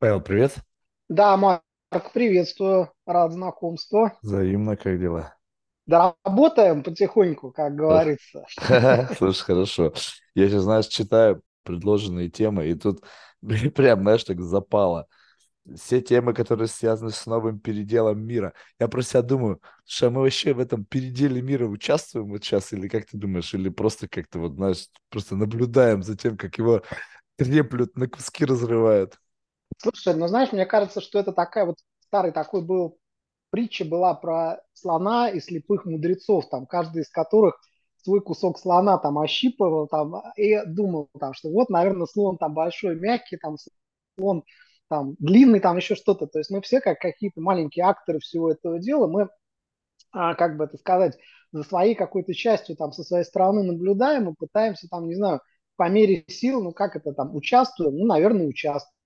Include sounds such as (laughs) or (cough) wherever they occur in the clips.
Павел, привет. Да, Марк, приветствую, рад знакомству. Взаимно, как дела? Да, работаем потихоньку, как говорится. (laughs) Слушай, хорошо. Я сейчас, знаешь, читаю предложенные темы, и тут (laughs) прям, знаешь, так запало. Все темы, которые связаны с новым переделом мира. Я про себя думаю, что мы вообще в этом переделе мира участвуем вот сейчас, или как ты думаешь, или просто как-то вот, знаешь, просто наблюдаем за тем, как его треплют, на куски разрывают. Слушай, ну знаешь, мне кажется, что это такая вот старый такой был, притча была про слона и слепых мудрецов, там, каждый из которых свой кусок слона там ощипывал там, и думал, там, что вот, наверное, слон там большой, мягкий, там, слон там длинный, там еще что-то. То есть мы все как какие-то маленькие акторы всего этого дела, мы а, как бы это сказать, за своей какой-то частью там со своей стороны наблюдаем и пытаемся там, не знаю, по мере сил, ну как это там, участвуем, ну, наверное, участвуем.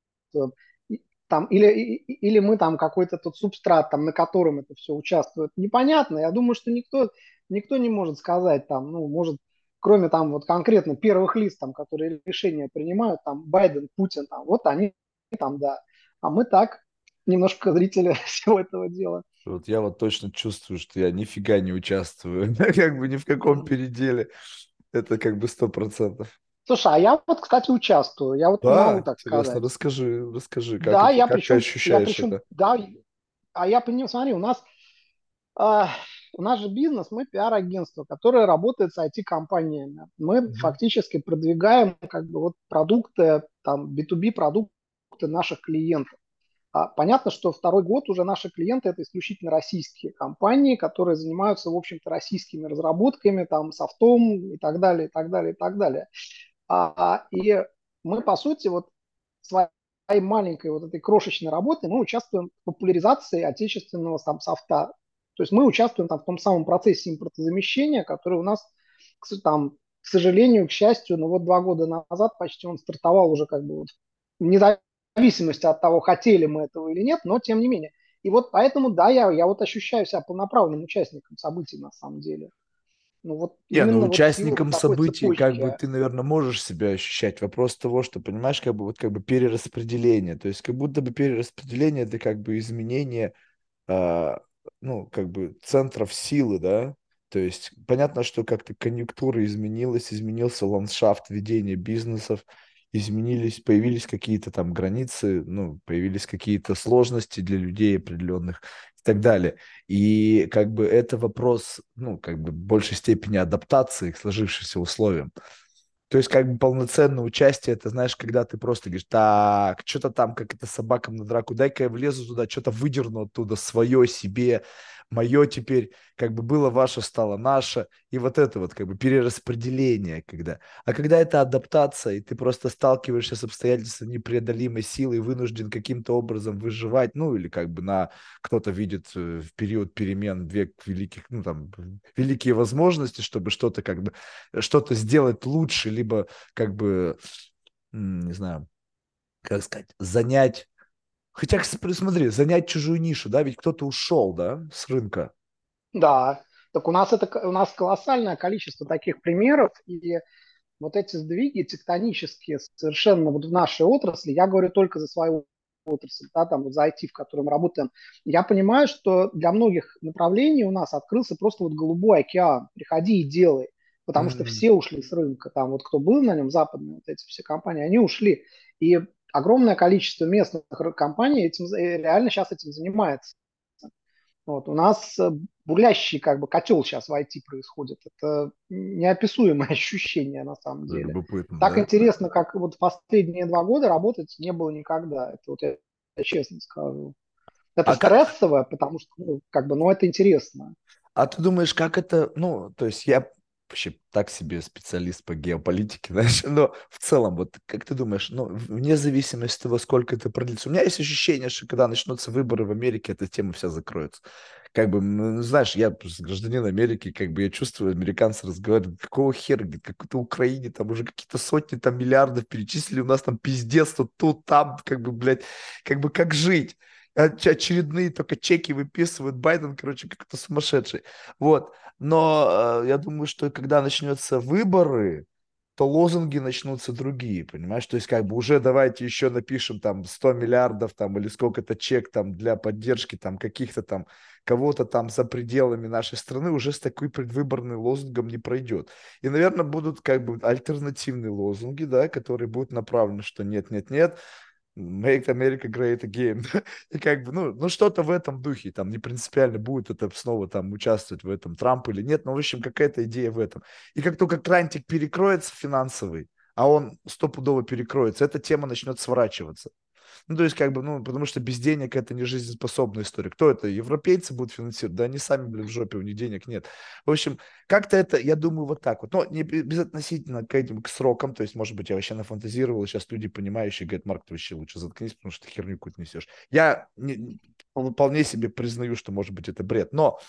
Там, или, или мы там какой-то тот субстрат, там, на котором это все участвует, непонятно. Я думаю, что никто, никто не может сказать, там, ну, может, кроме там вот конкретно первых лиц, там, которые решения принимают, там, Байден, Путин, там, вот они там, да. А мы так, немножко зрители (laughs) всего этого дела. Вот я вот точно чувствую, что я нифига не участвую, (laughs) как бы ни в каком переделе. Это как бы сто процентов. Слушай, а я вот, кстати, участвую. Я вот не могу Да, так интересно, сказать. расскажи, расскажи, как Да, это, я как ты причем, я ощущаешь причем, это? да, а я понимаю, смотри, у нас, а, у нас же бизнес, мы пиар-агентство, которое работает с IT-компаниями. Мы Мгм. фактически продвигаем как бы вот продукты, там, B2B продукты наших клиентов. А понятно, что второй год уже наши клиенты это исключительно российские компании, которые занимаются, в общем-то, российскими разработками, там, софтом и так далее, и так далее, и так далее. А, и мы, по сути, вот своей маленькой вот этой крошечной работой мы участвуем в популяризации отечественного там, софта. То есть мы участвуем там в том самом процессе импортозамещения, который у нас там, к сожалению, к счастью, ну вот два года назад почти он стартовал уже как бы вот в зависимости от того, хотели мы этого или нет, но тем не менее. И вот поэтому, да, я, я вот ощущаю себя полноправным участником событий на самом деле. Ну вот Не, ну вот вот участником такой событий, как бы цепочки. ты, наверное, можешь себя ощущать. Вопрос того, что, понимаешь, как бы вот как бы перераспределение. То есть как будто бы перераспределение это как бы изменение а, ну, как бы центров силы, да, то есть понятно, что как-то конъюнктура изменилась, изменился ландшафт ведения бизнесов, изменились, появились какие-то там границы, ну, появились какие-то сложности для людей определенных и так далее. И как бы это вопрос, ну, как бы в большей степени адаптации к сложившимся условиям. То есть, как бы полноценное участие, это знаешь, когда ты просто говоришь, так, что-то там, как это собакам на драку, дай-ка я влезу туда, что-то выдерну оттуда свое себе, мое теперь, как бы было ваше, стало наше, и вот это вот как бы перераспределение, когда. А когда это адаптация, и ты просто сталкиваешься с обстоятельствами непреодолимой силы вынужден каким-то образом выживать, ну, или как бы на кто-то видит э, в период перемен век великих, ну, там, великие возможности, чтобы что-то как бы, что-то сделать лучше, либо как бы, не знаю, как сказать, занять Хотя, смотри, занять чужую нишу, да, ведь кто-то ушел, да, с рынка. Да, так у нас это у нас колоссальное количество таких примеров, и вот эти сдвиги тектонические совершенно вот в нашей отрасли, я говорю только за свою отрасль, да, там вот за IT, в котором работаем, я понимаю, что для многих направлений у нас открылся просто вот голубой океан, приходи и делай, потому что Mm. все ушли с рынка, там вот кто был на нем, западные вот эти все компании, они ушли, и огромное количество местных компаний этим, э, реально сейчас этим занимается. Вот, у нас э, бурлящий как бы котел сейчас в IT происходит. Это неописуемое (laughs) ощущение на самом деле. Любопытно, Так да? интересно, как вот последние два года работать не было никогда. Это вот я, я честно скажу. Это А как, стрессово, потому что, ну, как бы, ну, это интересно. а ты думаешь, как это, ну, то есть я вообще так себе специалист по геополитике, (laughs) знаешь, но в целом, вот как ты думаешь, ну, вне зависимости от того, сколько это продлится, у меня есть ощущение, что когда начнутся выборы в Америке, эта тема вся закроется. Как бы, ну, знаешь, я гражданин Америки, как бы я чувствую, американцы разговаривают, какого хера, как-то Украине там уже какие-то сотни там миллиардов перечислили, у нас там пиздец, тут, тут, там, как бы, блядь, как бы как жить? Очередные только чеки выписывают. Байден, короче, как-то сумасшедший. Вот. Но э, я думаю, что когда начнется выборы, то лозунги начнутся другие, понимаешь? То есть как бы уже давайте еще напишем там 100 миллиардов там или сколько-то чек там для поддержки там каких-то там кого-то там за пределами нашей страны уже с такой предвыборным лозунгом не пройдет. И, наверное, будут как бы альтернативные лозунги, да, которые будут направлены, что нет-нет-нет, Make America Great Again. (laughs) и как бы, ну, ну, что-то в этом духе, там, не принципиально, будет это снова там участвовать в этом Трамп или нет, но, в общем, какая-то идея в этом. И как только крантик перекроется финансовый, а он стопудово перекроется, эта тема начнет сворачиваться. Ну, то есть, как бы, ну, потому что без денег это не жизнеспособная история. Кто это? Европейцы будут финансировать? Да они сами, блин, в жопе, у них денег нет. В общем, как-то это, я думаю, вот так вот. Но не безотносительно к этим, к срокам, то есть, может быть, я вообще нафантазировал, сейчас люди, понимающие, говорят, Марк, ты вообще лучше заткнись, потому что ты херню какую-то несешь. Я не, вполне себе признаю, что, может быть, это бред. Но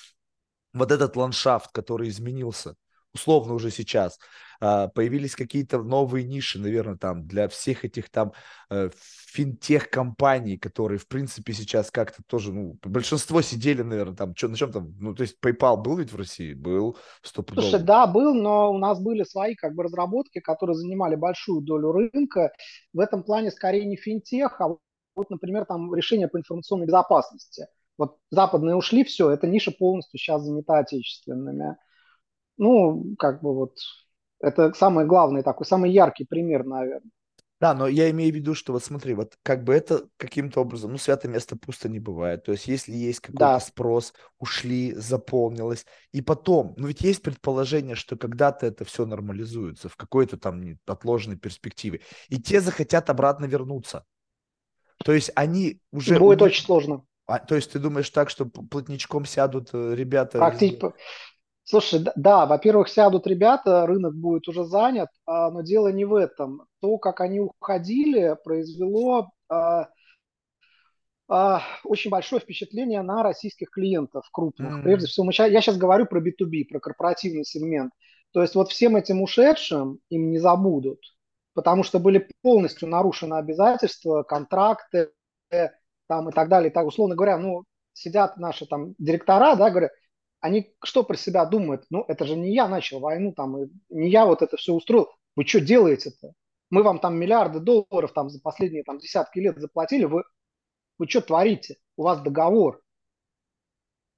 вот этот ландшафт, который изменился, условно уже сейчас, а, появились какие-то новые ниши, наверное, там для всех этих там э, финтех-компаний, которые, в принципе, сейчас как-то тоже, ну, большинство сидели, наверное, там, что, на чем там, ну, то есть PayPal был ведь в России? Был стопудово. Слушай, да, был, но у нас были свои как бы разработки, которые занимали большую долю рынка. В этом плане скорее не финтех, а вот, например, там решения по информационной безопасности. Вот западные ушли, все, эта ниша полностью сейчас занята отечественными. Ну, как бы вот, это самый главный такой, самый яркий пример, наверное. Да, но я имею в виду, что вот смотри, вот как бы это каким-то образом, ну, святое место пусто не бывает. То есть, если есть какой-то да. спрос, ушли, заполнилось, и потом, ну, ведь есть предположение, что когда-то это все нормализуется в какой-то там отложенной перспективе, и те захотят обратно вернуться. То есть, они уже... Будет очень сложно. А, то есть, ты думаешь так, что плотничком сядут э, ребята... Практи... Слушай, да, во-первых, сядут ребята, рынок будет уже занят, а, но дело не в этом. То, как они уходили, произвело а, а, очень большое впечатление на российских клиентов крупных. Mm. Прежде всего, мы, я сейчас говорю про B2B, про корпоративный сегмент. То есть вот всем этим ушедшим им не забудут, потому что были полностью нарушены обязательства, контракты там и так далее. И так, условно говоря, ну, сидят наши там директора, да, говорят, они что про себя думают? Ну, это же не я начал войну, там, и не я вот это все устроил. Вы что делаете-то? Мы вам там миллиарды долларов там за последние там десятки лет заплатили, вы, вы что творите? У вас договор.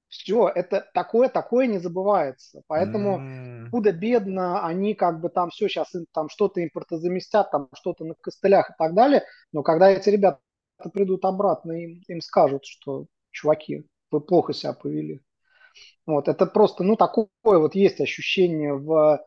Все, это такое, такое не забывается. Поэтому mm. худо-бедно они как бы там все сейчас им там что-то импортозаместят, там что-то на костылях и так далее. Но когда эти ребята придут обратно, им, им скажут, что чуваки, вы плохо себя повели. Вот, это просто, ну, такое вот есть ощущение в,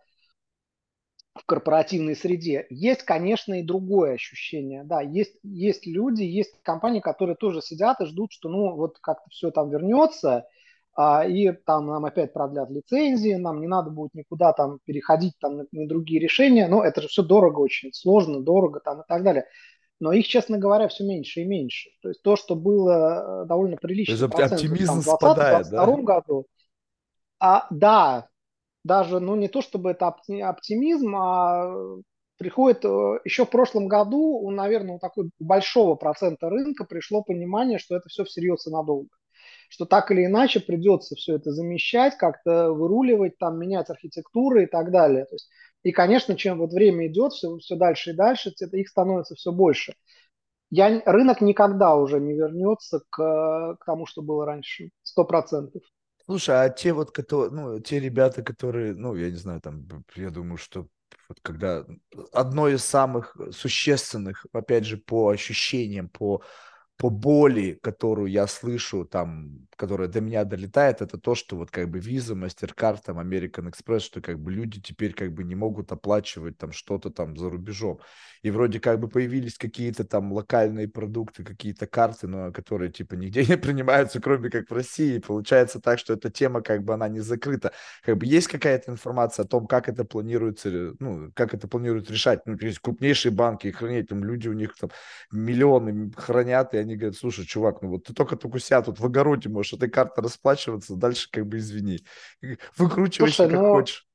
в корпоративной среде. Есть, конечно, и другое ощущение. Да, есть, есть люди, есть компании, которые тоже сидят и ждут, что, ну, вот как-то все там вернется, а, и там нам опять продлят лицензии, нам не надо будет никуда там переходить там на, на другие решения. Но это же все дорого очень, сложно, дорого там и так далее но их, честно говоря, все меньше и меньше. То есть то, что было э, довольно прилично в 2020-2022 да? году, а, да, даже, ну, не то чтобы это оптимизм, а приходит э, еще в прошлом году, наверное, у такой большого процента рынка пришло понимание, что это все всерьез и надолго. Что так или иначе придется все это замещать, как-то выруливать, там, менять архитектуры и так далее. То есть, и, конечно, чем вот время идет, все, все дальше и дальше, это их становится все больше. Я, рынок никогда уже не вернется к, к тому, что было раньше, сто процентов. Слушай, а те вот, которые, ну, те ребята, которые, ну, я не знаю, там, я думаю, что вот когда одно из самых существенных, опять же, по ощущениям, по по боли, которую я слышу, там, которая до меня долетает, это то, что вот как бы виза, MasterCard, там, American Express, что как бы люди теперь как бы не могут оплачивать там что-то там за рубежом. И вроде как бы появились какие-то там локальные продукты, какие-то карты, но которые типа нигде (laughs) не принимаются, кроме как в России. И получается так, что эта тема как бы она не закрыта. Как бы есть какая-то информация о том, как это планируется, ну, как это планируют решать. Ну, то есть крупнейшие банки хранить, там люди у них там миллионы хранят, и они они говорят, слушай, чувак, ну вот ты только-только себя тут в огороде можешь этой картой расплачиваться, дальше как бы извини. Выкручивайся слушай, как но... хочешь.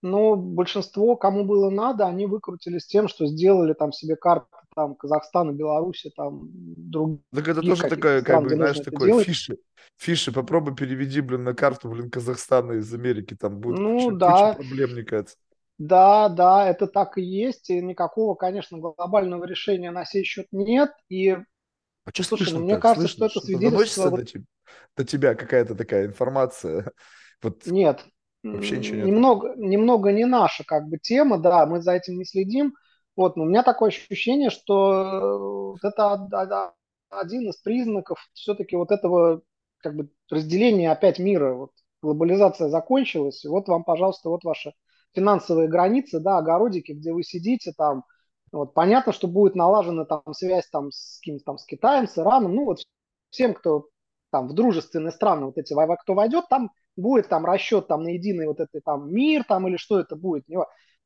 Но большинство, кому было надо, они выкрутились тем, что сделали там себе карты там Казахстана, Беларуси, там других. Так это тоже такая, стран, как бы, знаешь, такой фиши. Фиши, попробуй переведи, блин, на карту, блин, Казахстана из Америки, там будет ну, куча, да. куча проблем, мне кажется. Да, да, это так и есть. И никакого, конечно, глобального решения на сей счет нет. И, А что слушай, ну слышно мне так? кажется, что Слышно? это Что-то свидетельство... доносится Вот, до, теб- до тебя какая-то такая информация? (laughs) Вот нет, вообще ничего м, нету. немного, немного не наша как бы тема, да, мы за этим не следим. Вот, но у меня такое ощущение, что э, вот это од- од- один из признаков все-таки вот этого как бы разделения опять мира. Вот глобализация закончилась, и вот вам, пожалуйста, вот ваши финансовые границы, да, огородики, где вы сидите там. Вот, понятно, что будет налажена там связь там с кем-то там с Китаем, с Ираном, ну вот всем, кто там в дружественные страны вот эти, кто войдет, там будет там расчет там на единый вот этот там мир там или что это будет.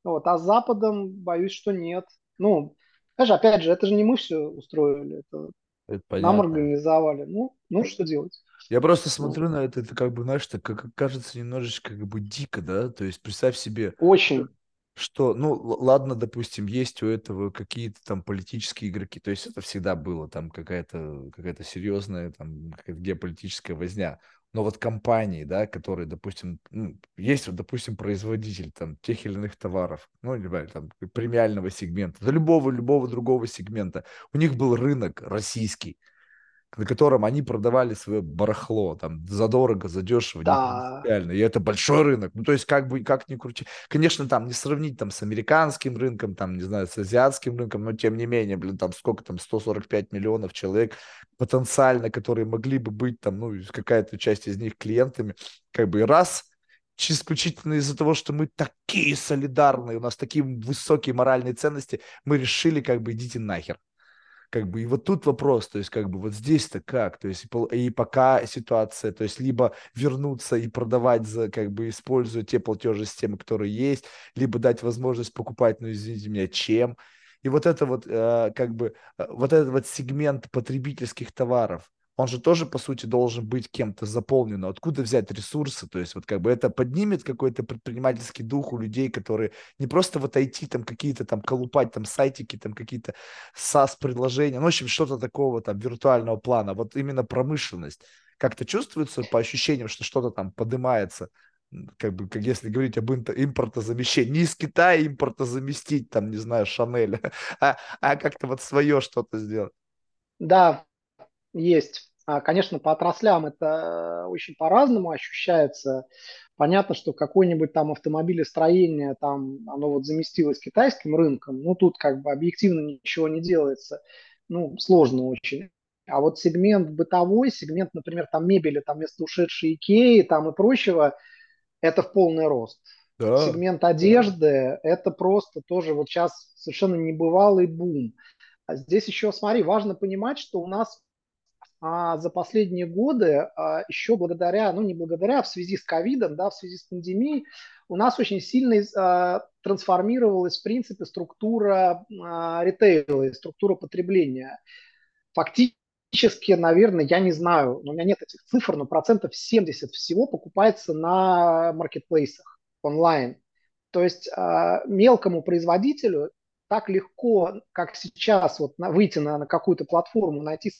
Вот, а с Западом боюсь, что нет. Ну, знаешь, опять же, это же не мы все устроили, это Это нам организовали. Ну, ну что делать? Я просто Ну, смотрю на это, это как бы, знаешь, так как кажется немножечко как бы дико, да? То есть представь себе, очень, что, ну, ладно, допустим, есть у этого какие-то там политические игроки, то есть это всегда было там какая-то какая-то серьезная там какая-то геополитическая возня. Но вот компании, да, которые, допустим, ну, есть вот, допустим, производитель там тех или иных товаров, ну, знаю, там премиального сегмента, да любого, любого другого сегмента, у них был рынок российский, на котором они продавали свое барахло там задорого, задешево, да, принципиально. И это большой рынок. Ну, то есть, как бы, как ни крути. Конечно, там не сравнить там с американским рынком, там, не знаю, с азиатским рынком, но тем не менее, блин, там сколько там, 145 миллионов человек потенциально, которые могли бы быть там, ну, какая-то часть из них клиентами, как бы раз исключительно из-за того, что мы такие солидарные, у нас такие высокие моральные ценности, мы решили, как бы, идите нахер. Как бы, и вот тут вопрос, то есть, как бы, вот здесь-то как? То есть, и, пока ситуация, то есть, либо вернуться и продавать, за, как бы, используя те платежные системы, которые есть, либо дать возможность покупать, ну, извините меня, чем? И вот это вот, э, как бы, э, вот этот вот сегмент потребительских товаров, он же тоже, по сути, должен быть кем-то заполнен. Откуда взять ресурсы? То есть, вот как бы это поднимет какой-то предпринимательский дух у людей, которые не просто вот IT там какие-то там колупать там сайтики, там какие-то SaaS-предложения, ну, в общем, что-то такого там виртуального плана, вот именно промышленность. Как-то чувствуется по ощущениям, что что-то там поднимается, как бы, как если говорить об импортозамещении, не из Китая импортозаместить, там, не знаю, Шанель, (laughs) а, а как-то вот свое что-то сделать. да, есть. А, Конечно, по отраслям это очень по-разному ощущается. Понятно, что какое-нибудь там автомобилестроение, там оно вот заместилось китайским рынком, ну тут как бы объективно ничего не делается. Ну, сложно очень. А вот сегмент бытовой, сегмент, например, там мебели, там вместо ушедшей Икеи там и прочего, это в полный рост. Да, Сегмент одежды, это просто тоже вот сейчас совершенно небывалый бум. А здесь еще, смотри, важно понимать, что у нас а за последние годы, а, еще благодаря, ну не благодаря, а в связи с ковидом, да, в связи с пандемией, у нас очень сильно а, трансформировалась, в принципе, структура ритейла и структура потребления. Фактически, наверное, я не знаю, у меня нет этих цифр, но процентов 70 всего покупается на маркетплейсах онлайн. То есть мелкому производителю так легко, как сейчас, вот выйти на, на какую-то платформу, найти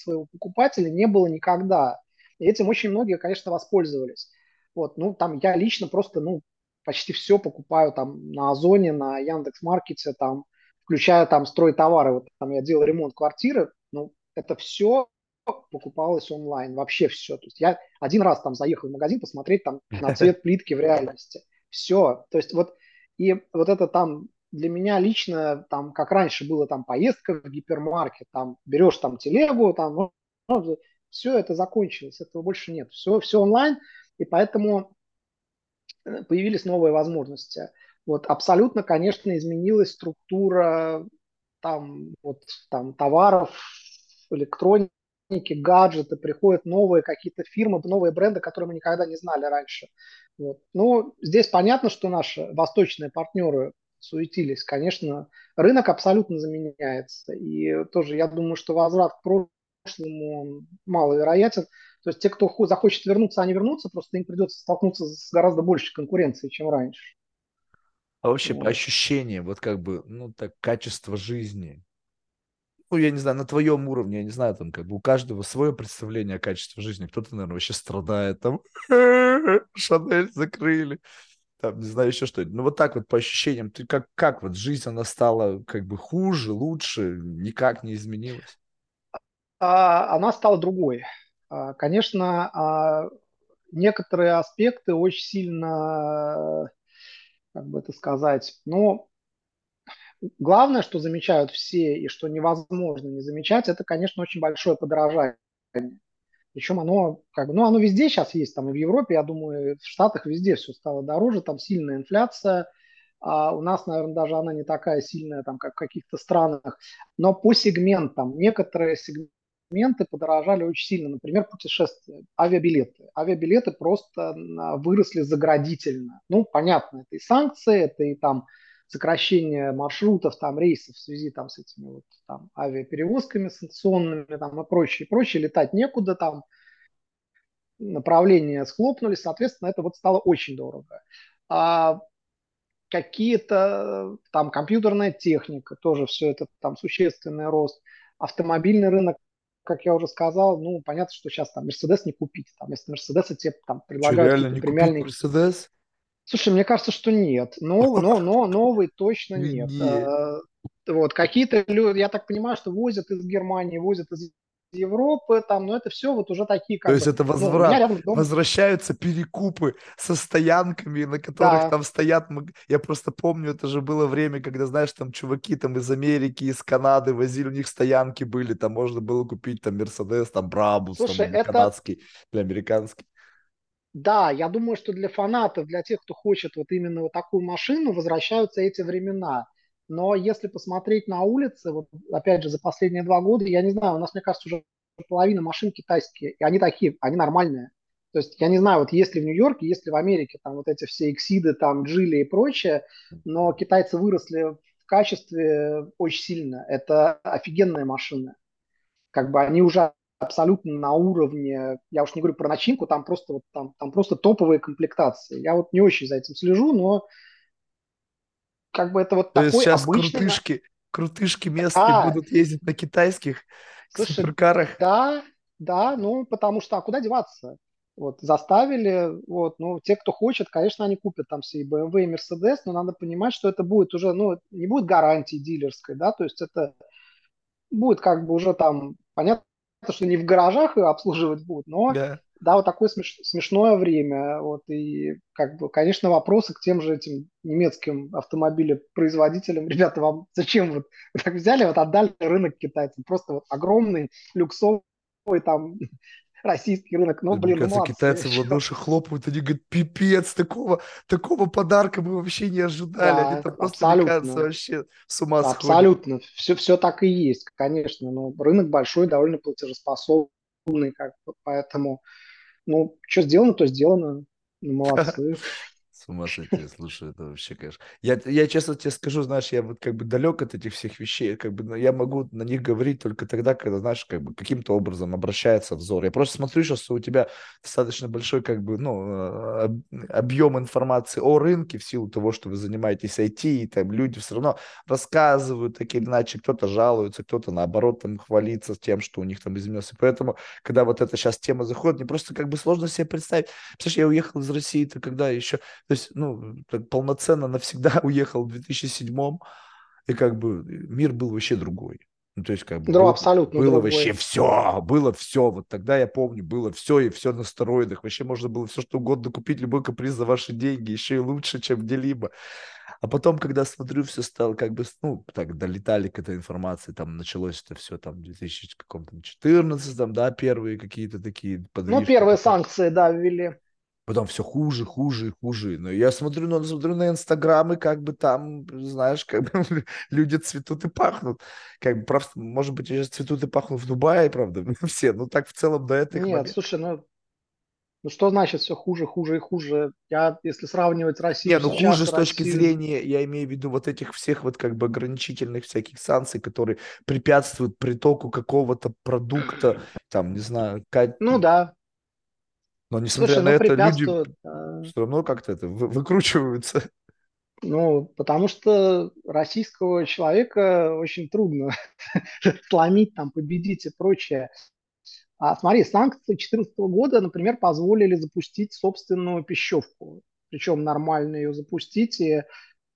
своего покупателя не было никогда. И этим очень многие, конечно, воспользовались. Вот, ну, там я лично просто, ну, почти все покупаю там на Озоне, на Яндекс.Маркете, там, включая там стройтовары. Вот там я делал ремонт квартиры, ну, это все покупалось онлайн, вообще все. То есть я один раз там заехал в магазин посмотреть там на цвет (laughs) плитки в реальности. Все. То есть вот и вот это там для меня лично, там, как раньше было, там, поездка в гипермаркет, там, берешь там телегу, там, ну, все это закончилось, этого больше нет. Все, все онлайн, и поэтому э, появились новые возможности. Вот абсолютно, конечно, изменилась структура там, вот, там, товаров, электроники, гаджеты, приходят новые какие-то фирмы, новые бренды, которые мы никогда не знали раньше. Вот. Ну, здесь понятно, что наши восточные партнеры суетились. Конечно, рынок абсолютно заменяется. И тоже я думаю, что возврат к прошлому маловероятен. То есть те, кто захочет вернуться, они вернутся, просто им придется столкнуться с гораздо большей конкуренцией, чем раньше. А вообще по Вот. ощущениям, вот как бы, ну, так, качество жизни, ну, я не знаю, на твоем уровне, я не знаю, там, как бы у каждого свое представление о качестве жизни. Кто-то, наверное, вообще страдает, там, (laughs) Шанель закрыли. Там, не знаю, еще что-то. Ну, вот так вот по ощущениям, ты как, как вот жизнь, она стала как бы хуже, лучше, никак не изменилась? А, она стала другой. А, конечно, а, некоторые аспекты очень сильно, как бы это сказать, ну, главное, что замечают все и что невозможно не замечать, это, конечно, очень большое подорожание. Причем оно, как бы, ну, оно везде сейчас есть, там и в Европе, я думаю, в Штатах везде все стало дороже, там сильная инфляция, а у нас, наверное, даже она не такая сильная, там, как в каких-то странах. Но по сегментам, некоторые сегменты подорожали очень сильно. Например, путешествия, авиабилеты. Авиабилеты просто выросли заградительно. Ну, понятно, это и санкции, это и там сокращение маршрутов, там, рейсов в связи там, с этими вот, там, авиаперевозками санкционными там, и прочее, прочее, летать некуда, там, направления схлопнулись, соответственно, это вот стало очень дорого. А какие-то там компьютерная техника, тоже все это там существенный рост. Автомобильный рынок, как я уже сказал, ну, понятно, что сейчас там Мерседес не купить. Там, вместо Мерседеса тебе там предлагают Что, реально не премиальные... Мерседес? Слушай, мне кажется, что нет. Но, но, но новый точно нет. А, вот какие-то люди, я так понимаю, что возят из Германии, возят из Европы, там, но это все вот уже такие как То есть это ну, возврат, ну, дом... возвращаются перекупы со стоянками, на которых да. там стоят, я просто помню, это же было время, когда, знаешь, там чуваки там из Америки, из Канады возили, у них стоянки были, там можно было купить там Мерседес, там Брабус, Слушай, там это... канадский или американский. Да, я думаю, что для фанатов, для тех, кто хочет вот именно вот такую машину, возвращаются эти времена. Но если посмотреть на улицы, вот опять же, за последние два года, я не знаю, у нас, мне кажется, уже половина машин китайские, и они такие, они нормальные. То есть я не знаю, вот есть ли в Нью-Йорке, есть ли в Америке там вот эти все эксиды, там джили и прочее, но китайцы выросли в качестве очень сильно. Это офигенные машины. Как бы они уже абсолютно на уровне, я уж не говорю про начинку, там просто, вот, там, там просто топовые комплектации. Я вот не очень за этим слежу, но как бы это вот То такой есть сейчас обычный... крутышки, крутышки местные а, будут ездить на китайских слушай, суперкарах? Да, да, ну потому что, а куда деваться? Вот, заставили, вот, ну, те, кто хочет, конечно, они купят там все и BMW, и Mercedes, но надо понимать, что это будет уже, ну, не будет гарантии дилерской, да, то есть это будет как бы уже там, понятно, что не в гаражах ее обслуживать будут, но да, да вот такое смеш, смешное время. Вот, и, как бы, конечно, вопросы к тем же этим немецким автомобилепроизводителям. (laughs) Ребята, вам зачем вот так взяли, вот отдали рынок китайцам? Просто вот огромный, люксовый там российский рынок. Ну, блин, Мне кажется, молодцы, китайцы в ладоши хлопают, они говорят, пипец, такого, такого подарка мы вообще не ожидали. Да, они там просто, абсолютно. вообще с ума сходят. Абсолютно. Все, все так и есть, конечно. Но рынок большой, довольно платежеспособный, как бы, поэтому, ну, что сделано, то сделано. Ну, (laughs) молодцы. С ума сойти, слушай, это вообще, конечно. Я, я честно тебе скажу, знаешь, я вот как бы далек от этих всех вещей, как бы я могу на них говорить только тогда, когда, знаешь, как бы каким-то образом обращается взор. Я просто смотрю сейчас, что у тебя достаточно большой, как бы, ну, а, объем информации о рынке в силу того, что вы занимаетесь IT, и там люди все равно рассказывают так или иначе, кто-то жалуется, кто-то наоборот там хвалится тем, что у них там изменился. Поэтому, когда вот эта сейчас тема заходит, мне просто как бы сложно себе представить. Представляешь, я уехал из России, то когда еще то есть, ну, полноценно навсегда (laughs) уехал в 2007-м, и как бы мир был вообще другой. Ну, то есть, как бы, да, было, абсолютно было другой. вообще все, было все. Вот тогда я помню, было все и все на стероидах. Вообще можно было все, что угодно купить, любой каприз за ваши деньги, еще и лучше, чем где-либо. А потом, когда смотрю, все стало как бы, ну, так, долетали к этой информации, там началось это все там в 2014, там, да, первые какие-то такие подвижки. Ну, первые санкции, да, ввели потом все хуже, хуже и хуже. Но я смотрю, ну, смотрю на Инстаграм, и как бы там, знаешь, как бы (laughs) люди цветут и пахнут. Как бы, просто, может быть, сейчас цветут и пахнут в Дубае, правда, (laughs) все. Ну, так в целом до этого. Нет, момента. слушай, ну, ну, что значит все хуже, хуже и хуже? Я, если сравнивать Россию Нет, ну хуже с точки Россию... зрения, я имею в виду вот этих всех вот как бы ограничительных всяких санкций, которые препятствуют притоку какого-то продукта, там, не знаю, как... Ну да, но несмотря Слушай, на ну, это, люди а... все равно как-то это вы, выкручиваются. Ну, потому что российского человека очень трудно (laughs) сломить, там, победить и прочее. А смотри, санкции 2014 года, например, позволили запустить собственную пищевку. причем нормально ее запустить, и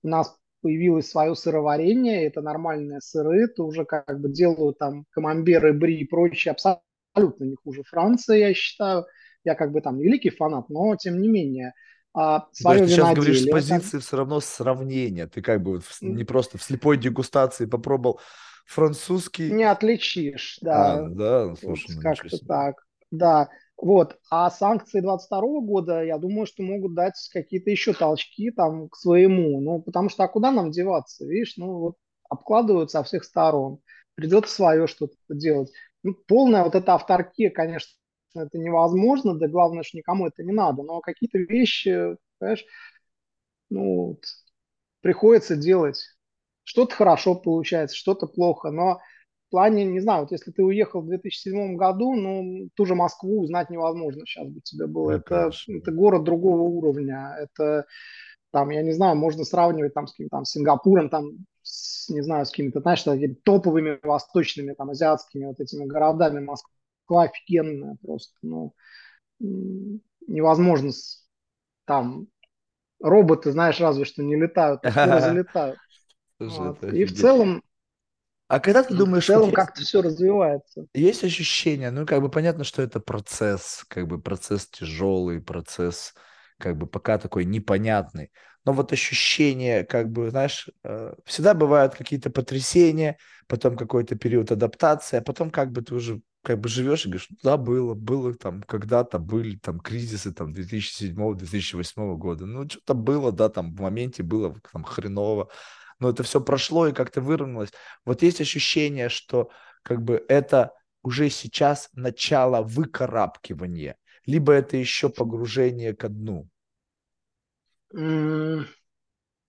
у нас появилось свое сыроварение, это нормальные сыры, это уже как бы делают там камамберы, бри и прочее, абсолютно не хуже Франции, я считаю. Я как бы там великий фанат, но тем не менее. А, свое есть ты сейчас говоришь с позиции там... все равно сравнения. Ты как бы не просто в слепой дегустации попробовал французский. Не отличишь, да. А, да, слушай, вот, ну, как-то так. Да, вот. А санкции 22 года, я думаю, что могут дать какие-то еще толчки там к своему. Ну, потому что а куда нам деваться? Видишь, ну вот обкладывают со всех сторон. Придется свое что-то делать. Ну, полная вот эта авторкия, конечно, это невозможно, да главное, что никому это не надо. Но какие-то вещи, понимаешь, ну, приходится делать. Что-то хорошо получается, что-то плохо, но в плане, не знаю, вот если ты уехал в 2007 году, ну, ту же Москву узнать невозможно сейчас бы тебе было. Это, это, город другого уровня. Это, там, я не знаю, можно сравнивать там с каким-то там Сингапуром, там, с, не знаю, с какими-то, знаешь, топовыми восточными, там, азиатскими вот этими городами. Москва офигенная просто, ну, невозможно там роботы, знаешь, разве что не летают, а скоро (laughs) залетают. Вот. И в целом, а когда ты думаешь, в целом как-то все развивается. Есть ощущение, ну как бы понятно, что это процесс, как бы процесс тяжелый, процесс как бы пока такой непонятный. Но вот ощущение, как бы, знаешь, э, всегда бывают какие-то потрясения, потом какой-то период адаптации, а потом как бы ты уже как бы живешь и говоришь, «Ну да, было, было там когда-то, были там кризисы там 2007-2008 года, ну что-то было, да, там в моменте было там хреново, но это все прошло и как-то выровнялось. Вот есть ощущение, что как бы это уже сейчас начало выкарабкивания, либо это еще погружение ко дну?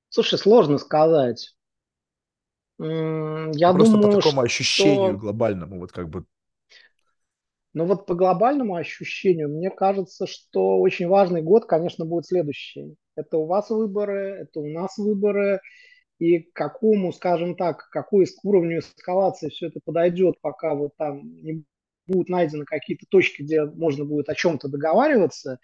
Слушай, сложно сказать. Я Просто думаю, по такому ощущению что... глобальному, вот как бы. Но вот по глобальному ощущению, мне кажется, что очень важный год, конечно, будет следующий. Это у вас выборы, это у нас выборы и к какому, скажем так, какой уровню эскалации все это подойдет, пока вот там не будут найдены какие-то точки, где можно будет о чем-то договариваться,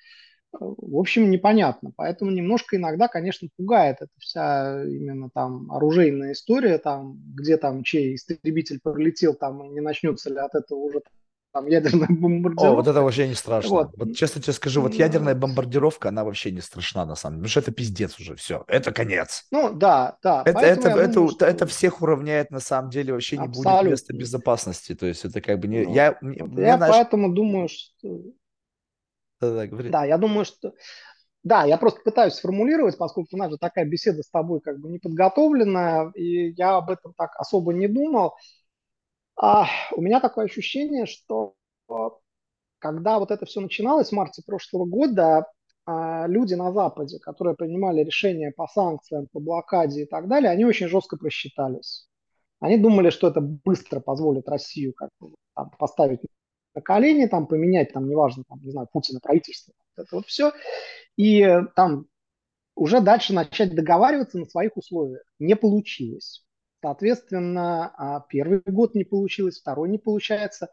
в общем, непонятно. Поэтому немножко иногда, конечно, пугает эта вся именно там оружейная история, там, где там чей истребитель пролетел, там, не начнется ли от этого уже там ядерная (laughs) бомбардировка. О, вот это вообще не страшно. Вот, вот честно тебе скажу, вот ядерная бомбардировка, она вообще не страшна на самом деле, потому что это пиздец уже, все, это конец. Ну, да, да. Это, это, это, думаю, что... это всех уравняет на самом деле, вообще не Абсолютно. будет места безопасности, то есть это как бы не... Ну, я я мне, знаешь... поэтому думаю, что... Да, да, говори. да, я думаю, что... Да, я просто пытаюсь сформулировать, поскольку у нас же такая беседа с тобой как бы не подготовленная, и я об этом так особо не думал. А, у меня такое ощущение, что когда вот это все начиналось в марте прошлого года, а, люди на Западе, которые принимали решения по санкциям, по блокаде и так далее, они очень жестко просчитались. Они думали, что это быстро позволит Россию как бы, там, поставить на колени, там, поменять, там, неважно, там, не знаю, Путина, правительство, вот это вот все, и там уже дальше начать договариваться на своих условиях. Не получилось. Соответственно, а, первый год не получилось, второй не получается,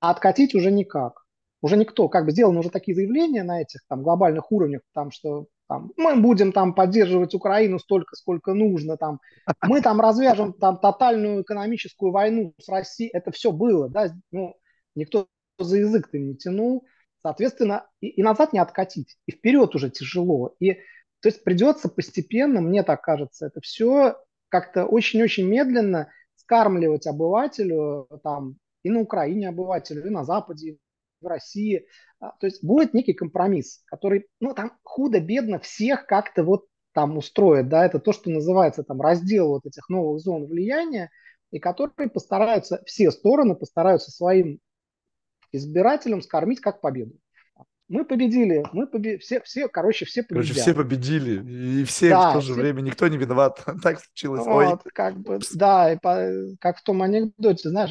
а откатить уже никак. Уже никто, как бы сделаны уже такие заявления на этих там глобальных уровнях, там, что там, мы будем там поддерживать Украину столько, сколько нужно, там, мы там развяжем там тотальную экономическую войну с Россией, это все было, да, ну, никто за язык-то не тянул, соответственно, и, и назад не откатить, и вперед уже тяжело, и то есть придется постепенно, мне так кажется, это все как-то очень-очень медленно скармливать обывателю, там, и на Украине обывателю, и на Западе, и в России. А, то есть будет некий компромисс, который, ну, там худо-бедно всех как-то вот там устроит, да, это то, что называется там раздел вот этих новых зон влияния, и которые постараются, все стороны постараются своим избирателям скормить как победу мы победили, мы победили, все, все, короче, все победили. Короче, все победили, и все да, в то же все... время, никто не виноват, (laughs) так случилось. Вот, Ой. как бы, да, и по, как в том анекдоте, знаешь,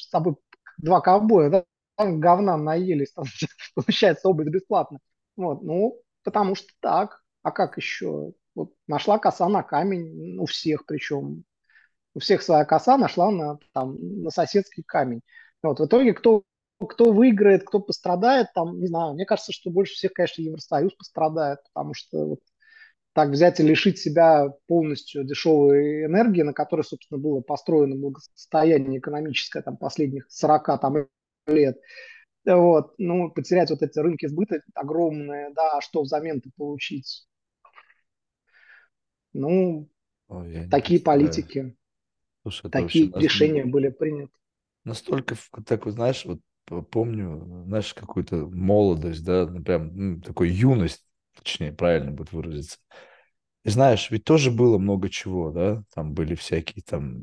с тобой два ковбоя, да, говна наелись, там, (laughs) получается, оба бесплатно. Вот, ну, потому что так, а как еще? Вот нашла коса на камень, у всех причем, у всех своя коса нашла на, там, на соседский камень. Вот, в итоге кто кто выиграет, кто пострадает, там, не знаю, мне кажется, что больше всех, конечно, Евросоюз пострадает, потому что вот так взять и лишить себя полностью дешевой энергии, на которой, собственно, было построено благосостояние экономическое там, последних 40 там, лет, вот, ну, потерять вот эти рынки сбыта огромные, да, а что взамен-то получить? Ну, Ой, такие политики, Слушай, такие решения были приняты. Настолько, так, знаешь, вот помню, знаешь, какую-то молодость, да, ну, прям ну, такой юность, точнее, правильно будет выразиться. И знаешь, ведь тоже было много чего, да, там были всякие там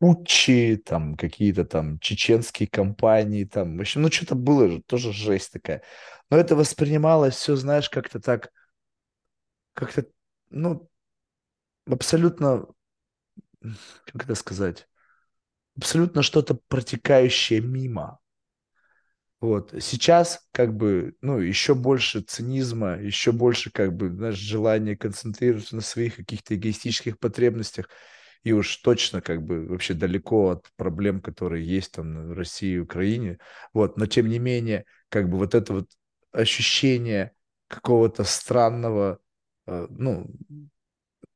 путчи, там какие-то там чеченские компании, там, в общем, ну что-то было же, тоже жесть такая. Но это воспринималось все, знаешь, как-то так, как-то, ну, абсолютно, как это сказать, абсолютно что-то протекающее мимо. Вот. Сейчас как бы, ну, еще больше цинизма, еще больше как бы, знаешь, желания концентрироваться на своих каких-то эгоистических потребностях и уж точно как бы вообще далеко от проблем, которые есть там в России и Украине. Вот. Но тем не менее, как бы вот это вот ощущение какого-то странного, э, ну,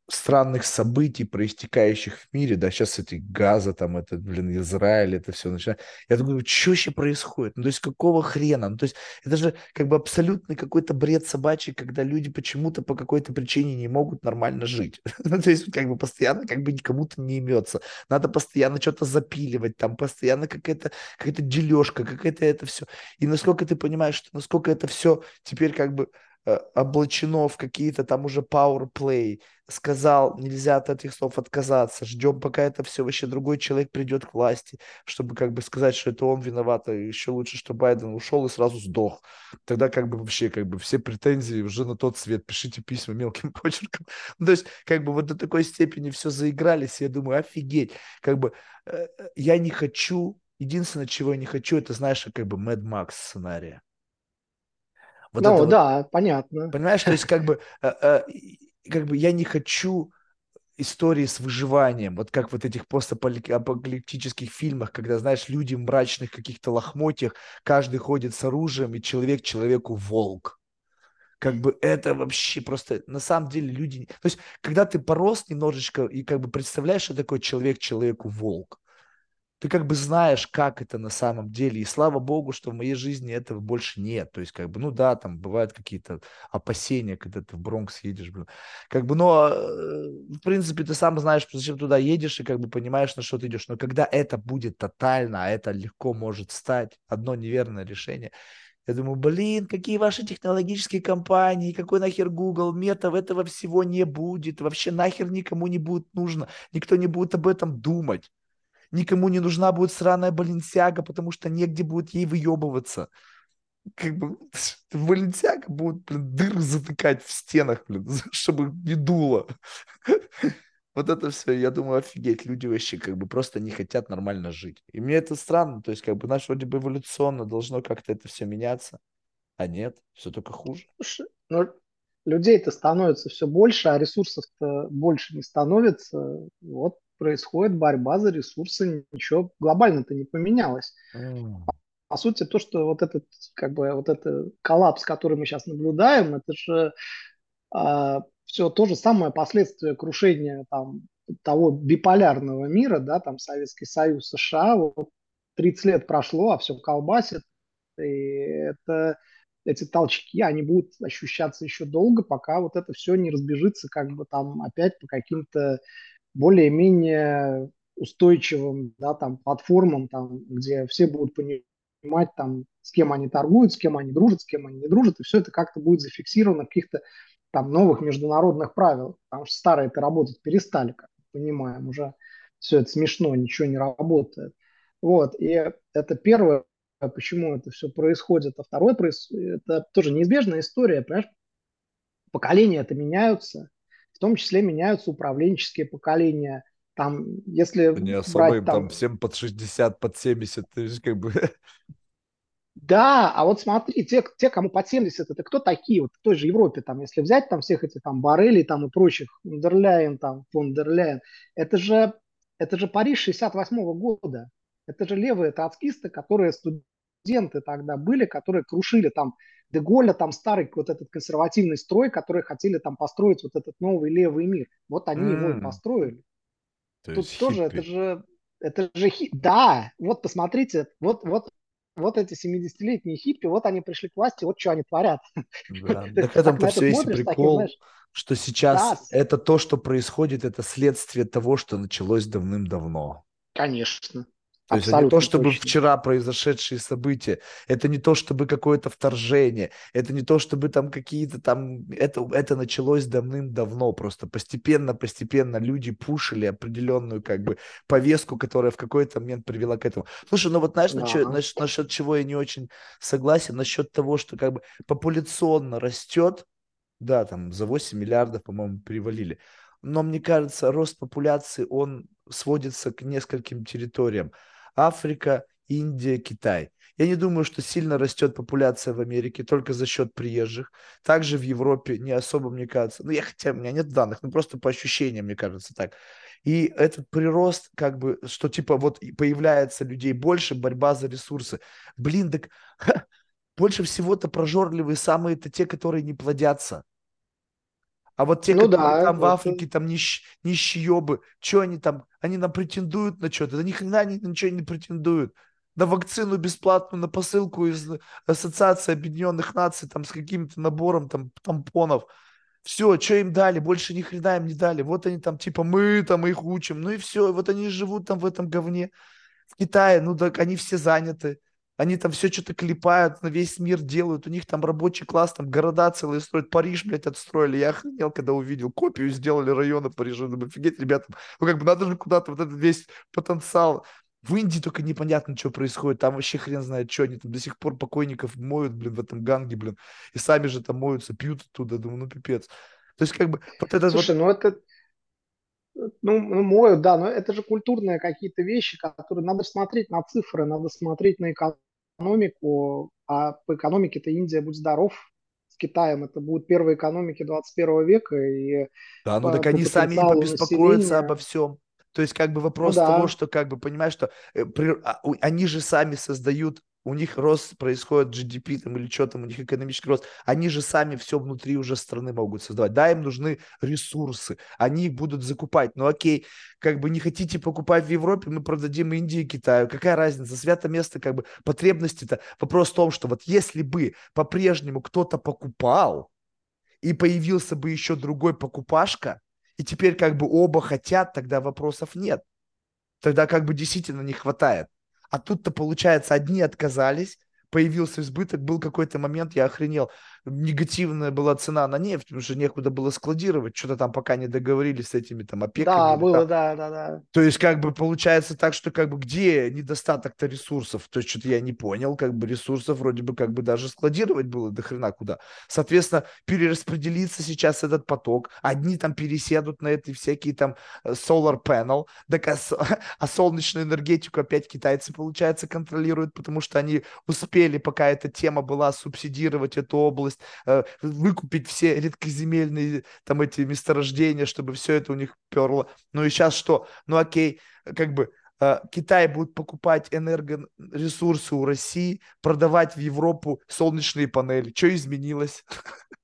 странных событий, проистекающих в мире, да, сейчас эти газа, там, это, блин, Израиль, это все начинает. Я думаю, что вообще происходит? Ну, то есть, какого хрена? Ну, то есть, это же как бы абсолютный какой-то бред собачий, когда люди почему-то по какой-то причине не могут нормально жить. (laughs) ну, то есть, как бы постоянно как бы кому-то не имется. Надо постоянно что-то запиливать, там, постоянно какая-то какая-то дележка, какая-то это все. И насколько ты понимаешь, что насколько это все теперь как бы облачено в какие-то там уже play, сказал, нельзя от этих слов отказаться, ждем, пока это все вообще другой человек придет к власти, чтобы как бы сказать, что это он виноват, и еще лучше, что Байден ушел и сразу сдох. Тогда как бы вообще как бы все претензии уже на тот свет, пишите письма мелким (laughs) почерком. Ну, то есть как бы вот до такой степени все заигрались, я думаю, офигеть, как бы э, э, я не хочу, единственное, чего я не хочу, это, знаешь, как бы Mad Max сценария. Вот ну, вот, да, понятно. Понимаешь, то есть как бы, э, э, как бы я не хочу истории с выживанием, вот как вот этих постапокалиптических фильмах, когда, знаешь, люди в мрачных каких-то лохмотьях, каждый ходит с оружием, и человек человеку волк. Как бы это вообще просто, на самом деле люди... То есть, когда ты порос немножечко и как бы представляешь, что такое человек человеку волк, ты как бы знаешь, как это на самом деле. И слава богу, что в моей жизни этого больше нет. То есть, как бы, ну да, там бывают какие-то опасения, когда ты в Бронкс едешь, блин. Как бы, но, э, в принципе, ты сам знаешь, зачем туда едешь, и как бы понимаешь, на что ты идешь. Но когда это будет тотально, а это легко может стать, одно неверное решение, я думаю, блин, какие ваши технологические компании, какой нахер Google, метов, этого всего не будет. Вообще нахер никому не будет нужно. Никто не будет об этом думать никому не нужна будет сраная Баленсиага, потому что негде будет ей выебываться. Как бы (laughs) Баленсиага будет, блин, дыры затыкать в стенах, блин, (laughs) чтобы не дуло. (laughs) Вот это все, я думаю, офигеть, люди вообще как бы просто не хотят нормально жить. И мне это странно, то есть как бы наш вроде бы эволюционно должно как-то это все меняться, а нет, все только хуже. Ну, людей-то становится все больше, а ресурсов-то больше не становится. Вот происходит борьба за ресурсы, ничего глобально-то не поменялось. Mm. По сути, то, что вот этот, как бы, вот этот коллапс, который мы сейчас наблюдаем, это же а, все то же самое последствие крушения там, того биполярного мира, да, там Советский Союз, США, вот 30 лет прошло, а все колбасит, и это эти толчки, они будут ощущаться еще долго, пока вот это все не разбежится как бы там опять по каким-то более-менее устойчивым да, там, платформам, там, где все будут понимать, там, с кем они торгуют, с кем они дружат, с кем они не дружат, и все это как-то будет зафиксировано в каких-то там новых международных правилах, потому что старые это работать перестали, как мы понимаем, уже все это смешно, ничего не работает. Вот, и это первое, почему это все происходит. А второе, это тоже неизбежная история, понимаешь, поколения это меняются, в том числе меняются управленческие поколения. Там, если не особо брать, им там, там всем под 60, под 70, то есть как бы... (laughs) Да, а вот смотри, те, те, кому под 70, это кто такие? Вот в той же Европе, там, если взять там всех этих там Барелей там и прочих, Фондерляйн, там, Фондерляйн, это же, это же Париж 68 -го года. Это же левые троцкисты, которые студенты тогда были, которые крушили там Деголя, там старый вот этот консервативный строй, которые хотели там построить вот этот новый левый мир. Вот они его и построили. То Тут тоже хиппи. это же это же хи... Да, вот посмотрите, вот, вот, вот эти 70-летние хиппи, вот они пришли к власти, вот что они творят. Да. (laughs) Так это все есть таким, прикол, знаешь, что сейчас да, это то, что происходит, это следствие того, что началось давным-давно. конечно, То есть это не то, чтобы точно. вчера произошедшие события, это не то, чтобы какое-то вторжение, это не то, чтобы там какие-то там, это, это началось давным-давно, просто постепенно-постепенно люди пушили определенную как бы повестку, которая в какой-то момент привела к этому. Слушай, ну вот знаешь, насчет, Да. насчет, насчет чего я не очень согласен, насчет того, что как бы популяционно растет, да, там за 8 миллиардов, по-моему, перевалили. Но мне кажется, рост популяции, он сводится к нескольким территориям. Африка, Индия, Китай. Я не думаю, что сильно растет популяция в Америке только за счет приезжих. Также в Европе не особо, мне кажется. Ну, я хотя у меня нет данных, но просто по ощущениям, мне кажется, так. И этот прирост, как бы, что типа вот появляется людей больше, борьба за ресурсы. Блин, так больше всего-то прожорливые самые-то те, которые не плодятся. А вот те, Ну которые да, там в Африке, там нищ, нищеебы, что они там, они нам претендуют на что-то? Да ни хрена они на ничего не претендуют. На вакцину бесплатную, на посылку из Ассоциации Объединенных Наций, там с каким-то набором там тампонов. Все, что им дали, больше ни хрена им не дали. Вот они там, типа, мы там их учим. Ну и все, вот они живут там в этом говне. В Китае, ну так они все заняты. Они там все что-то клепают, на весь мир делают. У них там рабочий класс, там города целые строят. Париж, блядь, отстроили. Я охренел, когда увидел. Копию сделали района Парижа. Думаю, офигеть, ребята. Ну как бы надо же куда-то вот этот весь потенциал. В Индии только непонятно, что происходит. Там вообще хрен знает, что они там до сих пор покойников моют, блин, в этом ганге, блин. И сами же там моются, пьют оттуда. Думаю, ну пипец. То есть как бы вот это вот... Слушай, ну это, ну, ну, моют, да, но это же культурные какие-то вещи, которые надо смотреть на цифры, надо смотреть на экономику, а по экономике-то Индия, будь здоров, с Китаем, это будут первые экономики 21 века, и Да, ну по, так по они сами потенциалу побеспокоятся обо населения, всем. То есть как бы ну вопрос того, да, что как бы понимаешь, что э, при- а, они же сами создают, у них рост происходит GDP там или что там, у них экономический рост, они же сами все внутри уже страны могут создавать. Да, им нужны ресурсы, они их будут закупать. Ну окей, как бы не хотите покупать в Европе, мы продадим Индии Китаю. Какая разница? Свято место, как бы потребности-то. Вопрос в том, что вот если бы по-прежнему кто-то покупал, и появился бы еще другой покупашка, и теперь как бы оба хотят, тогда вопросов нет. Тогда как бы действительно не хватает. А тут-то, получается, одни отказались, появился избыток, был какой-то момент, я охренел, негативная была цена на нефть, потому что некуда было складировать, что-то там пока не договорились с этими там опеками. да, было, там. да, да, да. То есть, как бы получается так, что как бы где недостаток-то ресурсов? То есть, что-то я не понял, как бы ресурсов вроде бы как бы даже складировать было до хрена куда. Соответственно, перераспределится сейчас этот поток. Одни там пересядут на эти всякие там э, solar panel, так а, (laughs) а солнечную энергетику опять китайцы, получается, контролируют, потому что они успели, пока эта тема была, субсидировать эту область, э, выкупить все редкоземельные там эти месторождения, чтобы все это у них перло. Ну и сейчас что? Ну окей, как бы э, Китай будет покупать энергоресурсы у России, продавать в Европу солнечные панели. Что изменилось? (laughs)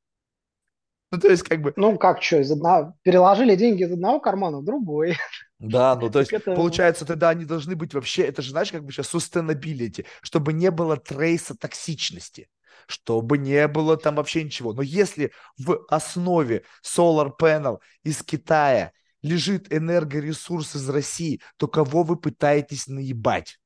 Ну, то есть, как бы, Ну, как что, из одного, переложили деньги из одного кармана в другой. да, ну, то есть, это, получается, тогда они должны быть вообще, это же, знаешь, как бы сейчас sustainability, чтобы не было трейса токсичности, чтобы не было там вообще ничего. Но если в основе solar panel из Китая лежит энергоресурс из России, то кого вы пытаетесь наебать?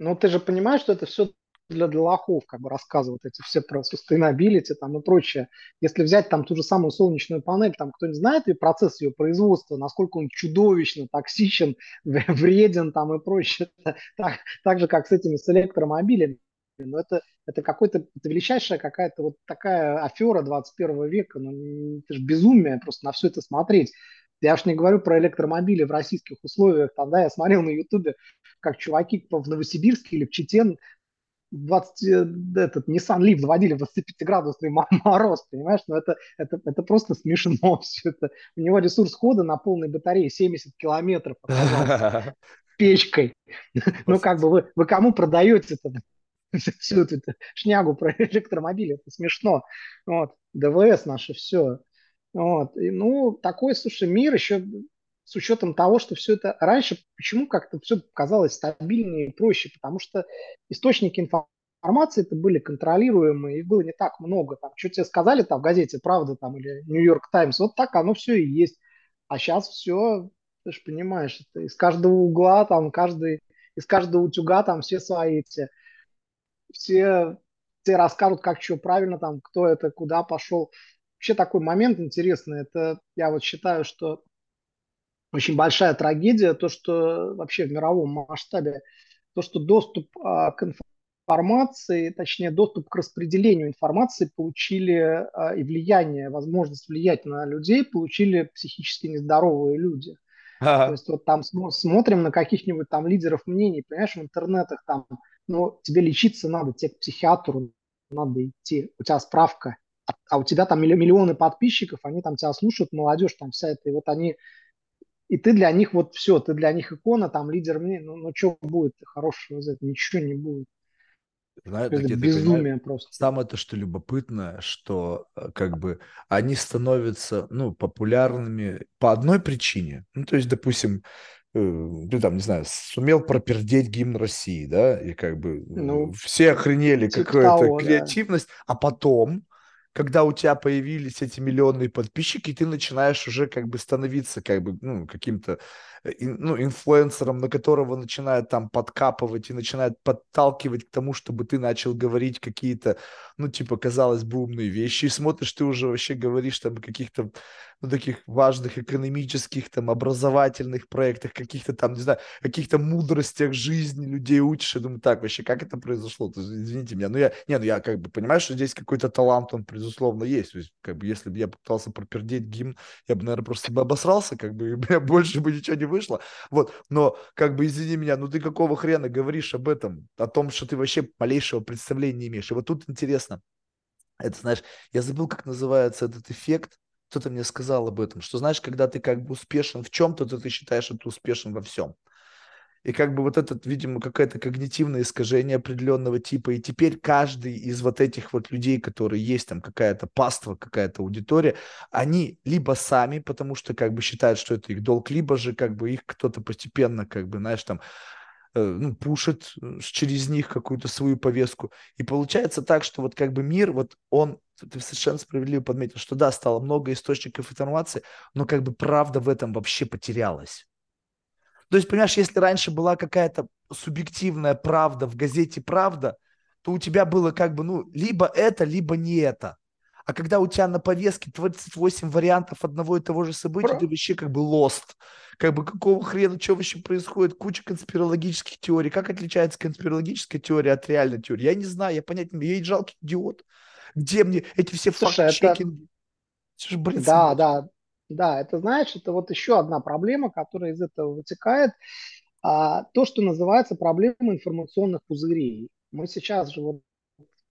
ну, ты же понимаешь, что это все для, для лохов, как бы рассказывают эти все про sustainability там и прочее. Если взять там ту же самую солнечную панель, там кто не знает и процесс ее производства, насколько он чудовищно токсичен, (laughs) вреден там и прочее, (laughs) так, так же, как с этими с электромобилями. Но это, это какой-то, это величайшая какая-то вот такая афера 21 века, ну, это же безумие просто на все это смотреть. Я уж не говорю про электромобили в российских условиях. Там, да, я смотрел на Ютубе, как чуваки в Новосибирске или в Чечен 20, э, этот Nissan Leaf заводили в 25-градусный (laughs) мороз, понимаешь? Ну, это, это, это просто смешно (laughs) все это. У него ресурс хода на полной батарее 70 километров (laughs) печкой. Ну, как бы вы, вы кому продаете это? (laughs) всю эту шнягу про (laughs) электромобили. Это смешно. Вот. ДВС наше все. Вот. И, ну, такой, слушай, мир еще с учетом того, что все это раньше, почему как-то все казалось стабильнее и проще, потому что источники информации это были контролируемые, их было не так много. Там, что тебе сказали там в газете «Правда» там, или «Нью-Йорк Таймс», вот так оно все и есть. А сейчас все, ты же понимаешь, это из каждого угла, там, каждый, из каждого утюга там все свои эти, все, все расскажут, как что правильно, там, кто это, куда пошел. Вообще такой момент интересный. Это я вот считаю, что очень большая трагедия, то, что вообще в мировом масштабе, то, что доступ а, к информации, точнее доступ к распределению информации получили а, и влияние, возможность влиять на людей получили психически нездоровые люди. Ага. То есть вот там смотрим на каких-нибудь там лидеров мнений, понимаешь, в интернетах там, ну, тебе лечиться надо, тебе к психиатру надо идти, у тебя справка, а, а у тебя там миллионы подписчиков, они там тебя слушают, молодежь там вся это, и вот они и ты для них вот все, ты для них икона, там лидер мне, ну, ну что будет хорошего из этого? Ничего не будет. Знаешь, это безумие просто. Самое то, что любопытно, что э, как бы они становятся, ну, популярными по одной причине. Ну, то есть, допустим, ты там, не знаю, сумел пропердеть гимн России, да, и как бы ну, все охренели, типа какая-то креативность, да. а потом когда у тебя появились эти миллионные подписчики, ты начинаешь уже как бы становиться как бы ну, каким-то Э, ну, инфлюенсером, на которого начинают там подкапывать и начинают подталкивать к тому, чтобы ты начал говорить какие-то, ну, типа, казалось бы, умные вещи, и смотришь, ты уже вообще говоришь там о каких-то, ну, таких важных экономических, там, образовательных проектах, каких-то там, не знаю, каких-то мудростях жизни людей учишь, и думаю, так, вообще, как это произошло? То извините меня, ну, я, не, ну, я как бы понимаю, что здесь какой-то талант, он, безусловно, есть, то есть, как бы, если бы я пытался пропердеть гимн, я бы, наверное, просто бы обосрался, как бы, (laughs) и больше бы ничего не вышло. Вот, но как бы извини меня, ну ты какого хрена говоришь об этом, о том, что ты вообще малейшего представления не имеешь. И вот тут интересно, это знаешь, я забыл, как называется этот эффект, кто-то мне сказал об этом, что знаешь, когда ты как бы успешен в чем-то, то ты считаешь, что ты успешен во всем. И как бы вот этот, видимо, какое-то когнитивное искажение определенного типа. И теперь каждый из вот этих вот людей, которые есть там какая-то паства, какая-то аудитория, они либо сами, потому что как бы считают, что это их долг, либо же как бы их кто-то постепенно как бы, знаешь, там э, ну, пушит э, через них какую-то свою повестку. И получается так, что вот как бы мир, вот он, ты совершенно справедливо подметил, что да, стало много источников информации, но как бы правда в этом вообще потерялась. То есть, понимаешь, если раньше была какая-то субъективная правда в газете «Правда», то у тебя было как бы, ну, либо это, либо не это. А когда у тебя на повестке 28 вариантов одного и того же события, Про... ты вообще как бы lost. Как бы какого хрена, что вообще происходит? Куча конспирологических теорий. Как отличается конспирологическая теория от реальной теории? Я не знаю, я понять не имею. Я жалкий идиот. Где мне эти все факт-чекинги? Это... Да, да. Да, это знаешь, это вот еще одна проблема, которая из этого вытекает. А, то, что называется проблема информационных пузырей. Мы сейчас же вот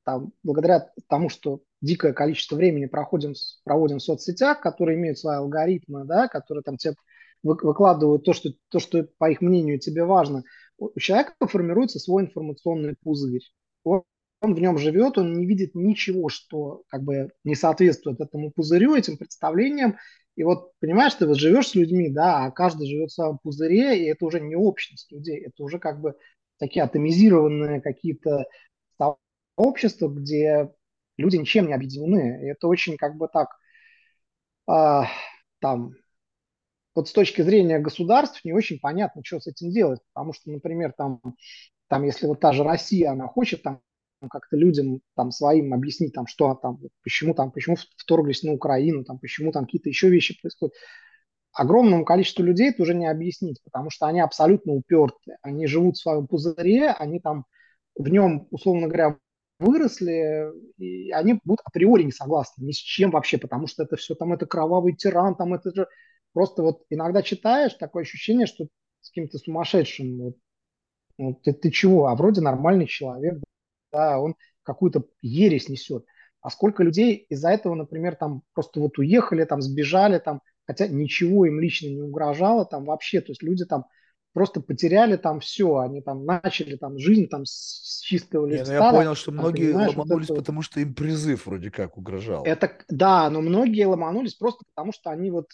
там, благодаря тому, что дикое количество времени проходим, проводим в соцсетях, которые имеют свои алгоритмы, да, которые там тебе выкладывают то что, то, что, по их мнению, тебе важно, у человека формируется свой информационный пузырь. Он, он в нем живет, он не видит ничего, что как бы не соответствует этому пузырю, этим представлениям, и вот понимаешь, ты вот живешь с людьми, да, а каждый живет в своем пузыре, и это уже не общность людей, это уже как бы такие атомизированные какие-то сообщества, где люди ничем не объединены. И это очень как бы так, э, там, вот с точки зрения государств не очень понятно, что с этим делать. Потому что, например, там, там если вот та же Россия, она хочет там как-то людям там своим объяснить, там, что там, почему там, почему вторглись на Украину, там, почему там какие-то еще вещи происходят. Огромному количеству людей это уже не объяснить, потому что они абсолютно уперты. Они живут в своем пузыре, они там в нем, условно говоря, выросли, и они будут априори не согласны ни с чем вообще, потому что это все там, это кровавый тиран, там это же просто вот иногда читаешь, такое ощущение, что с каким-то сумасшедшим, вот, вот ты, ты чего, а вроде нормальный человек, да, он какую-то ересь несет. А сколько людей из-за этого, например, там просто вот уехали, там сбежали, там, хотя ничего им лично не угрожало, там вообще, то есть люди там просто потеряли там все, они там начали там жизнь там с чистого листа. Не, ну я понял, что многие там, ломанулись, вот это... потому что им призыв вроде как угрожал. Это, да, но многие ломанулись просто потому, что они вот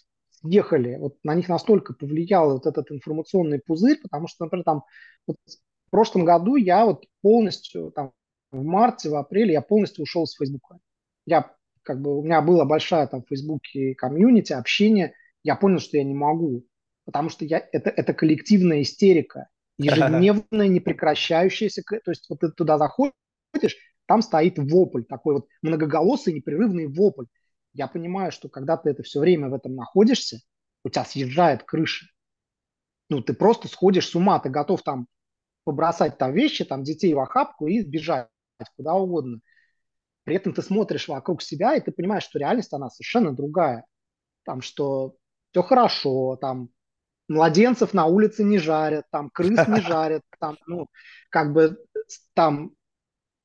ехали, вот на них настолько повлиял вот этот информационный пузырь, потому что, например, там вот в прошлом году я вот полностью там в марте, в апреле я полностью ушел с Фейсбука. Я как бы у меня была большая там в Фейсбуке комьюнити, общение, я понял, что я не могу, потому что я, это, это коллективная истерика, (laughs) ежедневная, непрекращающаяся, то есть вот ты туда заходишь, там стоит вопль, такой вот многоголосый, непрерывный вопль. Я понимаю, что когда ты это все время в этом находишься, у тебя съезжает крыша. Ну, ты просто сходишь с ума, ты готов там побросать там вещи, там детей в охапку и сбежать куда угодно. При этом ты смотришь вокруг себя, и ты понимаешь, что реальность, она совершенно другая. Там, что все хорошо, там, младенцев на улице не жарят, там, крыс не (laughs) жарят, там, ну, как бы, там,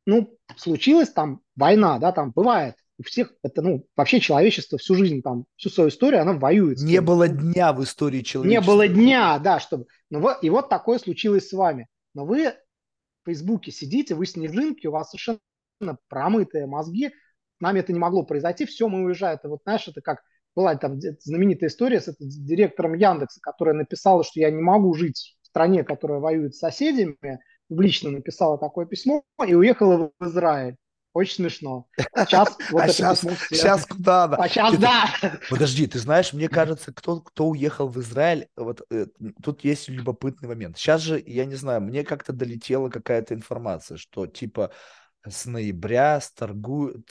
ну, случилась там война, да, там, бывает. У всех, это, ну, вообще человечество всю жизнь, там, всю свою историю, она воюет. Не было дня в истории человечества. Не было дня, да, чтобы... Ну, вот, и вот такое случилось с вами. Но вы в Фейсбуке сидите, вы снежинки, у вас совершенно промытые мозги. С нами это не могло произойти, все, мы уезжаем. Это вот, знаешь, это как была там знаменитая история с этим директором Яндекса, которая написала, что я не могу жить в стране, которая воюет с соседями, публично написала такое письмо и уехала в Израиль. Очень смешно. (laughs) Сейчас, вот а сейчас, письмо, сейчас куда она? А сейчас, ты, да. Подожди, ты знаешь, мне кажется, кто, кто уехал в Израиль, вот э, тут есть любопытный момент. Сейчас же, я не знаю, мне как-то долетела какая-то информация, что типа с ноября сторгуют,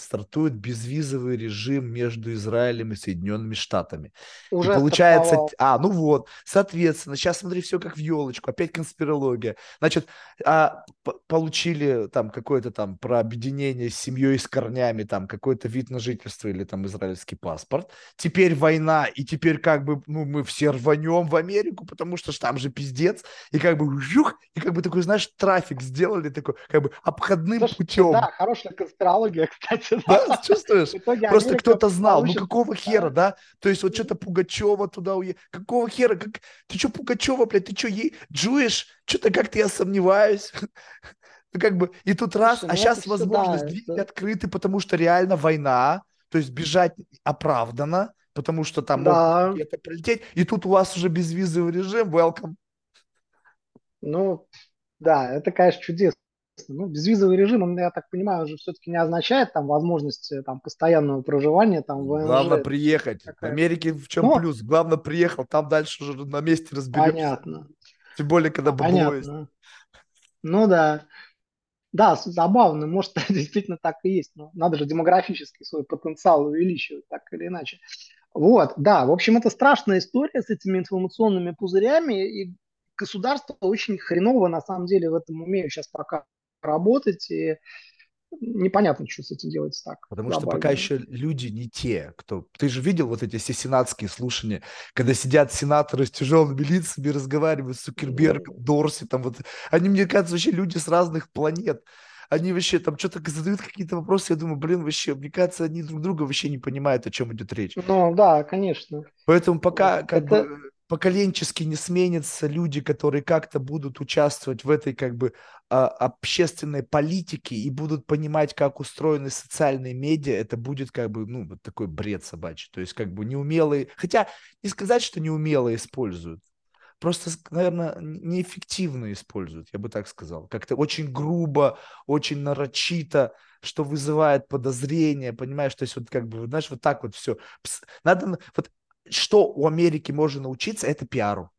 стартует безвизовый режим между Израилем и Соединенными Штатами. Уже и получается, стартовал. а, ну вот, соответственно, сейчас смотри, все как в елочку, опять конспирология. Значит, а, получили там какое-то там про объединение с семьей с корнями, там какой-то вид на жительство или там израильский паспорт. Теперь война, и теперь как бы, ну, мы все рванем в Америку, потому что там же пиздец, и как бы, жух, и как бы такой, знаешь, трафик сделали такой, как бы обходным Слушай, путем. Да, хорошая конспирология, (laughs) кстати Да, чувствуешь? (laughs) Просто кто-то знал. Ну какого хера, да? То есть вот что-то Пугачева туда уехал. Какого хера? Как... Ты что, Пугачева, блядь, ты что, ей джуешь? Что-то как-то я сомневаюсь. (laughs) Ну, как бы, и тут раз, а сейчас ну, возможность двери открыты, потому что реально война, то есть бежать оправдано, потому что там да. может где-то прилететь, и тут у вас уже безвизовый режим, welcome. Ну, да, это, конечно, чудесно ну, безвизовый режим, он, я так понимаю, уже все-таки не означает там возможность там постоянного проживания там в Главное приехать. Такая... В Америке в чем ну, плюс? Главное приехал, там дальше уже на месте разберемся. Понятно. Тем более, когда бабло есть. Ну да. Да, забавно, может, (laughs) действительно так и есть. Но надо же демографический свой потенциал увеличивать, так или иначе. Вот, да, в общем, это страшная история с этими информационными пузырями, и государство очень хреново, на самом деле, в этом умеют сейчас пока работать, и непонятно, что с этим делать так. Потому глобально. что пока еще люди не те, кто... Ты же видел вот эти все сенатские слушания, когда сидят сенаторы с тяжелыми лицами, разговаривают с Цукербергом. Дорси, там вот... Они, мне кажется, вообще люди с разных планет. Они вообще там что-то задают какие-то вопросы, я думаю, блин, вообще, мне кажется, они друг друга вообще не понимают, о чем идет речь. Ну, да, конечно. Поэтому пока как Это... бы поколенчески не сменятся люди, которые как-то будут участвовать в этой как бы а, общественной политике и будут понимать, как устроены социальные медиа, это будет как бы, ну, вот такой бред собачий. То есть как бы неумелые, хотя не сказать, что неумело используют, просто, наверное, неэффективно используют, я бы так сказал. Как-то очень грубо, очень нарочито, что вызывает подозрение, понимаешь, то есть вот как бы, знаешь, вот так вот все. Надо, вот что у Америки можно научиться, это пиару.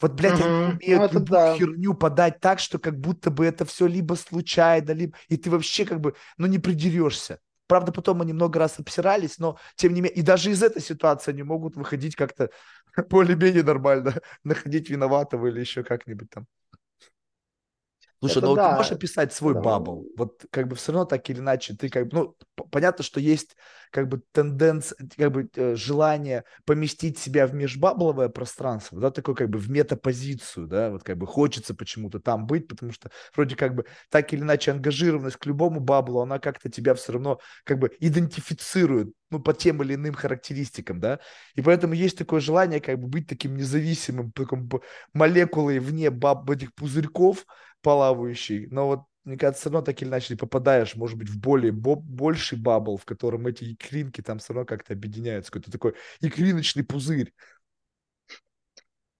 Вот, блядь, угу. они умеют ну, да. херню подать так, что как будто бы это все либо случайно, либо... И ты вообще как бы, ну, не придерешься. Правда, потом они много раз обсирались, но тем не менее, и даже из этой ситуации они могут выходить как-то (laughs) более-менее нормально, (laughs) находить виноватого или еще как-нибудь там. Слушай, это ну да. ты можешь описать свой да. бабл? Вот как бы все равно так или иначе ты как бы, ну, понятно, что есть как бы тенденция, как бы э, желание поместить себя в межбабловое пространство, да, такое как бы в метапозицию, да, вот как бы хочется почему-то там быть, потому что вроде как бы так или иначе ангажированность к любому баблу, она как-то тебя все равно как бы идентифицирует, ну, по тем или иным характеристикам, да, и поэтому есть такое желание как бы быть таким независимым, таком молекулой вне баб этих пузырьков плавающий, но вот мне кажется, все равно так или иначе ты попадаешь, может быть, в более бо- больший бабл, в котором эти икринки там все равно как-то объединяются, какой-то такой икриночный пузырь.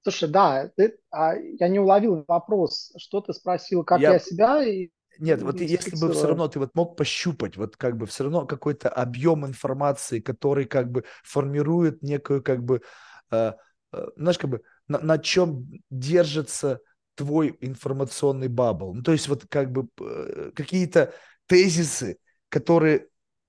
Слушай, да, ты, а, я не уловил вопрос, что ты спросил, как я, я себя и нет, вот если бы все равно ты вот мог пощупать, вот как бы все равно какой-то объем информации, который как бы формирует некую как бы, э, э, знаешь, как бы на, на чем держится твой информационный бабл. Ну, то есть вот как бы э, какие-то тезисы, которые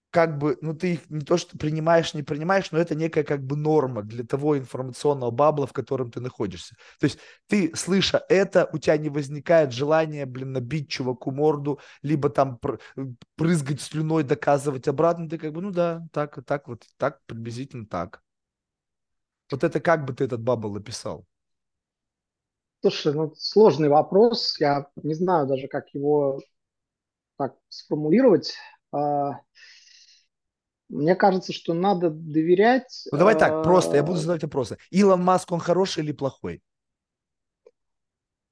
как бы, ну, ты их не то, что принимаешь, не принимаешь, но это некая как бы норма для того информационного бабла, в котором ты находишься. То есть ты, слыша это, у тебя не возникает желания, блин, набить чуваку морду, либо там прызгать слюной, доказывать обратно. Ты как бы, ну да, так, так вот, так, приблизительно так. Вот это как бы ты этот бабл описал? Слушай, ну, сложный вопрос. Я не знаю даже, как его так сформулировать. А, мне кажется, что надо доверять. Ну, давай так, просто, я буду а, задавать вопросы. Илон Маск, он хороший или плохой?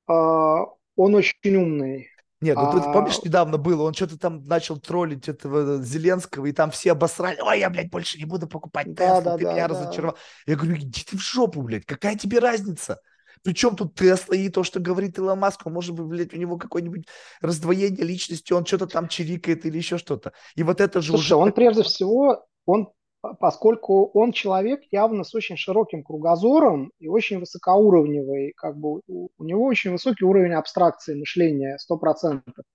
А, он очень умный. Нет, ну а... ты помнишь, недавно было, он что-то там начал троллить этого Зеленского, и там все обосрали, ой, я, блядь, больше не буду покупать Тесла, да, ты да, меня да. разочаровал. Я говорю, иди ты в жопу, блядь, какая тебе разница? Причем тут Тесла и то, что говорит Илон Маск, может быть, блядь, у него какое-нибудь раздвоение личности, он что-то там чирикает или еще что-то. И вот это же Слушай, уже... он прежде всего, он, поскольку он человек явно с очень широким кругозором и очень высокоуровневый, как бы у, у него очень высокий уровень абстракции мышления, сто процентов.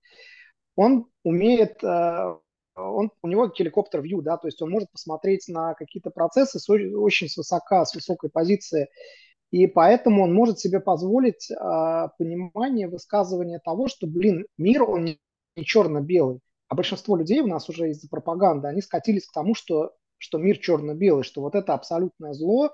Он умеет э, он, у него геликоптер вью, да, то есть он может посмотреть на какие-то процессы с, очень с высока, с высокой позиции и поэтому он может себе позволить э, понимание высказывания того, что, блин, мир, он не, не черно-белый. А большинство людей у нас уже из-за пропаганды, они скатились к тому, что, что мир черно-белый, что вот это абсолютное зло,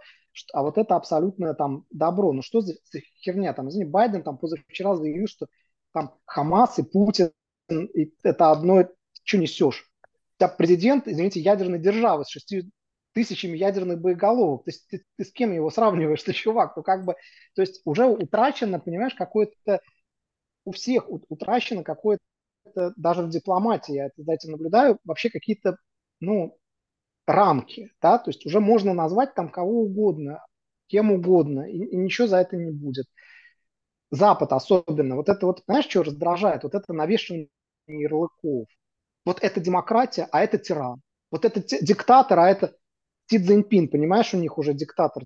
а вот это абсолютное там добро. Ну что за, за херня? Там, извини, Байден там позавчера заявил, что там Хамас и Путин, и это одно, что несешь? Тебя президент, извините, ядерной державы с шестью тысячами ядерных боеголовок. То есть ты, ты с кем его сравниваешь, (laughs) ты чувак? Ну как бы, то есть уже утрачено, понимаешь, какое-то у всех утрачено какое-то, даже в дипломатии, я это, знаете, наблюдаю, вообще какие-то, ну, рамки, да, то есть уже можно назвать там кого угодно, кем угодно, и, и ничего за это не будет. Запад особенно, вот это вот, знаешь, что раздражает? Вот это навешивание ярлыков. Вот это демократия, а это тиран. Вот это диктатор, а это... Си Цзиньпин, понимаешь, у них уже диктатор.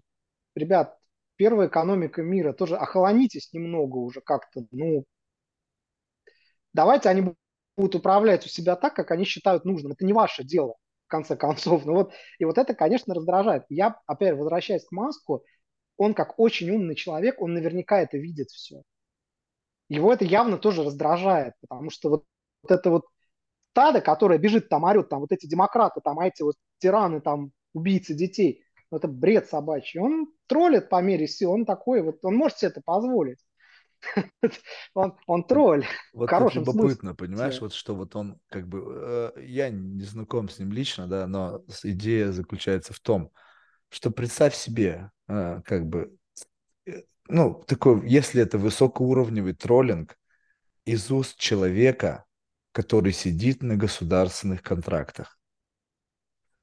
Ребят, первая экономика мира, тоже охолонитесь немного уже как-то, ну, давайте они будут управлять у себя так, как они считают нужным. Это не ваше дело, в конце концов. Ну вот, и вот это, конечно, раздражает. Я, опять возвращаясь к Маску, он как очень умный человек, он наверняка это видит все. Его это явно тоже раздражает, потому что вот, вот это вот стадо, которое бежит там, орет, там вот эти демократы, там, эти вот тираны там убийцы детей. Ну, это бред собачий. Он троллит по мере сил, он такой, вот он может себе это позволить. (laughs) он, он тролль. Вот в хорошем любопытно, смысле. понимаешь, вот что вот он как бы, э, я не знаком с ним лично, да, но идея заключается в том, что представь себе, э, как бы, э, ну, такой, если это высокоуровневый троллинг из уст человека, который сидит на государственных контрактах.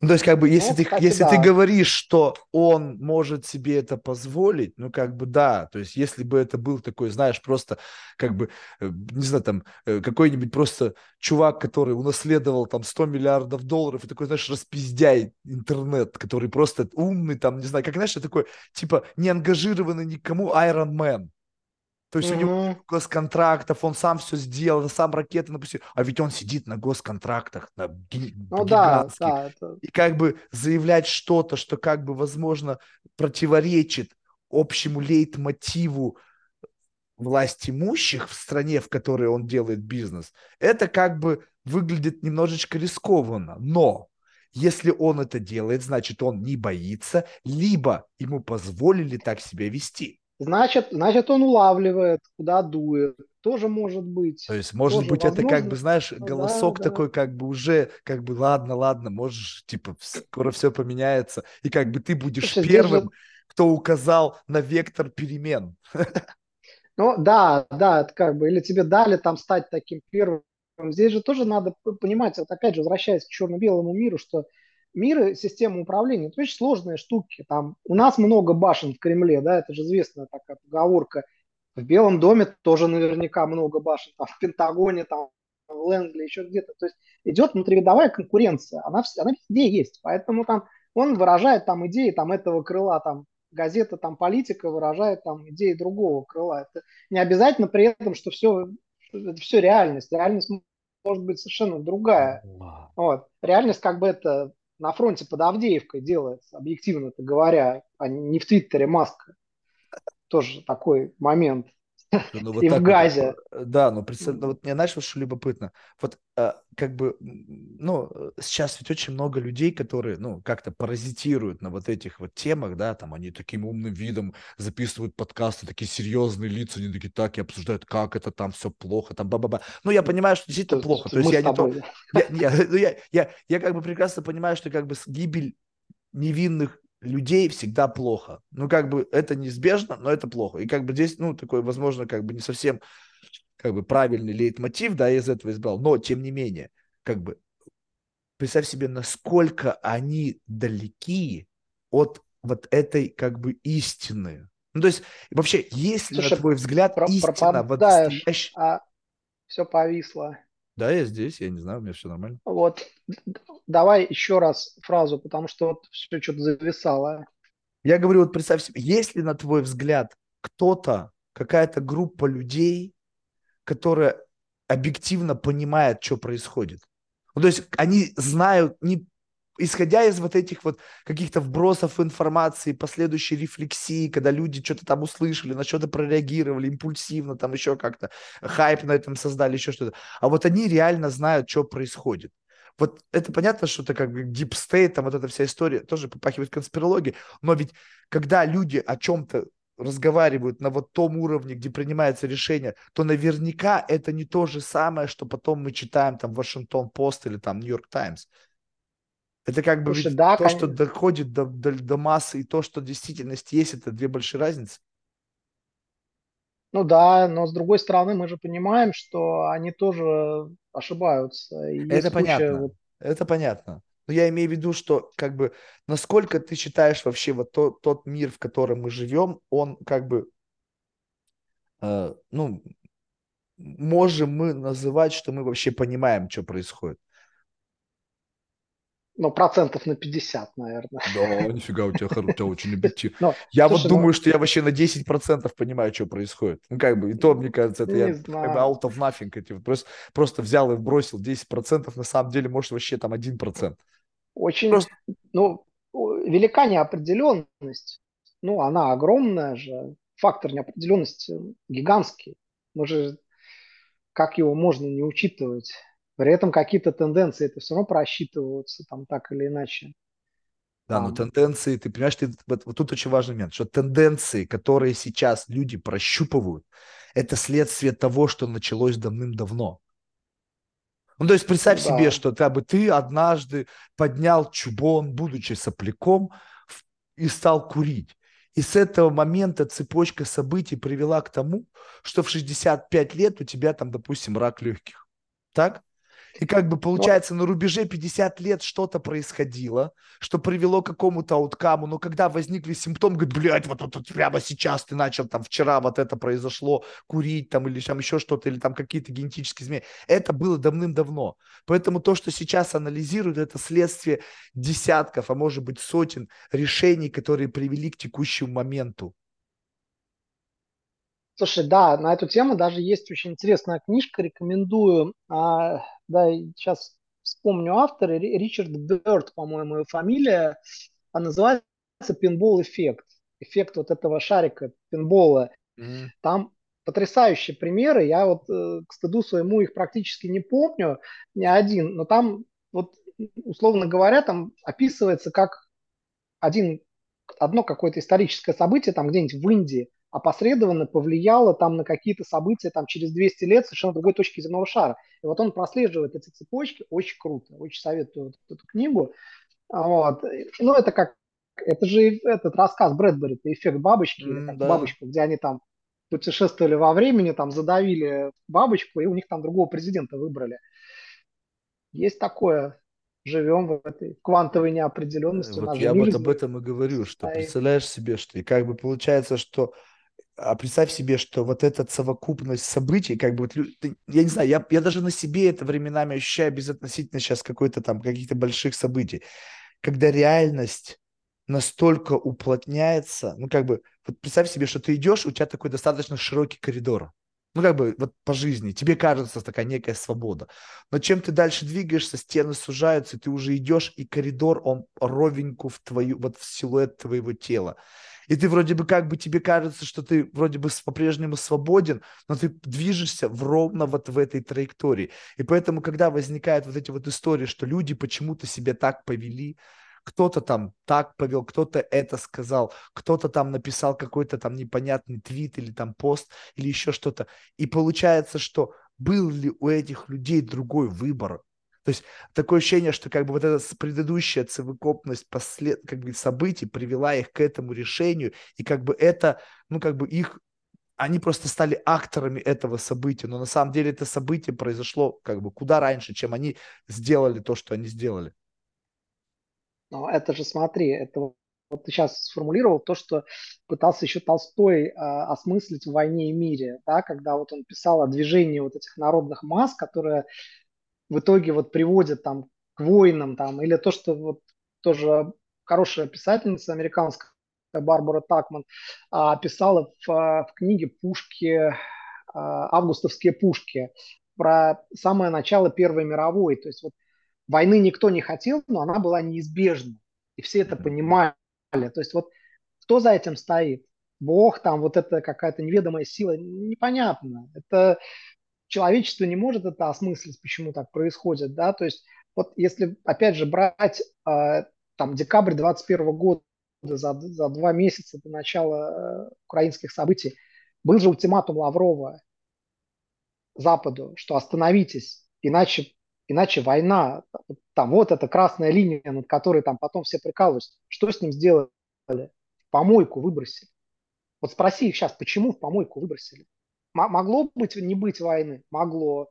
Ну, то есть, как бы, если, ну, ты, кстати, если да. ты говоришь, что он может себе это позволить, ну, как бы, да. То есть, если бы это был такой, знаешь, просто, как бы, э, не знаю, там, э, какой-нибудь просто чувак, который унаследовал там 100 миллиардов долларов, и такой, знаешь, распиздяй интернет, который просто умный, там, не знаю, как, знаешь, такой, типа, не ангажированный никому Iron Man. То есть mm-hmm. у него госконтрактов, он сам все сделал, сам ракеты напустил. А ведь он сидит на госконтрактах, на ги- ну. Да, да, это... И как бы заявлять что-то, что как бы, возможно, противоречит общему лейтмотиву власть имущих в стране, в которой он делает бизнес, это как бы выглядит немножечко рискованно. Но Если он это делает, значит, он не боится, либо ему позволили так себя вести. Значит, значит, он улавливает, куда дует. Тоже может быть. То есть, может Тоже быть, это как бы, знаешь, Да, голосок да. такой, как бы уже, как бы, ладно, ладно, можешь, типа, скоро все поменяется. И как бы ты будешь Слушай, первым, же- кто указал на вектор перемен. Ну, да, да, это как бы, или тебе дали там стать таким первым. Здесь же тоже надо понимать, вот опять же, возвращаясь к черно-белому миру, что мир и система управления, это очень сложные штуки. Там у нас много башен в Кремле, да, это же известная такая поговорка. В Белом доме тоже наверняка много башен, там в Пентагоне, там в Лэнгли, еще где-то. То есть идет внутривидовая конкуренция, она, она везде есть. Поэтому там он выражает там идеи там этого крыла, там газета, там политика выражает там идеи другого крыла. Это не обязательно при этом, что все, это все реальность. Реальность может быть совершенно другая. Вот. Реальность как бы это на фронте под Авдеевкой делается, объективно это говоря, а не в Твиттере Маска. Тоже такой момент. Ну, вот И в вот, газе. э, да, но представь, ну, вот мне знаешь, вот что любопытно? Вот э, как бы, ну, э, сейчас ведь очень много людей, которые, ну, как-то паразитируют на вот этих вот темах, да, там они таким умным видом записывают подкасты, такие серьезные лица, они такие так и обсуждают, как это там все плохо, там ба-ба-ба. Ну, я понимаю, что действительно То- плохо, то мы есть я не то, тобой. я, я, (laughs) ну, я, я, я как бы прекрасно понимаю, что как бы гибель невинных людей всегда плохо. Ну, как бы это неизбежно, но это плохо. И как бы здесь, ну, такой, возможно, как бы не совсем как бы правильный лейтмотив, да, я из этого избрал. Но, тем не менее, как бы представь себе, насколько они далеки от вот этой как бы истины. Ну, то есть, вообще, есть ли, на Слушай, твой взгляд, про- истина вот настоящая? а все повисло. Да, я здесь, я не знаю, у меня все нормально. Вот. Давай еще раз фразу, потому что вот все что-то зависало. Я говорю, вот представь себе, есть ли, на твой взгляд, кто-то, какая-то группа людей, которая объективно понимает, что происходит? Ну, то есть они знают, не исходя из вот этих вот каких-то вбросов информации, последующей рефлексии, когда люди что-то там услышали, на что-то прореагировали импульсивно, там еще как-то хайп на этом создали, еще что-то. А вот они реально знают, что происходит. Вот это понятно, что это как бы state, там вот эта вся история тоже попахивает конспирологией, но ведь когда люди о чем-то разговаривают на вот том уровне, где принимается решение, то наверняка это не то же самое, что потом мы читаем там Вашингтон Пост или там Нью-Йорк Таймс. Это как бы Слушай, да, то, кон- что доходит до, до, до массы, и то, что в действительности есть, это две большие разницы. Ну да, но с другой стороны, мы же понимаем, что они тоже ошибаются. И Это случаи, понятно. вот, Это понятно. Но я имею в виду, что как бы насколько ты считаешь вообще вот тот, тот мир, в котором мы живем, он как бы, э, ну, можем мы называть, что мы вообще понимаем, что происходит? Ну, процентов на 50, наверное. Да, нифига, у тебя, у тебя очень объективно. Но, Я слушай, вот ну, думаю, что я вообще на 10% понимаю, что происходит. Ну, как бы, и то, мне кажется, это Не я как бы out of nothing. вот Просто, просто взял и бросил 10%, на самом деле, может, вообще там 1%. очень, Просто, ну, велика неопределенность. Ну, она огромная же. Фактор неопределенности гигантский. Мы же, как его можно не учитывать? При этом какие-то тенденции это все равно просчитываются там так или иначе. да, но тенденции, ты понимаешь, ты, вот, вот тут очень важный момент, что тенденции, которые сейчас люди прощупывают, это следствие того, что началось давным-давно. Ну, то есть представь себе, да. что как бы ты однажды поднял чубон, будучи сопляком, и стал курить. И с этого момента цепочка событий привела к тому, что в 65 лет у тебя там, допустим, рак легких. Так? И как бы получается, на рубеже 50 лет что-то происходило, что привело к какому-то ауткаму, но когда возникли симптомы, говорит, блядь, вот, вот, вот прямо сейчас ты начал, там, вчера вот это произошло, курить там или там еще что-то, или там какие-то генетические изменения. Это было давным-давно. Поэтому то, что сейчас анализируют, это следствие десятков, а может быть сотен решений, которые привели к текущему моменту. Слушай, да, на эту тему даже есть очень интересная книжка, рекомендую. Да, сейчас вспомню автора, Ри- Ричард Бёрд, по-моему, его фамилия, а называется «Пинбол эффект». Эффект вот этого шарика пинбола. Мгм. Там потрясающие примеры. Я вот э, к стыду своему их практически не помню, ни один, но там вот условно говоря, там описывается как один, одно какое-то историческое событие там где-нибудь в Индии опосредованно повлияло там на какие-то события там через 200 лет совершенно другой точки земного шара. И вот он прослеживает эти цепочки, очень круто, очень советую вот эту книгу. Вот. Ну, это как, это же этот рассказ Брэдбери, это эффект бабочки, mm, да. бабочка, где они там путешествовали во времени, там задавили бабочку, и у них там другого президента выбрали. Есть такое. Живем в этой квантовой неопределенности. Вот я вот об этом и говорю, что стоит. представляешь себе, что и как бы получается, что а представь себе, что вот эта совокупность событий, как бы, вот, я не знаю, я, я даже на себе это временами ощущаю без относительно сейчас какой-то там каких-то больших событий, когда реальность настолько уплотняется, ну, как бы, вот представь себе, что ты идешь, у тебя такой достаточно широкий коридор, ну, как бы, вот по жизни, тебе кажется такая некая свобода. Но чем ты дальше двигаешься, стены сужаются, ты уже идешь, и коридор, он ровенько в твою, вот в силуэт твоего тела и ты вроде бы как бы тебе кажется, что ты вроде бы по-прежнему свободен, но ты движешься в ровно вот в этой траектории. И поэтому, когда возникают вот эти вот истории, что люди почему-то себя так повели, кто-то там так повел, кто-то это сказал, кто-то там написал какой-то там непонятный твит или там пост или еще что-то. И получается, что был ли у этих людей другой выбор? То есть такое ощущение, что как бы вот эта предыдущая совокупность послед... как бы событий привела их к этому решению, и как бы это, ну как бы их они просто стали акторами этого события, но на самом деле это событие произошло как бы куда раньше, чем они сделали то, что они сделали. Но это же, смотри, это вот ты сейчас сформулировал то, что пытался еще Толстой э, осмыслить в «Войне и мире», да, когда вот он писал о движении вот этих народных масс, которые в итоге вот приводит там к войнам там, или то, что вот тоже хорошая писательница американская Барбара Такман а, писала в, в книге «Пушки», а, «Августовские пушки» про самое начало Первой мировой. То есть вот войны никто не хотел, но она была неизбежна. И все это понимали. То есть вот кто за этим стоит? Бог, там вот это какая-то неведомая сила, непонятно. Это человечество не может это осмыслить, почему так происходит, да, то есть вот если, опять же, брать э, там декабрь 21 года, за, за два месяца до начала э, украинских событий, был же ультиматум Лаврова Западу, что остановитесь, иначе, иначе война, там вот эта красная линия, над которой там потом все прикалываются, что с ним сделали? В помойку выбросили. Вот спроси их сейчас, почему в помойку выбросили? Могло быть не быть войны? Могло.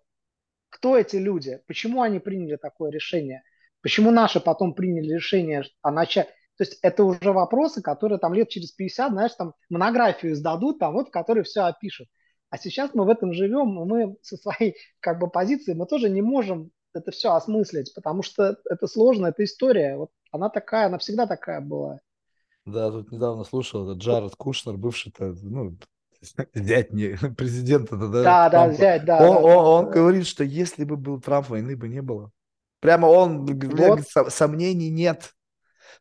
Кто эти люди? Почему они приняли такое решение? Почему наши потом приняли решение о начале? То есть это уже вопросы, которые там лет через 50, знаешь, там монографию сдадут, там вот, в которой все опишут. А сейчас мы в этом живем, мы со своей как бы позиции, мы тоже не можем это все осмыслить, потому что это сложно, это история. Вот она такая, она всегда такая была. Да, тут недавно слушал, этот Джаред Кушнер, бывший ну, (laughs) Зять не (laughs) президента, да? Да, да, зять, да. Он, да, он, он да. говорит, что если бы был Трамп, войны бы не было. Прямо он, вот. сомнений нет.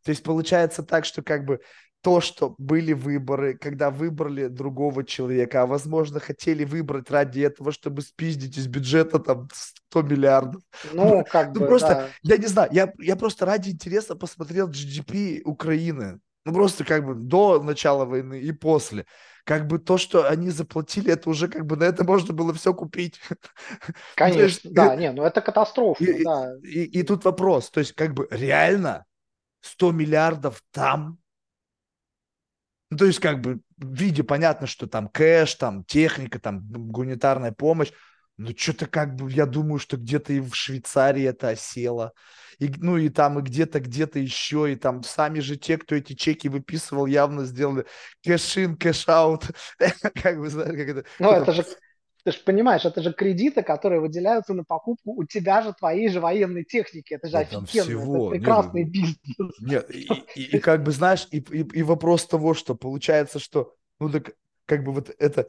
То есть получается так, что как бы то, что были выборы, когда выбрали другого человека, а возможно хотели выбрать ради этого, чтобы спиздить из бюджета там 100 миллиардов. Ну, как ну, бы, просто, да. я не знаю, я, я просто ради интереса посмотрел GDP Украины. Ну, просто как бы до начала войны и после как бы то, что они заплатили, это уже как бы на это можно было все купить. (laughs) Конечно, да, и, не, ну это катастрофа, и, да. И, и, и тут вопрос, то есть как бы реально 100 миллиардов там, ну, то есть как бы в виде понятно, что там кэш, там техника, там гуманитарная помощь, ну, что-то как бы, я думаю, что где-то и в Швейцарии это осело. И, ну, и там, и где-то, где-то еще, и там сами же те, кто эти чеки выписывал, явно сделали cash-in, cash-out. (laughs) как бы, знаешь, как это... Ну, это же, ты же понимаешь, это же кредиты, которые выделяются на покупку у тебя же твоей же военной техники. Это же да, офигенно, всего. это прекрасный нет, бизнес. Нет, (laughs) и, и, и как бы, знаешь, и, и, и вопрос того, что получается, что, ну, так, как бы вот это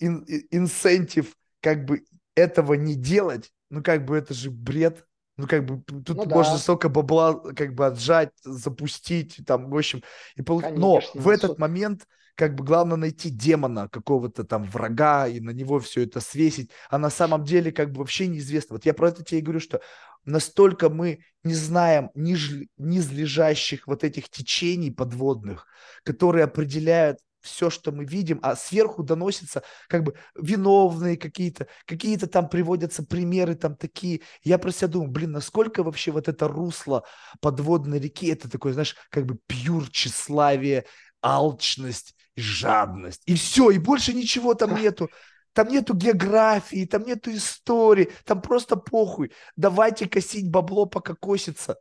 инсентив как бы этого не делать, ну как бы это же бред. Ну, как бы тут ну, можно да. столько бабла как бы отжать, запустить, там, в общем. И пол... Конечно, Но в этот момент как бы главное найти демона, какого-то там врага, и на него все это свесить, а на самом деле как бы вообще неизвестно. Вот я про это тебе и говорю, что настолько мы не знаем ниж, низлежащих вот этих течений подводных, которые определяют все, что мы видим, а сверху доносятся как бы виновные какие-то, какие-то там приводятся примеры там такие. Я про себя думаю, блин, насколько вообще вот это русло подводной реки, это такое, знаешь, как бы пьюр тщеславие, алчность, жадность. И все, и больше ничего там нету. Там нету географии, там нету истории, там просто похуй. Давайте косить бабло, пока косится.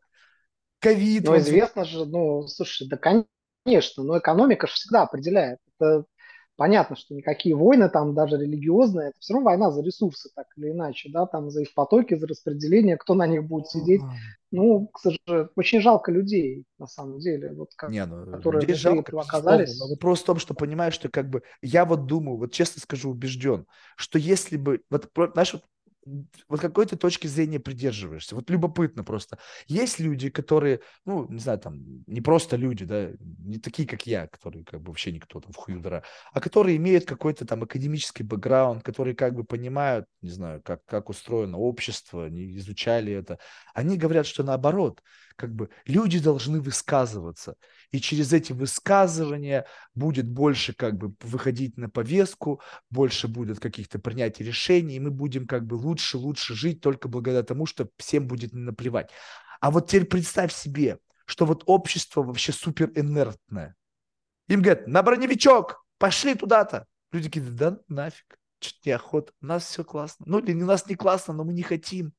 Ковид. Ну, известно же, ну, слушай, да, конечно, но экономика же всегда определяет. Это понятно, что никакие войны там, даже религиозные, это все равно война за ресурсы, так или иначе, да, там за их потоки, за распределение, кто на них будет сидеть. Ну, к сожалению, очень жалко людей, на самом деле, вот, как, Не, ну, которые людей жалко, оказались. Но вопрос в том, что понимаешь, что как бы я вот думаю, вот честно скажу, убежден, что если бы, вот, знаешь, вот вот какой ты точки зрения придерживаешься? Вот любопытно просто. Есть люди, которые, ну, не знаю, там, не просто люди, да, не такие, как я, которые как бы вообще никто там в хую а которые имеют какой-то там академический бэкграунд, которые как бы понимают, не знаю, как, как устроено общество, не изучали это. Они говорят, что наоборот, как бы люди должны высказываться, и через эти высказывания будет больше как бы выходить на повестку, больше будет каких-то принятий решений, и мы будем как бы лучше, лучше жить только благодаря тому, что всем будет наплевать. А вот теперь представь себе, что вот общество вообще супер инертное. Им говорят, на броневичок, пошли туда-то. Люди говорят, да нафиг что-то неохота, у нас все классно. Ну, или у нас не классно, но мы не хотим.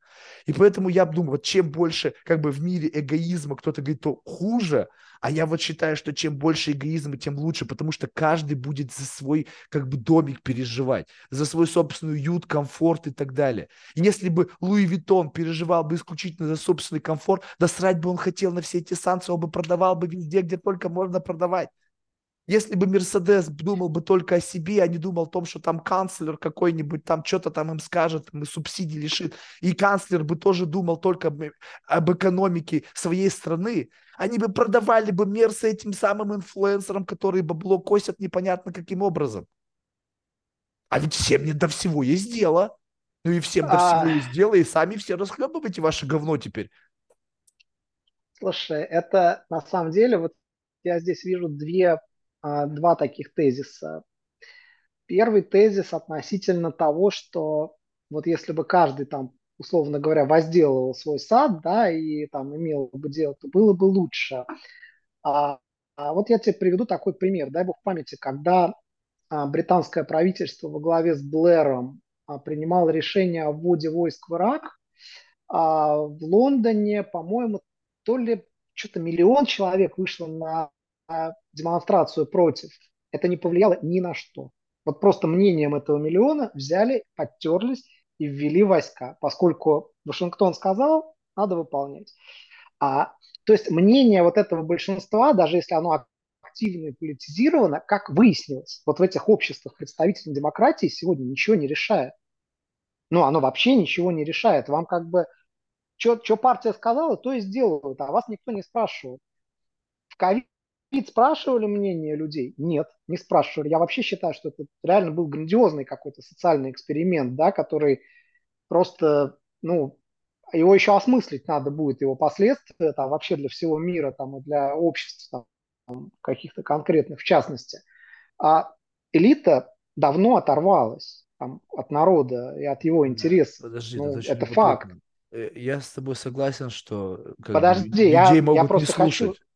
И поэтому я думаю, вот чем больше как бы в мире эгоизма кто-то говорит, то хуже, а я вот считаю, что чем больше эгоизма, тем лучше, потому что каждый будет за свой как бы домик переживать, за свой собственный уют, комфорт и так далее. И если бы Луи Виттон переживал бы исключительно за собственный комфорт, да срать бы он хотел на все эти санкции, он бы продавал бы везде, где только можно продавать. Если бы Мерседес думал бы только о себе, а не думал о том, что там канцлер какой-нибудь там что-то там им скажет, им субсидий лишит, и канцлер бы тоже думал только об, об экономике своей страны, они бы продавали бы Мерсы этим самым инфлюенсерам, которые бабло косят непонятно каким образом. А ведь всем не до всего есть дело. Ну и всем до всего есть дело, и сами все расхлебывайте ваше говно теперь. Слушай, это на самом деле, вот я здесь вижу две а, два таких тезиса. Первый тезис относительно того, что вот если бы каждый там, условно говоря, возделывал свой сад, да, и там имел бы дело, то было бы лучше. А, а вот я тебе приведу такой пример, дай бог памяти, когда а, британское правительство во главе с Блэром а, принимало решение о вводе войск в Ирак, а, в Лондоне, по-моему, то ли что-то миллион человек вышло на демонстрацию против, это не повлияло ни на что. Вот просто мнением этого миллиона взяли, подтерлись и ввели войска, поскольку Вашингтон сказал, надо выполнять. А, то есть мнение вот этого большинства, даже если оно активно и политизировано, как выяснилось, вот в этих обществах представительной демократии сегодня ничего не решает. Ну, оно вообще ничего не решает. Вам как бы, что партия сказала, то и сделают, а вас никто не спрашивает. В ковид Пит спрашивали мнение людей? Нет, не спрашивали. Я вообще считаю, что это реально был грандиозный какой-то социальный эксперимент, да, который просто, ну, его еще осмыслить надо будет, его последствия там вообще для всего мира там, и для общества там, каких-то конкретных в частности. А элита давно оторвалась там, от народа и от его интересов. Подожди, ну, это, это факт. Э, я с тобой согласен, что Подожди, людей я, могут я просто не слушать. Хочу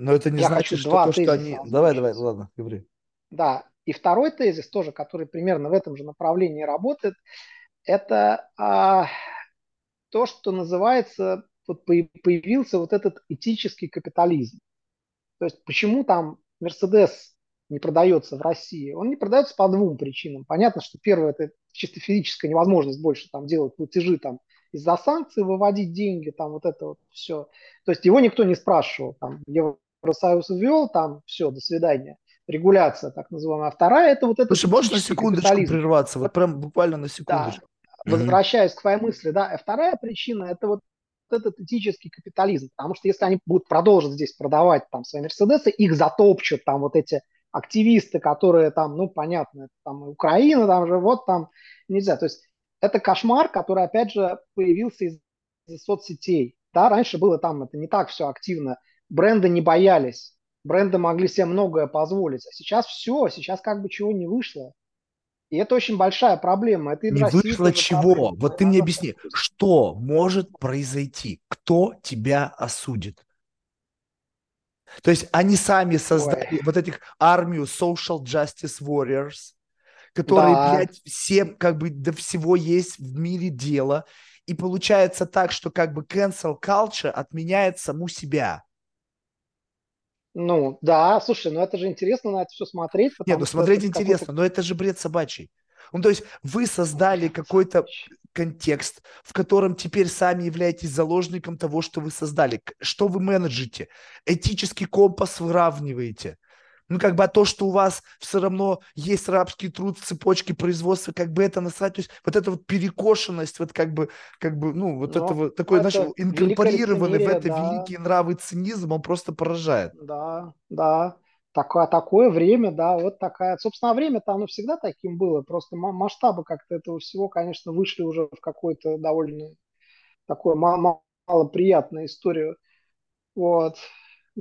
но это не я значит, что то, что они... Давай, давай, ладно, говори. Да, и второй тезис тоже, который примерно в этом же направлении работает, это а, то, что называется, вот появился вот этот этический капитализм. То есть почему там Мерседес не продается в России? Он не продается по двум причинам. Понятно, что первое это чисто физическая невозможность больше там делать платежи там из-за санкций, выводить деньги, там вот это вот все. То есть его никто не спрашивал, там, Евросоюз ввел, там все, до свидания. Регуляция, так называемая. А вторая, это вот это... Слушай, можно на секундочку прерваться? Вот прям буквально на секундочку. Да. Возвращаясь к твоей мысли, да, а вторая причина, это вот этот этический капитализм, потому что если они будут продолжить здесь продавать там свои Мерседесы, их затопчут там вот эти активисты, которые там, ну, понятно, там Украина, там же вот там нельзя. То есть это кошмар, который, опять же, появился из, из соцсетей. Да, раньше было там это не так все активно. Бренды не боялись. Бренды могли себе многое позволить. А сейчас все, сейчас как бы чего не вышло. И это очень большая проблема. Это не вышло чего? Проблема. Вот ты мне объясни, что может произойти? Кто тебя осудит? То есть они сами создали Ой. вот этих армию social justice warriors, которые, да. блядь, всем как бы до всего есть в мире дело. И получается так, что как бы cancel culture отменяет саму себя. Ну, да, слушай, ну это же интересно на это все смотреть. Нет, ну смотреть интересно, но это же бред собачий. Ну, то есть вы создали какой-то контекст, в котором теперь сами являетесь заложником того, что вы создали. Что вы менеджите? Этический компас выравниваете. Ну, как бы а то, что у вас все равно есть рабский труд в цепочке производства, как бы это насрать. То есть вот эта вот перекошенность, вот как бы, как бы, ну, вот Но это вот такой, знаешь, инкорпорированный в это да. великий нравы цинизм, он просто поражает. Да, да такое, такое время, да, вот такая. Собственно, время-то оно всегда таким было, просто масштабы как-то этого всего, конечно, вышли уже в какую-то довольно такую малоприятную историю. Вот,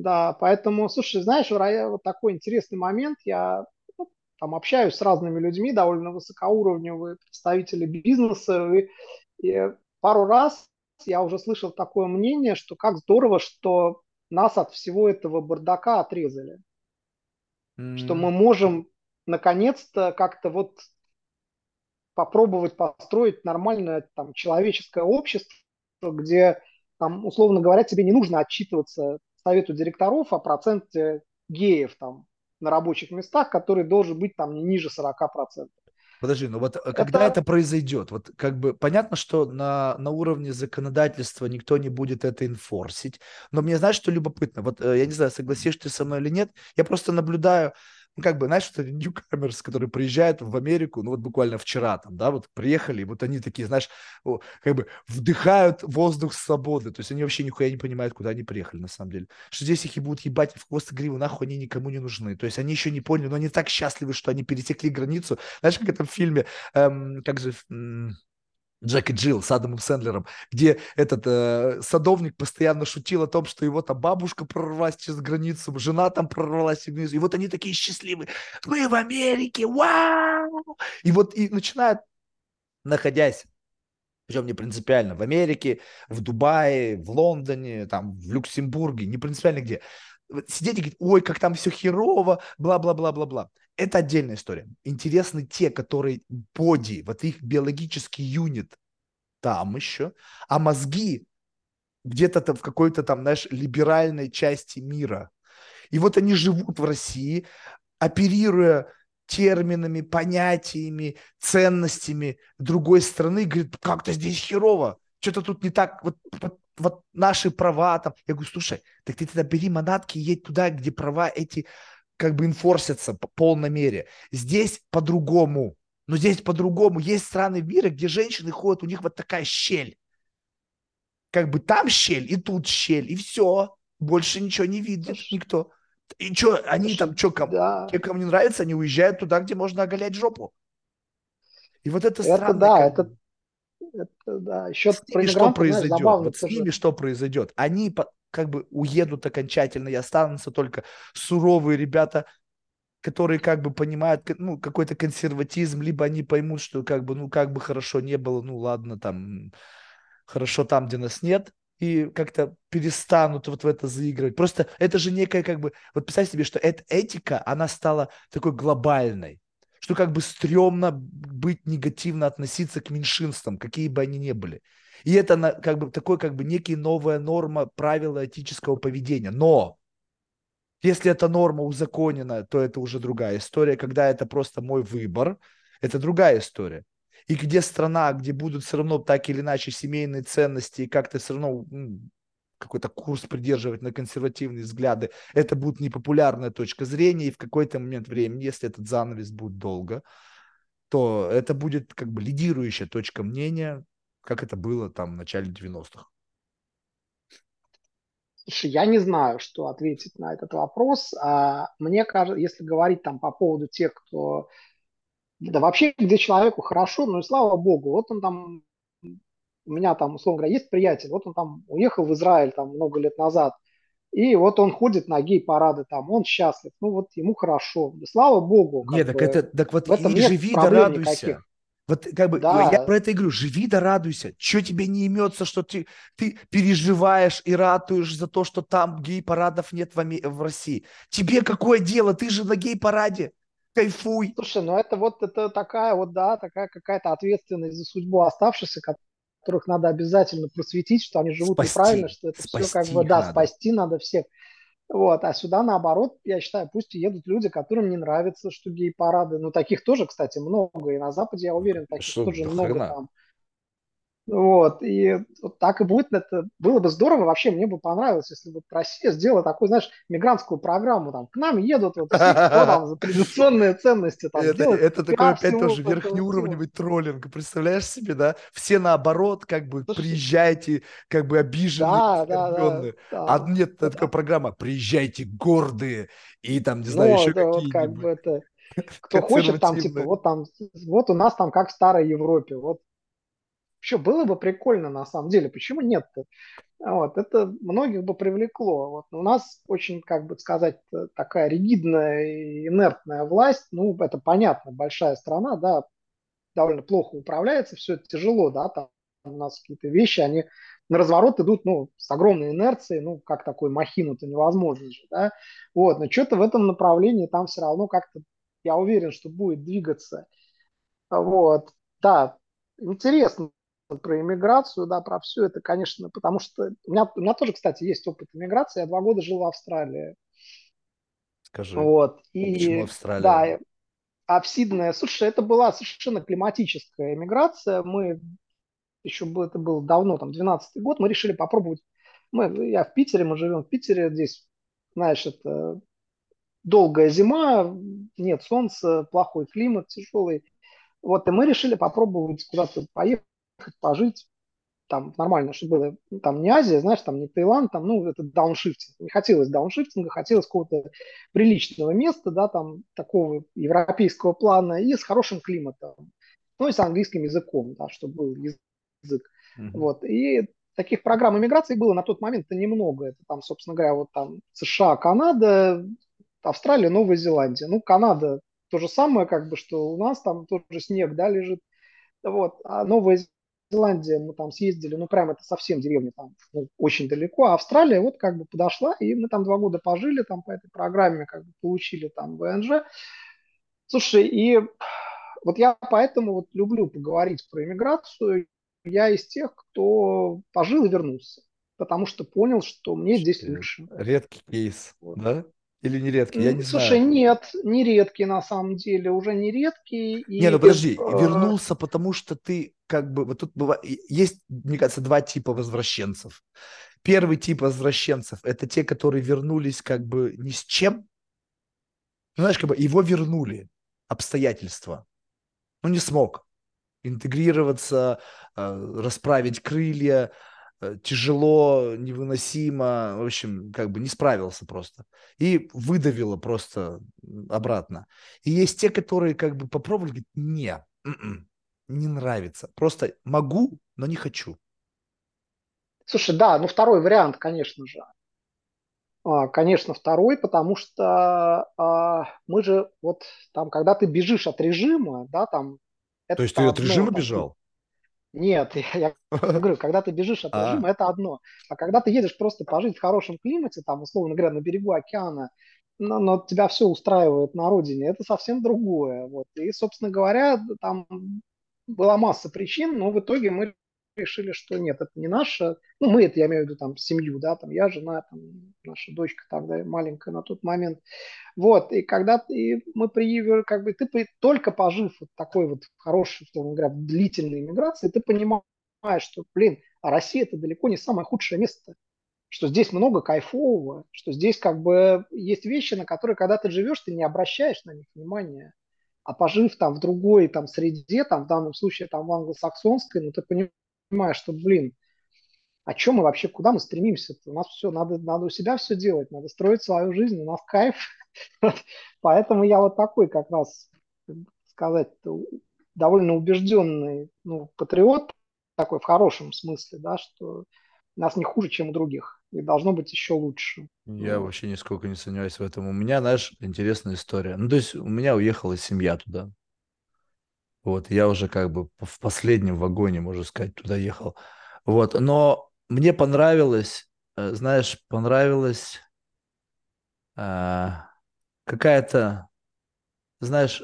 да, поэтому, слушай, знаешь, вот такой интересный момент, я ну, там общаюсь с разными людьми, довольно высокоуровневые представители бизнеса, и, и пару раз я уже слышал такое мнение, что как здорово, что нас от всего этого бардака отрезали. Что мы можем наконец-то как-то вот попробовать построить нормальное там человеческое общество, где там, условно говоря, тебе не нужно отчитываться совету директоров о проценте геев там на рабочих местах, который должен быть там не ниже 40%. Подожди, ну вот э, это... когда это произойдет? Вот как бы понятно, что на, на уровне законодательства никто не будет это инфорсить, но мне знаешь, что любопытно? Вот э, я не знаю, согласишься ты со мной или нет, я просто наблюдаю ну, как бы, знаешь, что ньюкамерс, которые приезжают в Америку, ну, вот буквально вчера там, да, вот приехали, вот они такие, знаешь, как бы вдыхают воздух свободы, то есть они вообще нихуя не понимают, куда они приехали, на самом деле. Что здесь их и будут ебать в хвост и гриву, нахуй они никому не нужны. То есть они еще не поняли, но они так счастливы, что они пересекли границу. Знаешь, как это в фильме, эм, как же... Эм, Джек и Джилл с Адамом Сэндлером, где этот э, садовник постоянно шутил о том, что его там бабушка прорвалась через границу, жена там прорвалась через границу, и вот они такие счастливые, мы в Америке, вау! И вот и начинают, находясь причем не принципиально, в Америке, в Дубае, в Лондоне, там, в Люксембурге, не принципиально где. Сидеть и говорить, ой, как там все херово, бла-бла-бла-бла-бла это отдельная история. Интересны те, которые боди, вот их биологический юнит там еще, а мозги где-то там в какой-то там, знаешь, либеральной части мира. И вот они живут в России, оперируя терминами, понятиями, ценностями другой страны, говорит, как-то здесь херово, что-то тут не так, вот, вот, вот наши права там. Я говорю, слушай, так ты тогда бери манатки и едь туда, где права эти как бы инфорсятся по полной мере. Здесь по-другому. Но здесь по-другому. Есть страны мира, где женщины ходят, у них вот такая щель. Как бы там щель, и тут щель, и все. Больше ничего не видит никто. И что, они там, что, кому, да. те, кому не нравится, они уезжают туда, где можно оголять жопу. И вот это, это странно. Да, это, это да, еще с ними что произойдет? Знаешь, вот с ними что произойдет? Они как бы уедут окончательно и останутся только суровые ребята, которые как бы понимают ну, какой-то консерватизм, либо они поймут, что как бы, ну, как бы хорошо не было, ну, ладно, там, хорошо там, где нас нет, и как-то перестанут вот в это заигрывать. Просто это же некая как бы... Вот представь себе, что эта этика, она стала такой глобальной, что как бы стрёмно быть негативно относиться к меньшинствам, какие бы они ни были. И это как бы такой как бы некий новая норма правила этического поведения. Но если эта норма узаконена, то это уже другая история. Когда это просто мой выбор, это другая история. И где страна, где будут все равно так или иначе семейные ценности и как-то все равно какой-то курс придерживать на консервативные взгляды, это будет непопулярная точка зрения, и в какой-то момент времени, если этот занавес будет долго, то это будет как бы лидирующая точка мнения, как это было там в начале 90-х. Слушай, я не знаю, что ответить на этот вопрос. А мне кажется, если говорить там по поводу тех, кто... Да вообще, где человеку хорошо, ну и слава богу, вот он там... У меня там, условно говоря, есть приятель, вот он там уехал в Израиль там много лет назад, и вот он ходит на гей-парады там, он счастлив, ну вот ему хорошо. Слава богу. Нет, так бы, это, так вот и живи да радуйся. Никаких. Вот как бы да. я про это и говорю, живи да радуйся. Что тебе не имется, что ты, ты переживаешь и ратуешь за то, что там гей-парадов нет в, в России? Тебе какое дело? Ты же на гей-параде. Кайфуй. Слушай, ну это вот это такая вот, да, такая какая-то ответственность за судьбу оставшихся, которых надо обязательно просветить, что они живут спасти, неправильно, что это все как бы, да, надо. спасти надо всех. Вот, а сюда наоборот, я считаю, пусть едут люди, которым не нравится, что гей-парады. Ну, таких тоже, кстати, много. И на Западе, я уверен, таких что тоже много хрена? там. Вот, и вот так и будет. Это было бы здорово. Вообще, мне бы понравилось, если бы Россия сделала такую, знаешь, мигрантскую программу. Там, к нам едут вот все, кто там за традиционные ценности. Там, это, это такой опять тоже верхнеуровневый троллинг. Представляешь себе, да? Все наоборот, как бы, приезжайте, как бы обиженные, да, да, да, А нет, такая программа, приезжайте гордые и там, не знаю, ну, еще какие-нибудь. (laughs) Кто хочет там, типа, вот там, вот у нас там как в старой Европе, вот Вообще было бы прикольно на самом деле, почему нет-то? Вот, это многих бы привлекло. Вот. У нас очень, как бы сказать, такая ригидная и инертная власть, ну, это понятно, большая страна, да, довольно плохо управляется, все это тяжело, да, там у нас какие-то вещи, они на разворот идут, ну, с огромной инерцией, ну, как такой махину-то невозможно же, да, вот, но что-то в этом направлении там все равно как-то, я уверен, что будет двигаться, вот, да, интересно, про иммиграцию, да, про все это, конечно, потому что у меня, у меня тоже, кстати, есть опыт иммиграции. Я два года жил в Австралии. Скажи, вот. И, почему Австралия? Да, а в Сиднее, слушай, это была совершенно климатическая иммиграция. Мы еще это было давно, там, 12 год, мы решили попробовать. Мы, я в Питере, мы живем в Питере, здесь, знаешь, это долгая зима, нет солнца, плохой климат, тяжелый. Вот, и мы решили попробовать куда-то поехать пожить, там нормально, чтобы было, там не Азия, знаешь, там не Таиланд, там, ну, это дауншифтинг. Не хотелось дауншифтинга, хотелось какого-то приличного места, да, там, такого европейского плана и с хорошим климатом. Ну, и с английским языком, да, чтобы был язык. Mm-hmm. Вот, и таких программ иммиграции было на тот момент немного. Это там, собственно говоря, вот там США, Канада, Австралия, Новая Зеландия. Ну, Канада то же самое, как бы, что у нас там тоже снег, да, лежит. Вот. А Новая Зеландия мы там съездили, ну прям это совсем деревня там ну, очень далеко, а Австралия вот как бы подошла, и мы там два года пожили там по этой программе, как бы получили там ВНЖ. Слушай, и вот я поэтому вот люблю поговорить про иммиграцию. Я из тех, кто пожил и вернулся, потому что понял, что мне здесь лучше. Редкий кейс, вот. да? Или не редкий? Я не Слушай, знаю. нет, не редкий на самом деле, уже не редкий. И... Не, ну подожди, э... вернулся, потому что ты как бы, вот тут бывает, есть, мне кажется, два типа возвращенцев. Первый тип возвращенцев – это те, которые вернулись как бы ни с чем. Ну, знаешь, как бы его вернули обстоятельства. Ну, не смог интегрироваться, э, расправить крылья, тяжело, невыносимо, в общем, как бы не справился просто. И выдавило просто обратно. И есть те, которые как бы попробовали, говорят, не, м-м, не нравится. Просто могу, но не хочу. Слушай, да, ну второй вариант, конечно же. А, конечно, второй, потому что а, мы же вот там, когда ты бежишь от режима, да, там... То есть ты от режима бежал? Нет, (laughs) я, говорю, когда ты бежишь от режима, а. это одно. А когда ты едешь просто пожить в хорошем климате, там, условно говоря, на берегу океана, но, но тебя все устраивает на родине, это совсем другое. Вот. И, собственно говоря, там была масса причин, но в итоге мы решили, что нет, это не наша, ну, мы это, я имею в виду, там, семью, да, там, я, жена, там, наша дочка тогда маленькая на тот момент, вот, и когда и мы приехали, как бы, ты только пожив вот такой вот хороший, условно говоря, длительной иммиграции, ты понимаешь, что, блин, а Россия это далеко не самое худшее место, что здесь много кайфового, что здесь как бы есть вещи, на которые, когда ты живешь, ты не обращаешь на них внимания. А пожив там в другой там среде, там в данном случае там в англосаксонской, ну ты понимаешь, что, блин, о чем мы вообще, куда мы стремимся? У нас все, надо, надо у себя все делать, надо строить свою жизнь, у нас кайф. (laughs) Поэтому я вот такой как раз, сказать, довольно убежденный ну, патриот, такой в хорошем смысле, да, что нас не хуже, чем у других, и должно быть еще лучше. Я вообще нисколько не сомневаюсь в этом. У меня, знаешь, интересная история. Ну, то есть у меня уехала семья туда. Вот, я уже как бы в последнем вагоне, можно сказать, туда ехал. Вот, но мне понравилось, э, знаешь, понравилось э, какая-то, знаешь,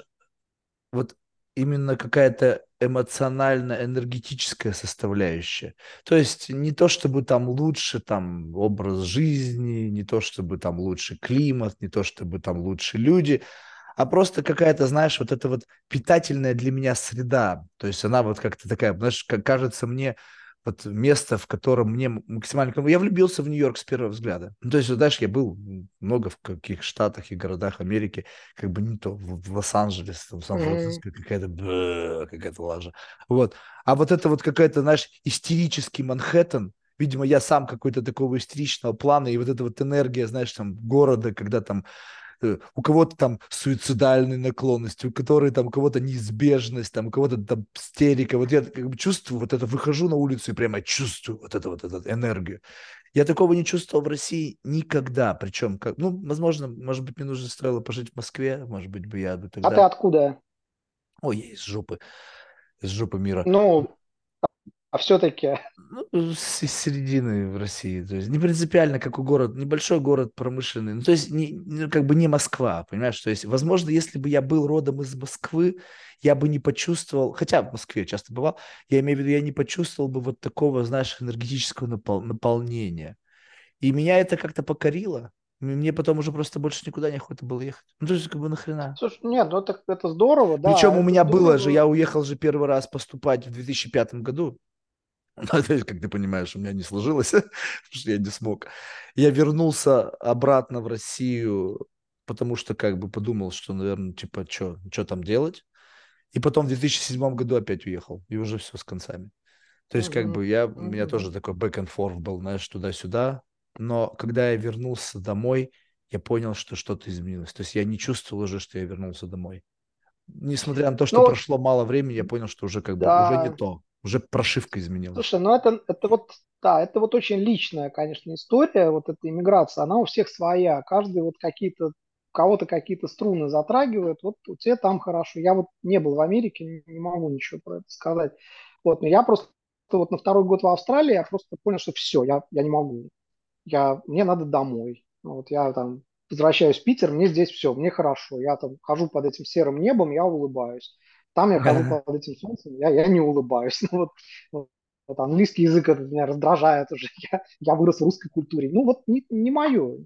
вот именно какая-то эмоционально-энергетическая составляющая. То есть не то, чтобы там лучше там образ жизни, не то, чтобы там лучше климат, не то, чтобы там лучше люди, а просто какая-то, знаешь, вот эта вот питательная для меня среда. То есть она вот как-то такая, знаешь, кажется мне, вот место, в котором мне максимально... Я влюбился в Нью-Йорк с первого взгляда. Ну, то есть, знаешь, я был много в каких штатах и городах Америки, как бы не то, в, в Лос-Анджелес, в Сан-Франциско, какая-то какая-то лажа. Вот. А вот это вот какая-то, знаешь, истерический Манхэттен, видимо, я сам какой-то такого истеричного плана, и вот эта вот энергия, знаешь, там, города, когда там у кого-то там суицидальные наклонности, у которой там у кого-то неизбежность, там у кого-то там истерика. Вот я как бы чувствую вот это, выхожу на улицу и прямо чувствую вот эту вот эту энергию. Я такого не чувствовал в России никогда. Причем, как, ну, возможно, может быть, мне нужно стоило пожить в Москве, может быть, бы я бы тогда... А ты откуда? Ой, я из жопы, из жопы мира. Ну, а все-таки... Ну, из середины в России. То есть не принципиально, как у город, небольшой город промышленный. Ну, то есть не, как бы не Москва, понимаешь? То есть, возможно, если бы я был родом из Москвы, я бы не почувствовал, хотя в Москве часто бывал, я имею в виду, я не почувствовал бы вот такого, знаешь, энергетического напол- наполнения. И меня это как-то покорило. Мне потом уже просто больше никуда не охота было ехать. Ну, то есть, как бы нахрена. Слушай, нет, ну это, это здорово, да. Причем у меня здорово. было же, я уехал же первый раз поступать в 2005 году. (laughs) Ну, как ты понимаешь, у меня не сложилось, (laughs) потому что я не смог. Я вернулся обратно в Россию, потому что как бы подумал, что, наверное, типа, что там делать. И потом в 2007 году опять уехал, и уже все с концами. То есть, как бы, я, у меня тоже такой back and forth был, знаешь, туда-сюда. Но когда я вернулся домой, я понял, что что-то изменилось. То есть я не чувствовал уже, что я вернулся домой. Несмотря на то, что ну, прошло мало времени, я понял, что уже как бы да. уже не то. Уже прошивка изменилась. Слушай, ну это, это вот, да, это вот очень личная, конечно, история, вот эта иммиграция, она у всех своя. Каждый вот какие-то, кого-то какие-то струны затрагивает, вот у тебя там хорошо. Я вот не был в Америке, не, могу ничего про это сказать. Вот, но я просто вот на второй год в Австралии я просто понял, что все, я, я не могу. Я, мне надо домой. Вот я там возвращаюсь в Питер, мне здесь все, мне хорошо. Я там хожу под этим серым небом, я улыбаюсь. Там я хожу под этим солнцем, я, я не улыбаюсь. (laughs) Ну, вот, вот, вот английский язык этот меня раздражает уже. (laughs) Я, я вырос в русской культуре. Ну вот не, не мое.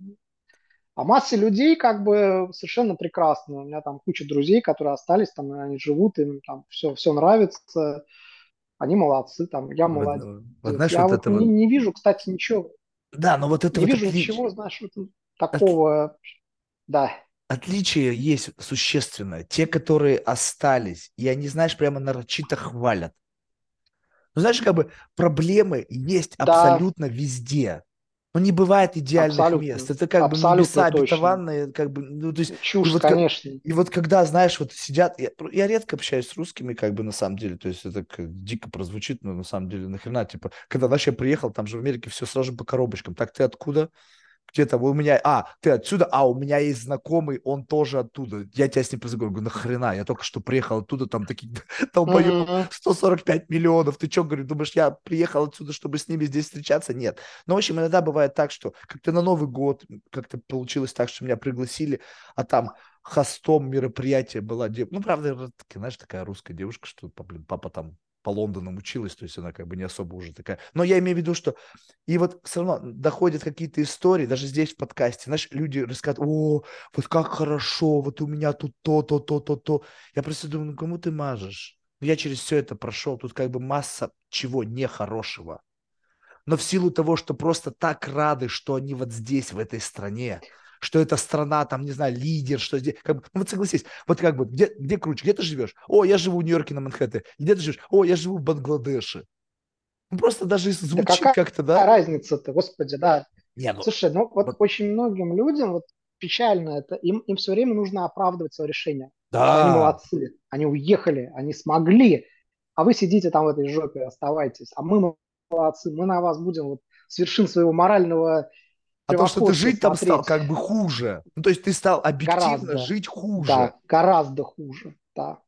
А массе людей как бы совершенно прекрасно. У меня там куча друзей, которые остались, там они живут, им там все, все нравится. Они молодцы, там я молодец. Вот, знаешь, я вот, вот этого... не, не вижу, кстати, ничего. Да, но вот это не вот вижу отлич... ничего, знаешь, такого. От... Да отличие есть существенное. Те, которые остались, и они, знаешь, прямо нарочито хвалят. Ну, знаешь, как бы проблемы есть да. абсолютно везде. Но не бывает идеальных абсолютно. мест. Это как абсолютно бы небеса точно. обетованные, как бы, ну, то есть... Чушь, и вот, конечно. и вот когда, знаешь, вот сидят... Я, я редко общаюсь с русскими, как бы, на самом деле, то есть это как дико прозвучит, но на самом деле нахрена, типа, когда, знаешь, я приехал, там же в Америке все сразу по коробочкам. Так, ты откуда? Где-то у меня, а, ты отсюда, а, у меня есть знакомый, он тоже оттуда. Я тебя с ним познакомил, говорю, нахрена, я только что приехал оттуда, там такие (laughs) долбоёб, 145 миллионов, ты что, говорю, думаешь, я приехал отсюда, чтобы с ними здесь встречаться? Нет. Но, в общем, иногда бывает так, что как-то на Новый год как-то получилось так, что меня пригласили, а там хостом мероприятия была девушка, ну, правда, знаешь, такая русская девушка, что, блин, папа там по Лондонам училась, то есть она как бы не особо уже такая. Но я имею в виду, что и вот все равно доходят какие-то истории, даже здесь в подкасте, знаешь, люди рассказывают, о, вот как хорошо, вот у меня тут то, то, то, то, то. Я просто думаю, ну кому ты мажешь? Ну, я через все это прошел, тут как бы масса чего нехорошего. Но в силу того, что просто так рады, что они вот здесь, в этой стране, что эта страна, там, не знаю, лидер, что здесь. Как бы, ну, вот согласись, вот как бы, где, где круче, где ты живешь? О, я живу в Нью-Йорке на Манхэттене. Где ты живешь? О, я живу в Бангладеше. Ну, просто даже Да звучит какая как-то, да? разница-то, господи, да. Не, ну, Слушай, ну вот вот, очень многим людям, вот печально это, им, им все время нужно оправдывать свое решение, что они да. молодцы, они уехали, они смогли, а вы сидите там в этой жопе, оставайтесь, а мы молодцы, мы на вас будем вот с вершин своего морального А то, что ты жить там стал смотреть как бы хуже. Ну, то есть ты стал объективно гораздо, жить хуже. да, гораздо хуже, да.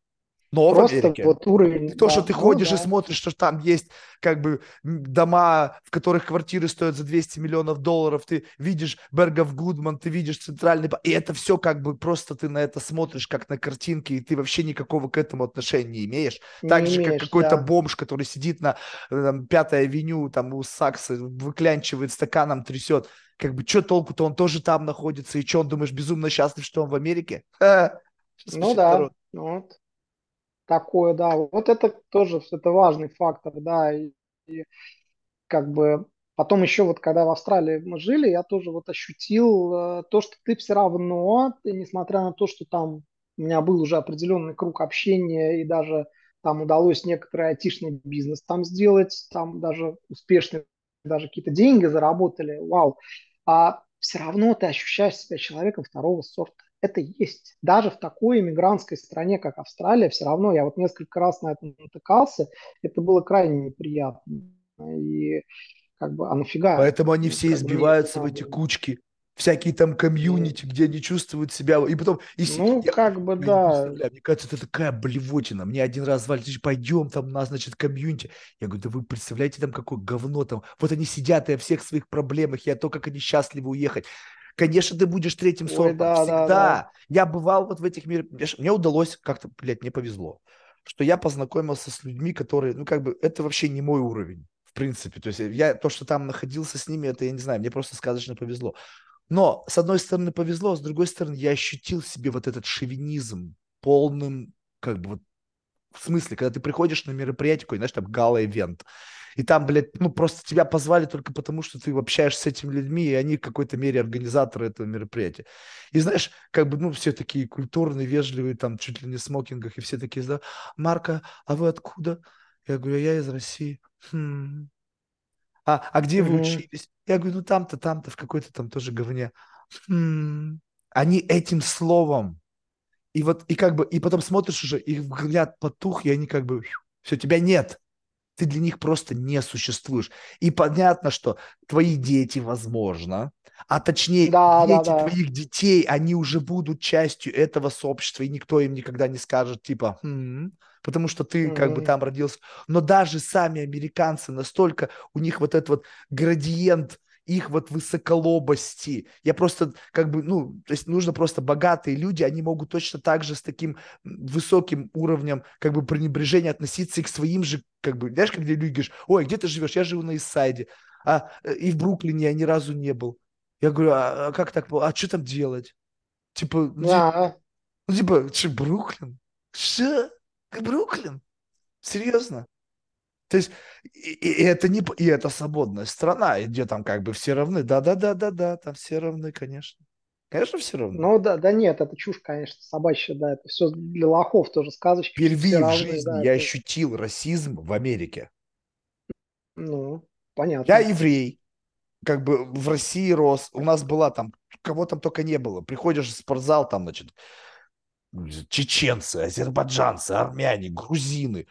Но в Просто Америке. вот уровень, То, что ты ну ходишь и да, смотришь, что там есть как бы дома, в которых квартиры стоят за 200 миллионов долларов, ты видишь Бергов Гудман, ты видишь центральный... И это все как бы просто ты на это смотришь, как на картинки, и ты вообще никакого к этому отношения не имеешь. Так не же, как какой-то да. бомж, который сидит на э, там, Пятой авеню, там у Сакса, выклянчивает стаканом, трясет. Как бы, что толку-то, он тоже там находится, и что, он, думаешь, безумно счастлив, что он в Америке? (laughs) Ха, Ну да, народ. вот такое, да. Вот это тоже это важный фактор, да. И, и как бы потом еще вот когда в Австралии мы жили, я тоже вот ощутил э, то, что ты все равно, ты, несмотря на то, что там у меня был уже определенный круг общения и даже там удалось некоторый айтишный бизнес там сделать, там даже успешный, даже какие-то деньги заработали, вау. А все равно ты ощущаешь себя человеком второго сорта. Это есть. Даже в такой иммигрантской стране, как Австралия, все равно я вот несколько раз на это натыкался, это было крайне неприятно. И как бы, а нафига? Поэтому они все бы мне это избиваются в эти кучки, всякие там комьюнити, где они чувствуют себя. И потом, если Ну, я, как бы я да. мне кажется, это такая блевотина. Мне один раз звали, «Слушай, пойдем, там у нас, значит, комьюнити. Я говорю, да вы представляете, там какое говно там. Вот они сидят и о всех своих проблемах, и о том, как они счастливы уехать. Конечно, ты будешь третьим Ой, сортом. да, да, да. Всегда. Я бывал вот в этих мероприятиях. Мне удалось как-то, блядь, мне повезло, что я познакомился с людьми, которые, ну, как бы, это вообще не мой уровень в принципе. То есть я то, что там находился с ними, это я не знаю, мне просто сказочно повезло. Но с одной стороны повезло, с другой стороны я ощутил себе вот этот шовинизм полным, как бы вот в смысле, когда ты приходишь на мероприятие, какой, знаешь, там гала-эвент, и там, блядь, ну просто тебя позвали только потому, что ты общаешься с этими людьми, и они в какой-то мере организаторы этого мероприятия. И знаешь, как бы, ну, все такие культурные, вежливые, там, чуть ли не в смокингах, и все такие, да, Марка, а вы откуда? Я говорю, я из России. «Хм, а, а где вы Мгм. учились? Я говорю, ну там-то, там-то, в какой-то там тоже говне. «Хм». Они этим словом. И вот, и как бы, и потом смотришь уже, их взгляд потух, и они как бы, все, тебя нет. Ты для них просто не существуешь. И понятно, что твои дети, возможно, а точнее, Да, да, дети да. твоих детей, они уже будут частью этого сообщества, и никто им никогда не скажет, типа, «Хм», потому что ты как бы там родился. Но даже сами американцы настолько, у них вот этот вот градиент их вот высоколобости. Я просто как бы, ну, то есть нужно просто богатые люди, они могут точно так же с таким высоким уровнем как бы пренебрежения относиться и к своим же, как бы, знаешь, когда люди говоришь, ой, где ты живешь? Я живу на Иссайде, а э, и в Бруклине я ни разу не был. Я говорю, а, а как так? было? А что там делать? Типа, ну, Да. ну, типа, что, Бруклин? Что? Бруклин? Серьезно? То есть, и, и это не, и это свободная страна, где там как бы все равны. Да-да-да-да-да, там все равны, конечно. Конечно, все равны. Ну да, да нет, это чушь, конечно, собачья, да, это все для лохов тоже сказочки, Впервые в равны, жизни да, я это, ощутил расизм в Америке. ну, Я понятно. еврей, как бы в России рос, у нас была там, кого там только не было. Приходишь в спортзал, там, значит, чеченцы, азербайджанцы, армяне, грузины,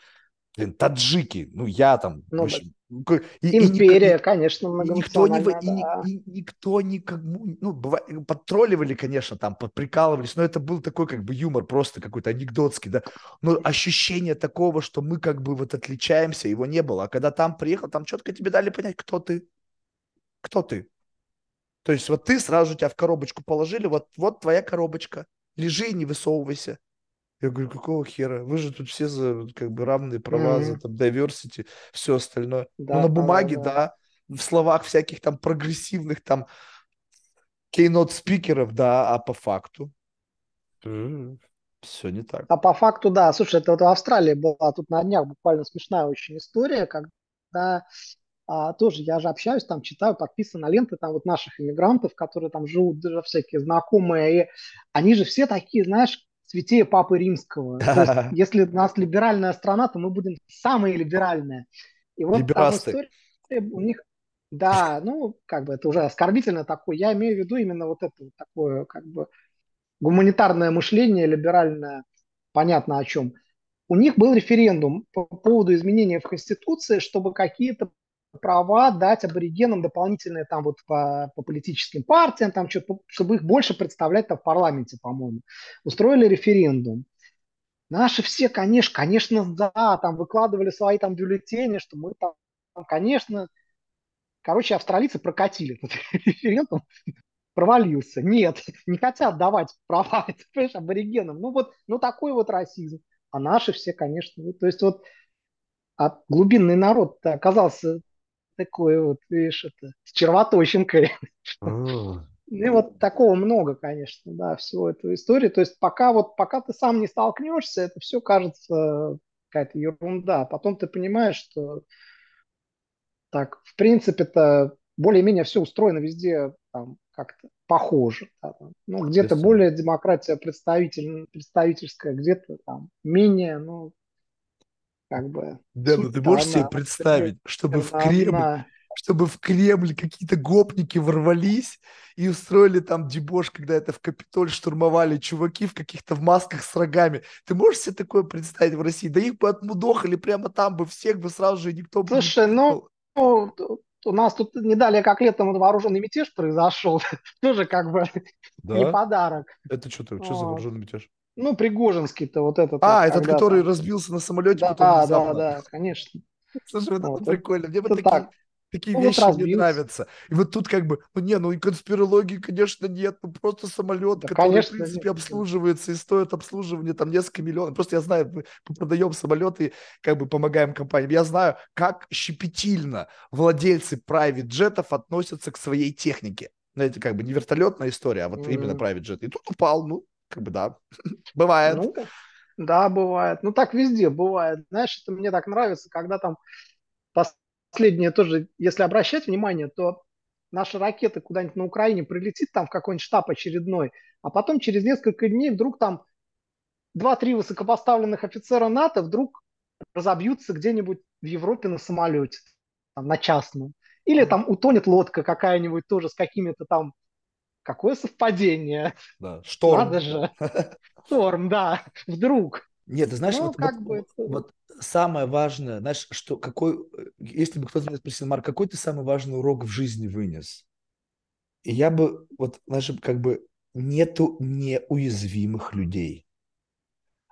блин, таджики, ну я там, Ну да. общем, ко- и, Империя, и- конечно, и никто не, многонациональная, и, да. и никто никому, ну, быва- подтролливали, конечно, там, подприкалывались, но это был такой как бы юмор, просто какой-то анекдотский, да, но ощущение такого, что мы как бы вот отличаемся, его не было, а когда там приехал, там четко тебе дали понять, кто ты, кто ты, то есть вот ты сразу тебя в коробочку положили, вот, вот твоя коробочка, лежи и не высовывайся. Я говорю, какого хера? Вы же тут все за как бы равные права, за Мгм. там diversity, все остальное. Ну, Да, на да, бумаге, да. да, в словах всяких там прогрессивных там кейнот спикеров, да, а по факту все не так. А по факту, да, слушай, это вот в Австралии была тут на днях буквально смешная очень история, когда а, тоже я же общаюсь, там читаю, подписан на ленты там вот наших иммигрантов, которые там живут, даже всякие знакомые, и они же все такие, знаешь, святее Папы Римского. То есть, если у нас либеральная страна, то мы будем самые либеральные. И вот там история у них, да, ну, как бы это уже оскорбительно такое. Я имею в виду именно вот это вот такое, как бы, гуманитарное мышление, либеральное, понятно о чем. У них был референдум по поводу изменения в Конституции, чтобы какие-то права дать аборигенам дополнительные там вот по, по политическим партиям, там, что, чтобы их больше представлять там в парламенте, по-моему. Устроили референдум. Наши все, конечно, конечно, да, там выкладывали свои там бюллетени, что мы там, конечно, короче, австралийцы прокатили этот (laughs) референдум, провалился. Нет, не хотят давать права, (laughs) понимаешь, аборигенам. Ну вот, ну такой вот расизм. А наши все, конечно, то есть вот а глубинный народ оказался такой вот, видишь, это, с червоточинкой. (laughs) И вот такого много, конечно, да, всего эту историю. То есть пока вот, пока ты сам не столкнешься, это все кажется какая-то ерунда. Потом ты понимаешь, что так, в принципе-то более-менее все устроено везде там как-то похоже. Да, там. Ну, где-то более демократия представитель, представительская, где-то там менее, ну, как бы... Да, ну ты можешь себе представить, чтобы в Кремль, чтобы в Кремль какие-то гопники ворвались и устроили там дебош, когда это в Капитоль штурмовали чуваки в каких-то в масках с рогами. Ты можешь себе такое представить в России? Да их бы отмудохали прямо там бы, всех бы сразу же никто бы Слушай, ну, ну, у нас тут не далее, как летом вооруженный мятеж произошел. (laughs) Тоже как бы да? не подарок. Это что, что за вооруженный мятеж? Ну, Пригожинский-то вот этот. А, вот, этот, который там... разбился на самолете да, потом Да, да, да, конечно. Слушай, вот, вот это прикольно. Мне вот такие, такие ну, вещи вот мне нравятся. И вот тут как бы, ну не, ну и конспирологии, конечно, нет. Ну просто самолет, да, который, конечно, в принципе, нет. обслуживается и стоит обслуживание там несколько миллионов. Просто я знаю, мы продаем самолеты, как бы помогаем компаниям. Я знаю, как щепетильно владельцы private джетов относятся к своей технике. Ну, это как бы не вертолетная история, а вот mm-hmm. именно private jet. И тут упал, ну, как бы да, (laughs) бывает. Ну, да, бывает. Ну, так везде бывает. Знаешь, это мне так нравится, когда там последнее тоже, если обращать внимание, то наша ракета куда-нибудь на Украине прилетит там в какой-нибудь штаб очередной, а потом через несколько дней вдруг там два-три высокопоставленных офицера НАТО вдруг разобьются где-нибудь в Европе на самолете, там, на частном. Или там утонет лодка какая-нибудь тоже с какими-то там Какое совпадение. Да, шторм. Надо же. (laughs) Шторм, да, вдруг. Нет, ты знаешь, ну, вот, как вот, бы... вот самое важное, знаешь, что какой, если бы кто-то меня спросил, Марк, какой ты самый важный урок в жизни вынес? И я бы, вот, знаешь, как бы нету неуязвимых людей.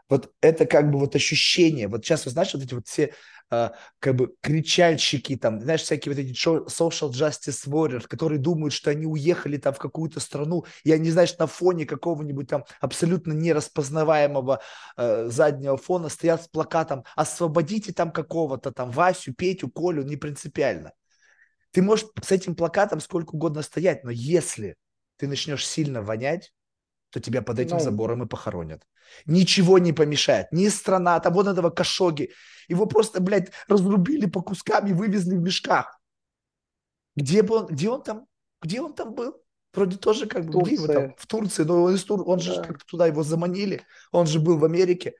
Вот это как бы вот ощущение. Вот сейчас, вы знаешь, вот эти вот все э, как бы кричальщики, там, знаешь, всякие вот эти social justice warriors, которые думают, что они уехали там в какую-то страну, и они, знаешь, на фоне какого-нибудь там абсолютно нераспознаваемого э, заднего фона стоят с плакатом «Освободите там какого-то там Васю, Петю, Колю», не принципиально. Ты можешь с этим плакатом сколько угодно стоять, но если ты начнешь сильно вонять, то тебя под этим ну, забором и похоронят. Ничего не помешает. Ни страна, там вот этого Кашоги. Его просто, блядь, разрубили по кускам и вывезли в мешках. Где, бы он, где он там? Где он там был? Вроде тоже как бы где его там? в Турции, но он, из Тур... он да. же как-то туда его заманили. Он же был в Америке.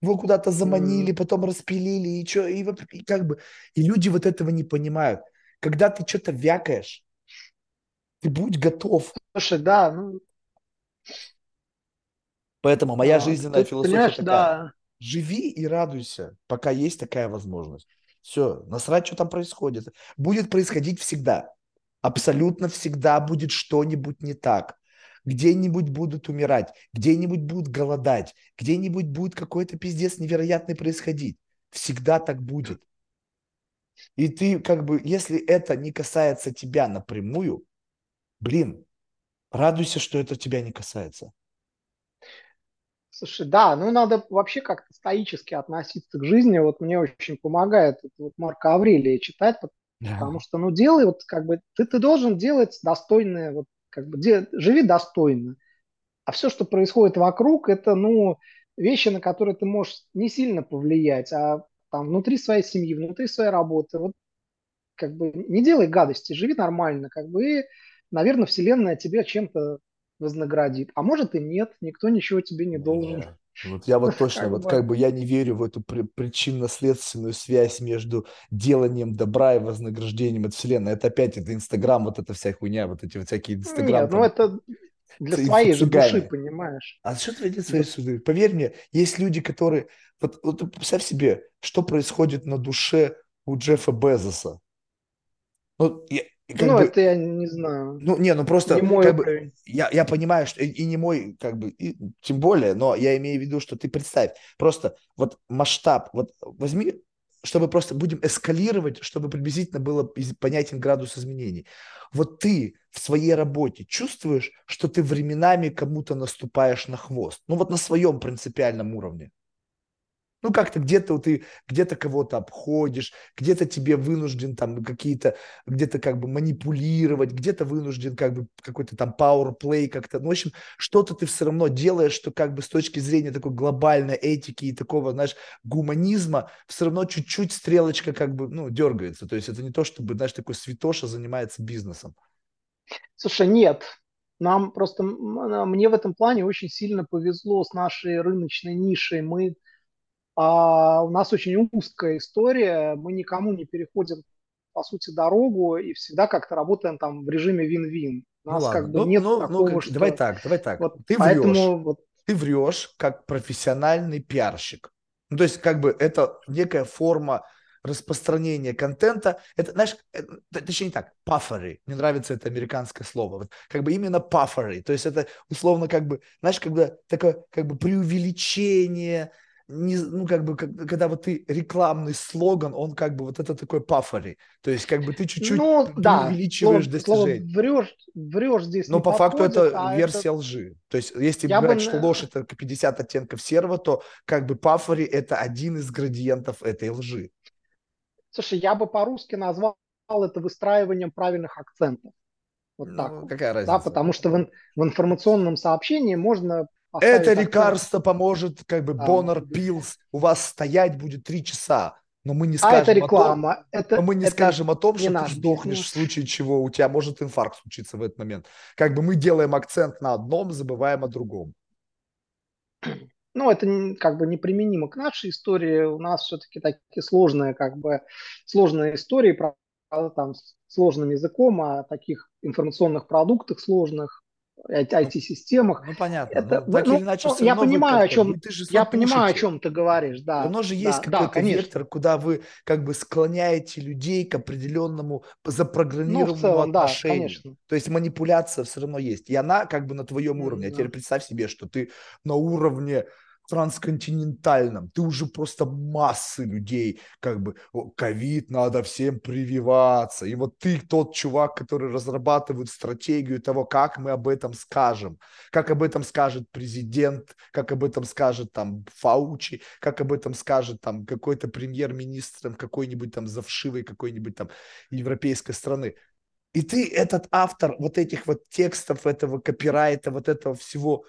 Его куда-то заманили, mm. потом распилили, и что, и, и как бы. И люди вот этого не понимают. Когда ты что-то вякаешь, ты будь готов. Слушай, да, ну, Поэтому моя да, жизненная философия такая. Да. Живи и радуйся, пока есть такая возможность. Все, насрать, что там происходит. Будет происходить всегда. Абсолютно всегда будет что-нибудь не так. Где-нибудь будут умирать, где-нибудь будут голодать, где-нибудь будет какой-то пиздец невероятный происходить. Всегда так будет. И ты как бы, если это не касается тебя напрямую, блин, радуйся, что это тебя не касается. Слушай, да, ну надо вообще как-то стоически относиться к жизни. Вот мне очень помогает вот Марка Аврелия читать, потому что, ну, делай вот как бы, ты, ты должен делать достойное, вот как бы, де, живи достойно. А все, что происходит вокруг, это, ну, вещи, на которые ты можешь не сильно повлиять, а там внутри своей семьи, внутри своей работы. Вот как бы не делай гадости, живи нормально, как бы, и, наверное, Вселенная тебе чем-то вознаградит. А может и нет, никто ничего тебе не должен. Да. Вот (laughs) я вот точно, вот как бы я не верю в эту при, причинно-следственную связь между деланием добра и вознаграждением от Вселенной. Это опять это Инстаграм, вот эта вся хуйня, вот эти вот всякие Инстаграм. Нет, ну это для своей же души, понимаешь. А что ты для своей души? Поверь мне, есть люди, которые... Вот, вот представь себе, что происходит на душе у Джеффа Безоса. Ну, я, ну, бы, это я не знаю. Ну, не, ну просто, не мой как бы, я, я понимаю, что и, и не мой, как бы, и, тем более, но я имею в виду, что ты представь, просто вот масштаб, вот возьми, чтобы просто будем эскалировать, чтобы приблизительно было понятен градус изменений. Вот ты в своей работе чувствуешь, что ты временами кому-то наступаешь на хвост, ну вот на своем принципиальном уровне. Ну, как-то где-то ты где-то кого-то обходишь, где-то тебе вынужден там какие-то, где-то как бы манипулировать, где-то вынужден как бы какой-то там play как-то. Ну, в общем, что-то ты все равно делаешь, что как бы с точки зрения такой глобальной этики и такого, знаешь, гуманизма, все равно чуть-чуть стрелочка как бы, ну, дергается. То есть это не то, чтобы, знаешь, такой святоша занимается бизнесом. Слушай, нет, нам просто, мне в этом плане очень сильно повезло с нашей рыночной нишей. Мы а у нас очень узкая история, мы никому не переходим, по сути, дорогу и всегда как-то работаем там в режиме вин-вин. У ну нас ну, как бы ну, нет ну, такого, ну, что... Давай так, давай так. Вот ты поэтому врешь, вот... ты врешь как профессиональный пиарщик. Ну, то есть как бы это некая форма распространения контента, это, знаешь, это, точнее не так, пафоры, мне нравится это американское слово, вот, как бы именно пафоры, то есть это условно как бы, знаешь, как бы такое как бы преувеличение, не, ну, как бы, как, когда вот ты рекламный слоган, он как бы вот это такой пафори. То есть, как бы ты чуть-чуть ну, да, увеличиваешь слово, достижение. Слово врешь, врешь здесь Но по факту это а версия это... лжи. То есть, если Я брать, бы... что ложь это 50 оттенков серого, то как бы пафори это один из градиентов этой лжи. Слушай, я бы по-русски назвал это выстраиванием правильных акцентов. Вот ну, так. Какая разница? Да, потому что в, в информационном сообщении можно это лекарство поможет, как бы, Боннер Пилс, у вас стоять будет три часа. Но мы не скажем, а это реклама. О том, это, но мы не это скажем о том, что ты сдохнешь в случае чего у тебя может инфаркт случиться в этот момент. Как бы мы делаем акцент на одном, забываем о другом. Ну, это как бы неприменимо к нашей истории. У нас все-таки такие сложные, как бы, сложные истории, про там, сложным языком, о таких информационных продуктах сложных, IT-системах. Ну понятно. Это, ну, так ну, или иначе, ну, я понимаю, о чем ты же я понимаю, о чем ты говоришь, да. Оно же есть да, какой-то да, вектор, куда вы как бы склоняете людей к определенному запрограммированному ну, целом, отношению. Да, конечно. То есть манипуляция все равно есть, и она как бы на твоем уровне. А теперь представь себе, что ты на уровне трансконтинентальном, ты уже просто массы людей, как бы, ковид, надо всем прививаться. И вот ты тот чувак, который разрабатывает стратегию того, как мы об этом скажем, как об этом скажет президент, как об этом скажет там Фаучи, как об этом скажет там какой-то премьер-министр какой-нибудь там завшивой какой-нибудь там европейской страны. И ты этот автор вот этих вот текстов, этого копирайта, вот этого всего,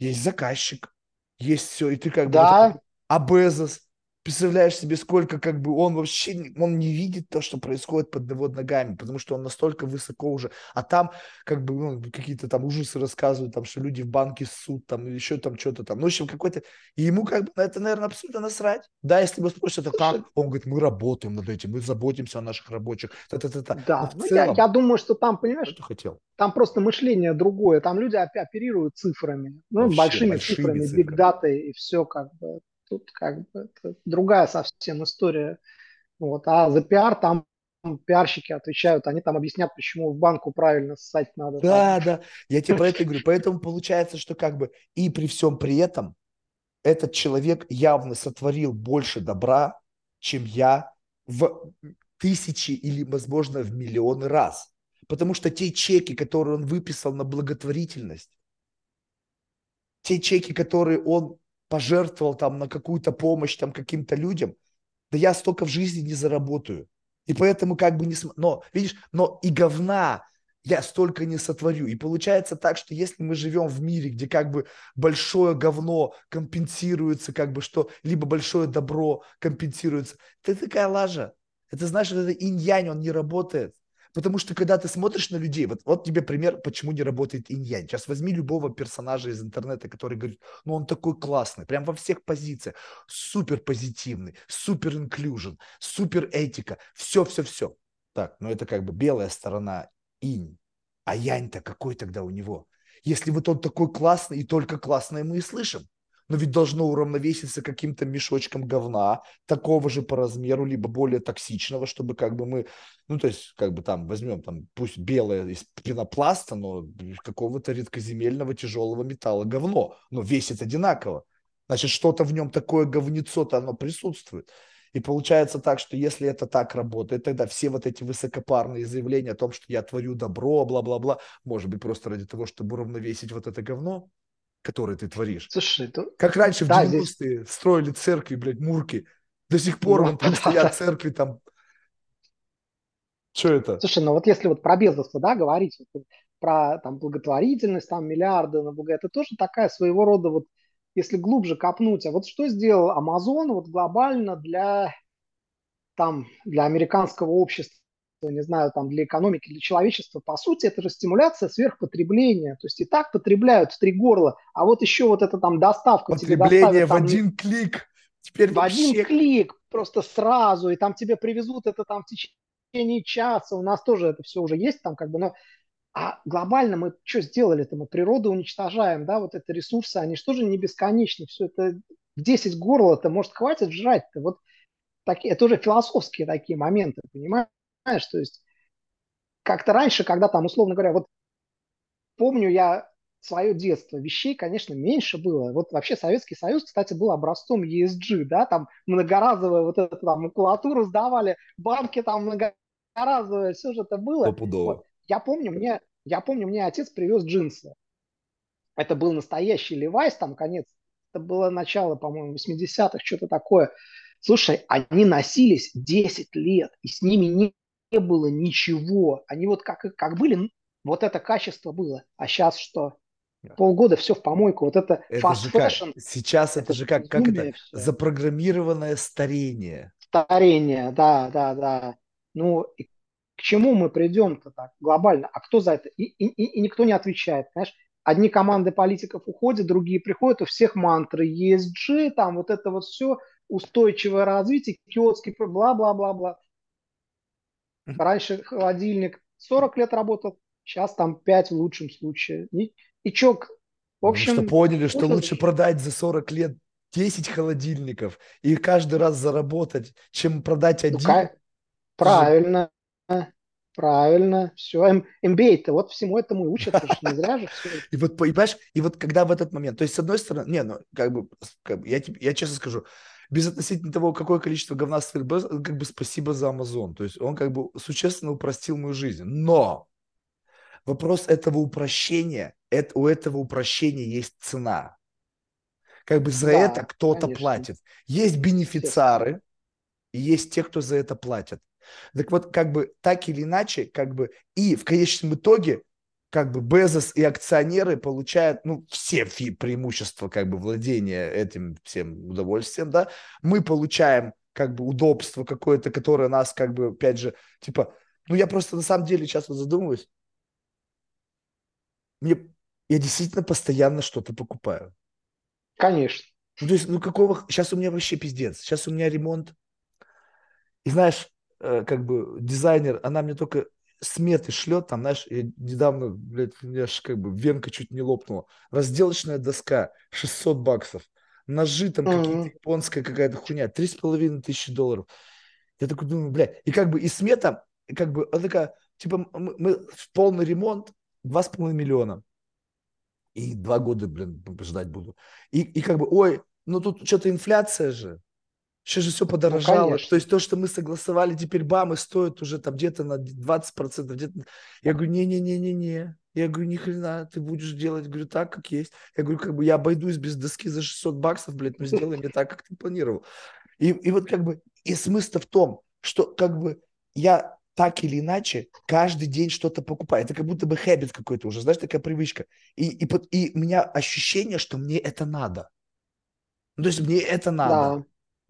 есть заказчик, есть все, и ты как да. бы... А Безос, представляешь себе, сколько как бы он вообще, он не видит то, что происходит под его ногами, потому что он настолько высоко уже, а там как бы ну, какие-то там ужасы рассказывают, там, что люди в банке суд, там, или еще там что-то там, ну, в общем, какой-то, и ему как бы на это, наверное, абсолютно насрать. Да, если бы спросят, это как? Он говорит, мы работаем над этим, мы заботимся о наших рабочих. Та-та-та-та. Да, ну, целом, я, я думаю, что там, понимаешь, что хотел. там просто мышление другое, там люди оперируют цифрами, ну, Вообще, большими, большими цифрами, цифрами, бигдатой, и все как бы Тут как бы другая совсем история. Вот. А за пиар там пиарщики отвечают, они там объяснят, почему в банку правильно ссать надо. Да, да, я тебе про это говорю. Поэтому получается, что как бы и при всем при этом этот человек явно сотворил больше добра, чем я в тысячи или, возможно, в миллионы раз. Потому что те чеки, которые он выписал на благотворительность, те чеки, которые он пожертвовал там на какую-то помощь там каким-то людям, да я столько в жизни не заработаю. И поэтому как бы не... Но, видишь, но и говна я столько не сотворю. И получается так, что если мы живем в мире, где как бы большое говно компенсируется, как бы что, либо большое добро компенсируется, это такая лажа. Это значит, это инь-янь, он не работает. Потому что когда ты смотришь на людей, вот, вот тебе пример, почему не работает инь-янь. Сейчас возьми любого персонажа из интернета, который говорит, ну он такой классный, прям во всех позициях, супер позитивный, супер инклюжен, супер этика, все-все-все. Так, ну это как бы белая сторона инь. А янь-то какой тогда у него? Если вот он такой классный, и только классное мы и слышим но ведь должно уравновеситься каким-то мешочком говна, такого же по размеру, либо более токсичного, чтобы как бы мы, ну, то есть, как бы там возьмем, там, пусть белое из пенопласта, но какого-то редкоземельного тяжелого металла говно, но весит одинаково. Значит, что-то в нем такое говнецо-то оно присутствует. И получается так, что если это так работает, тогда все вот эти высокопарные заявления о том, что я творю добро, бла-бла-бла, может быть, просто ради того, чтобы уравновесить вот это говно, который ты творишь. Слушай, то... Как раньше да, в 90-е здесь... строили церкви, блядь, мурки. До сих пор ну, вон (laughs) там стоят церкви, там... Что это? Слушай, ну вот если вот про бездовство, да, говорить, вот, про там благотворительность, там миллиарды на благо, это тоже такая своего рода вот, если глубже копнуть, а вот что сделал Amazon вот глобально для там для американского общества, не знаю, там для экономики, для человечества, по сути, это же стимуляция сверхпотребления. То есть и так потребляют в три горла, а вот еще вот это там доставка Потребление тебе доставят, там, в один клик. Теперь в вообще... один клик, просто сразу, и там тебе привезут это там в течение часа. У нас тоже это все уже есть там как бы, но а глобально мы что сделали-то? Мы природу уничтожаем, да, вот это ресурсы, они что же не бесконечны, все это 10 горла-то, может, хватит жрать-то? Вот такие, это уже философские такие моменты, понимаешь? Понимаешь, то есть как-то раньше, когда там, условно говоря, вот помню я свое детство, вещей, конечно, меньше было. Вот вообще Советский Союз, кстати, был образцом ESG, да, там многоразовая вот эту там макулатуру сдавали, банки там многоразовые, все же это было. Вот. Я помню, мне, я помню, мне отец привез джинсы. Это был настоящий Левайс, там конец, это было начало, по-моему, 80-х, что-то такое. Слушай, они носились 10 лет, и с ними не не было ничего. Они вот как, как были, вот это качество было. А сейчас что? Полгода все в помойку. Вот это, это fast fashion. Как, сейчас это, это же как, как это? Все. Запрограммированное старение. Старение, да, да, да. Ну, и к чему мы придем-то так глобально? А кто за это? И, и, и никто не отвечает, понимаешь? Одни команды политиков уходят, другие приходят, у всех мантры ESG, там вот это вот все, устойчивое развитие, киотский, бла-бла-бла-бла. Раньше холодильник 40 лет работал, сейчас там 5 в лучшем случае. И, и чё, в общем... Потому что поняли, что лучше продать за 40 лет 10 холодильников и каждый раз заработать, чем продать ну, один. Ну, правильно, правильно, все. MBA-то вот всему этому и учат, не зря же (laughs) все. И вот, понимаешь, и вот когда в этот момент, то есть с одной стороны, не, ну, как бы, как бы я, я честно скажу, без относительно того, какое количество говна стоит, как бы спасибо за Amazon. То есть он как бы существенно упростил мою жизнь. Но вопрос этого упрощения, это, у этого упрощения есть цена. Как бы за да, это кто-то платит. Есть бенефициары, и есть те, кто за это платят. Так вот, как бы так или иначе, как бы и в конечном итоге как бы Безос и акционеры получают, ну, все преимущества как бы владения этим всем удовольствием, да, мы получаем как бы удобство какое-то, которое нас как бы, опять же, типа, ну, я просто на самом деле часто задумываюсь, мне, я действительно постоянно что-то покупаю. Конечно. Ну, то есть, ну, какого, сейчас у меня вообще пиздец, сейчас у меня ремонт, и знаешь, э, как бы дизайнер, она мне только сметы шлет, там, знаешь, я недавно, блядь, у меня аж как бы венка чуть не лопнула. Разделочная доска, 600 баксов. Ножи там mm-hmm. какие-то, японская какая-то хуйня, три с половиной тысячи долларов. Я такой думаю, блядь, и как бы и смета, как бы, она такая, типа, мы, мы в полный ремонт, два с половиной миллиона. И два года, блин, ждать буду. И, и как бы, ой, ну тут что-то инфляция же. Сейчас же все ну, подорожало. Ну, то есть то, что мы согласовали, теперь бам, и стоит уже там где-то на 20%. Где-то... Я говорю, не-не-не-не-не. Я говорю, ни хрена, ты будешь делать, говорю, так, как есть. Я говорю, как бы я обойдусь без доски за 600 баксов, блядь, но сделай мне так, как ты планировал. И, и вот как бы, и смысл в том, что как бы я так или иначе каждый день что-то покупаю. Это как будто бы хэббит какой-то уже, знаешь, такая привычка. И, и, и у меня ощущение, что мне это надо. Ну, то есть мне это надо. Да.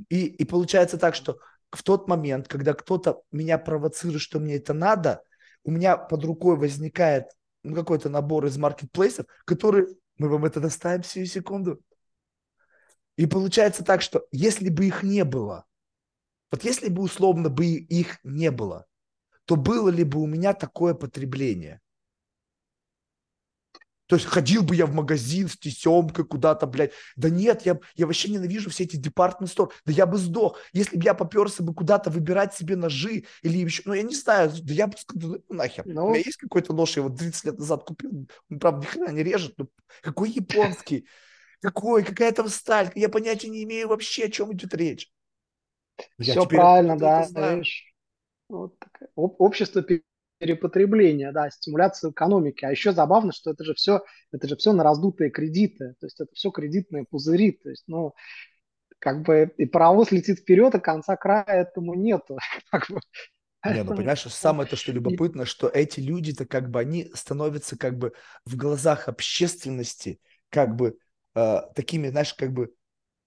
И, и получается так, что в тот момент, когда кто-то меня провоцирует, что мне это надо, у меня под рукой возникает ну, какой-то набор из маркетплейсов, который... Мы вам это доставим сию секунду. И получается так, что если бы их не было, вот если бы условно бы их не было, то было ли бы у меня такое потребление? То есть ходил бы я в магазин с тесемкой куда-то, блядь. Да нет, я, я вообще ненавижу все эти департмент стор. Да я бы сдох, если бы я поперся бы куда-то выбирать себе ножи или еще, ну я не знаю, да я бы ну, нахер. Ну, у меня есть какой-то нож, я его 30 лет назад купил, он, правда, ни хрена не режет, но какой японский, какой, какая там сталь, я понятия не имею вообще, о чем идет речь. Все правильно, да. Вот общество перепотребления, да, стимуляция экономики. А еще забавно, что это же все, это же все на раздутые кредиты, то есть это все кредитные пузыри, то есть, ну, как бы и паровоз летит вперед, а конца края этому нету. (laughs) Не, ну понимаешь, самое то, что любопытно, что эти люди-то как бы они становятся как бы в глазах общественности как бы э, такими, знаешь, как бы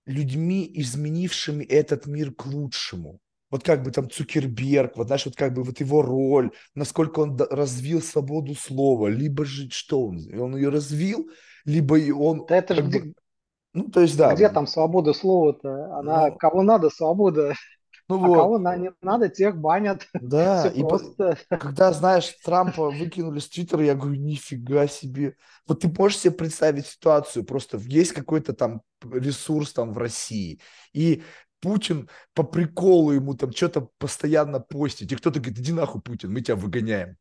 людьми, изменившими этот мир к лучшему вот как бы там Цукерберг, вот знаешь, вот как бы вот его роль, насколько он развил свободу слова, либо же что он, он ее развил, либо и он... Да это же где... Бы, ну, то есть, да. Где там свобода слова-то? Она, ну, кого надо, свобода. Ну, а вот. кого на, не надо, тех банят. Да, (laughs) и просто. По, когда, знаешь, Трампа выкинули с Твиттера, я говорю, нифига себе. Вот ты можешь себе представить ситуацию, просто есть какой-то там ресурс там в России, и Путин по приколу ему там что-то постоянно постить. И кто-то говорит, иди нахуй, Путин, мы тебя выгоняем.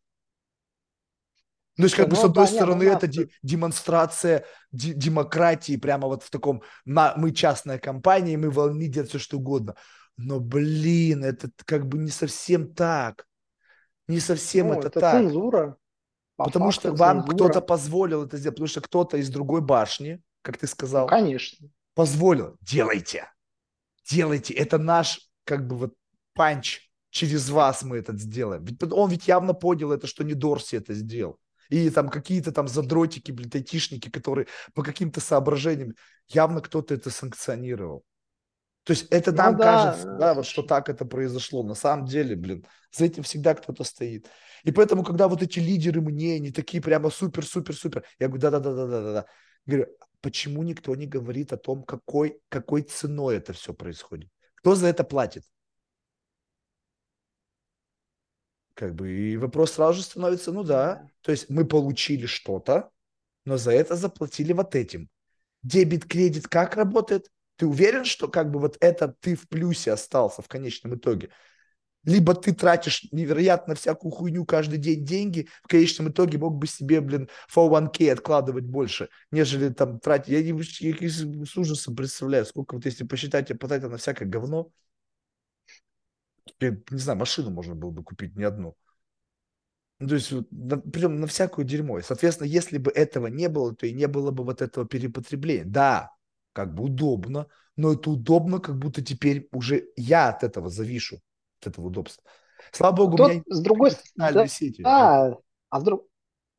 Ну, то есть, как ну, бы, с одной понятно, стороны, это де- демонстрация де- демократии, прямо вот в таком, на, мы частная компания, мы волны делать все, что угодно. Но, блин, это как бы не совсем так. Не совсем ну, это, это так. цензура. По потому что вам кто-то позволил это сделать, потому что кто-то из другой башни, как ты сказал, ну, конечно. позволил. Делайте делайте, это наш, как бы вот, панч, через вас мы это сделаем. Ведь он ведь явно понял это, что не Дорси это сделал. И там какие-то там задротики, блин, айтишники, которые по каким-то соображениям, явно кто-то это санкционировал. То есть это нам ну, да, кажется, да, вот что так это произошло. На самом деле, блин, за этим всегда кто-то стоит. И поэтому, когда вот эти лидеры мнений, такие прямо супер-супер-супер, я говорю, да-да-да-да-да-да. Говорю, почему никто не говорит о том, какой, какой ценой это все происходит? Кто за это платит? Как бы, и вопрос сразу же становится, ну да, то есть мы получили что-то, но за это заплатили вот этим. Дебет-кредит как работает? Ты уверен, что как бы вот это ты в плюсе остался в конечном итоге? Либо ты тратишь невероятно всякую хуйню каждый день деньги, в конечном итоге мог бы себе, блин, 401k откладывать больше, нежели там тратить. Я, не, я с ужасом представляю, сколько вот если посчитать, я потратил на всякое говно, я, не знаю, машину можно было бы купить, не одну. Ну, то есть, на, причем на всякую дерьмо. И, соответственно, если бы этого не было, то и не было бы вот этого перепотребления. Да, как бы удобно, но это удобно, как будто теперь уже я от этого завишу этого удобства. Слава богу, Тот, у меня с другой стороны, сети. Да, а с, друг,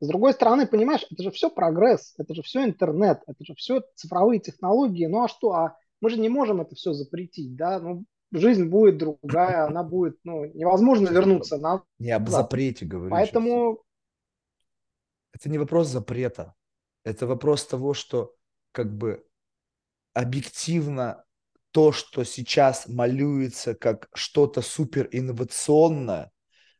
с другой стороны, понимаешь, это же все прогресс, это же все интернет, это же все цифровые технологии. Ну а что, а мы же не можем это все запретить, да? Ну, жизнь будет другая, она будет, ну, невозможно вернуться на... Не об запрете говорю. Поэтому... Сейчас. Это не вопрос запрета. Это вопрос того, что как бы объективно то, что сейчас малюется как что-то супер инновационное,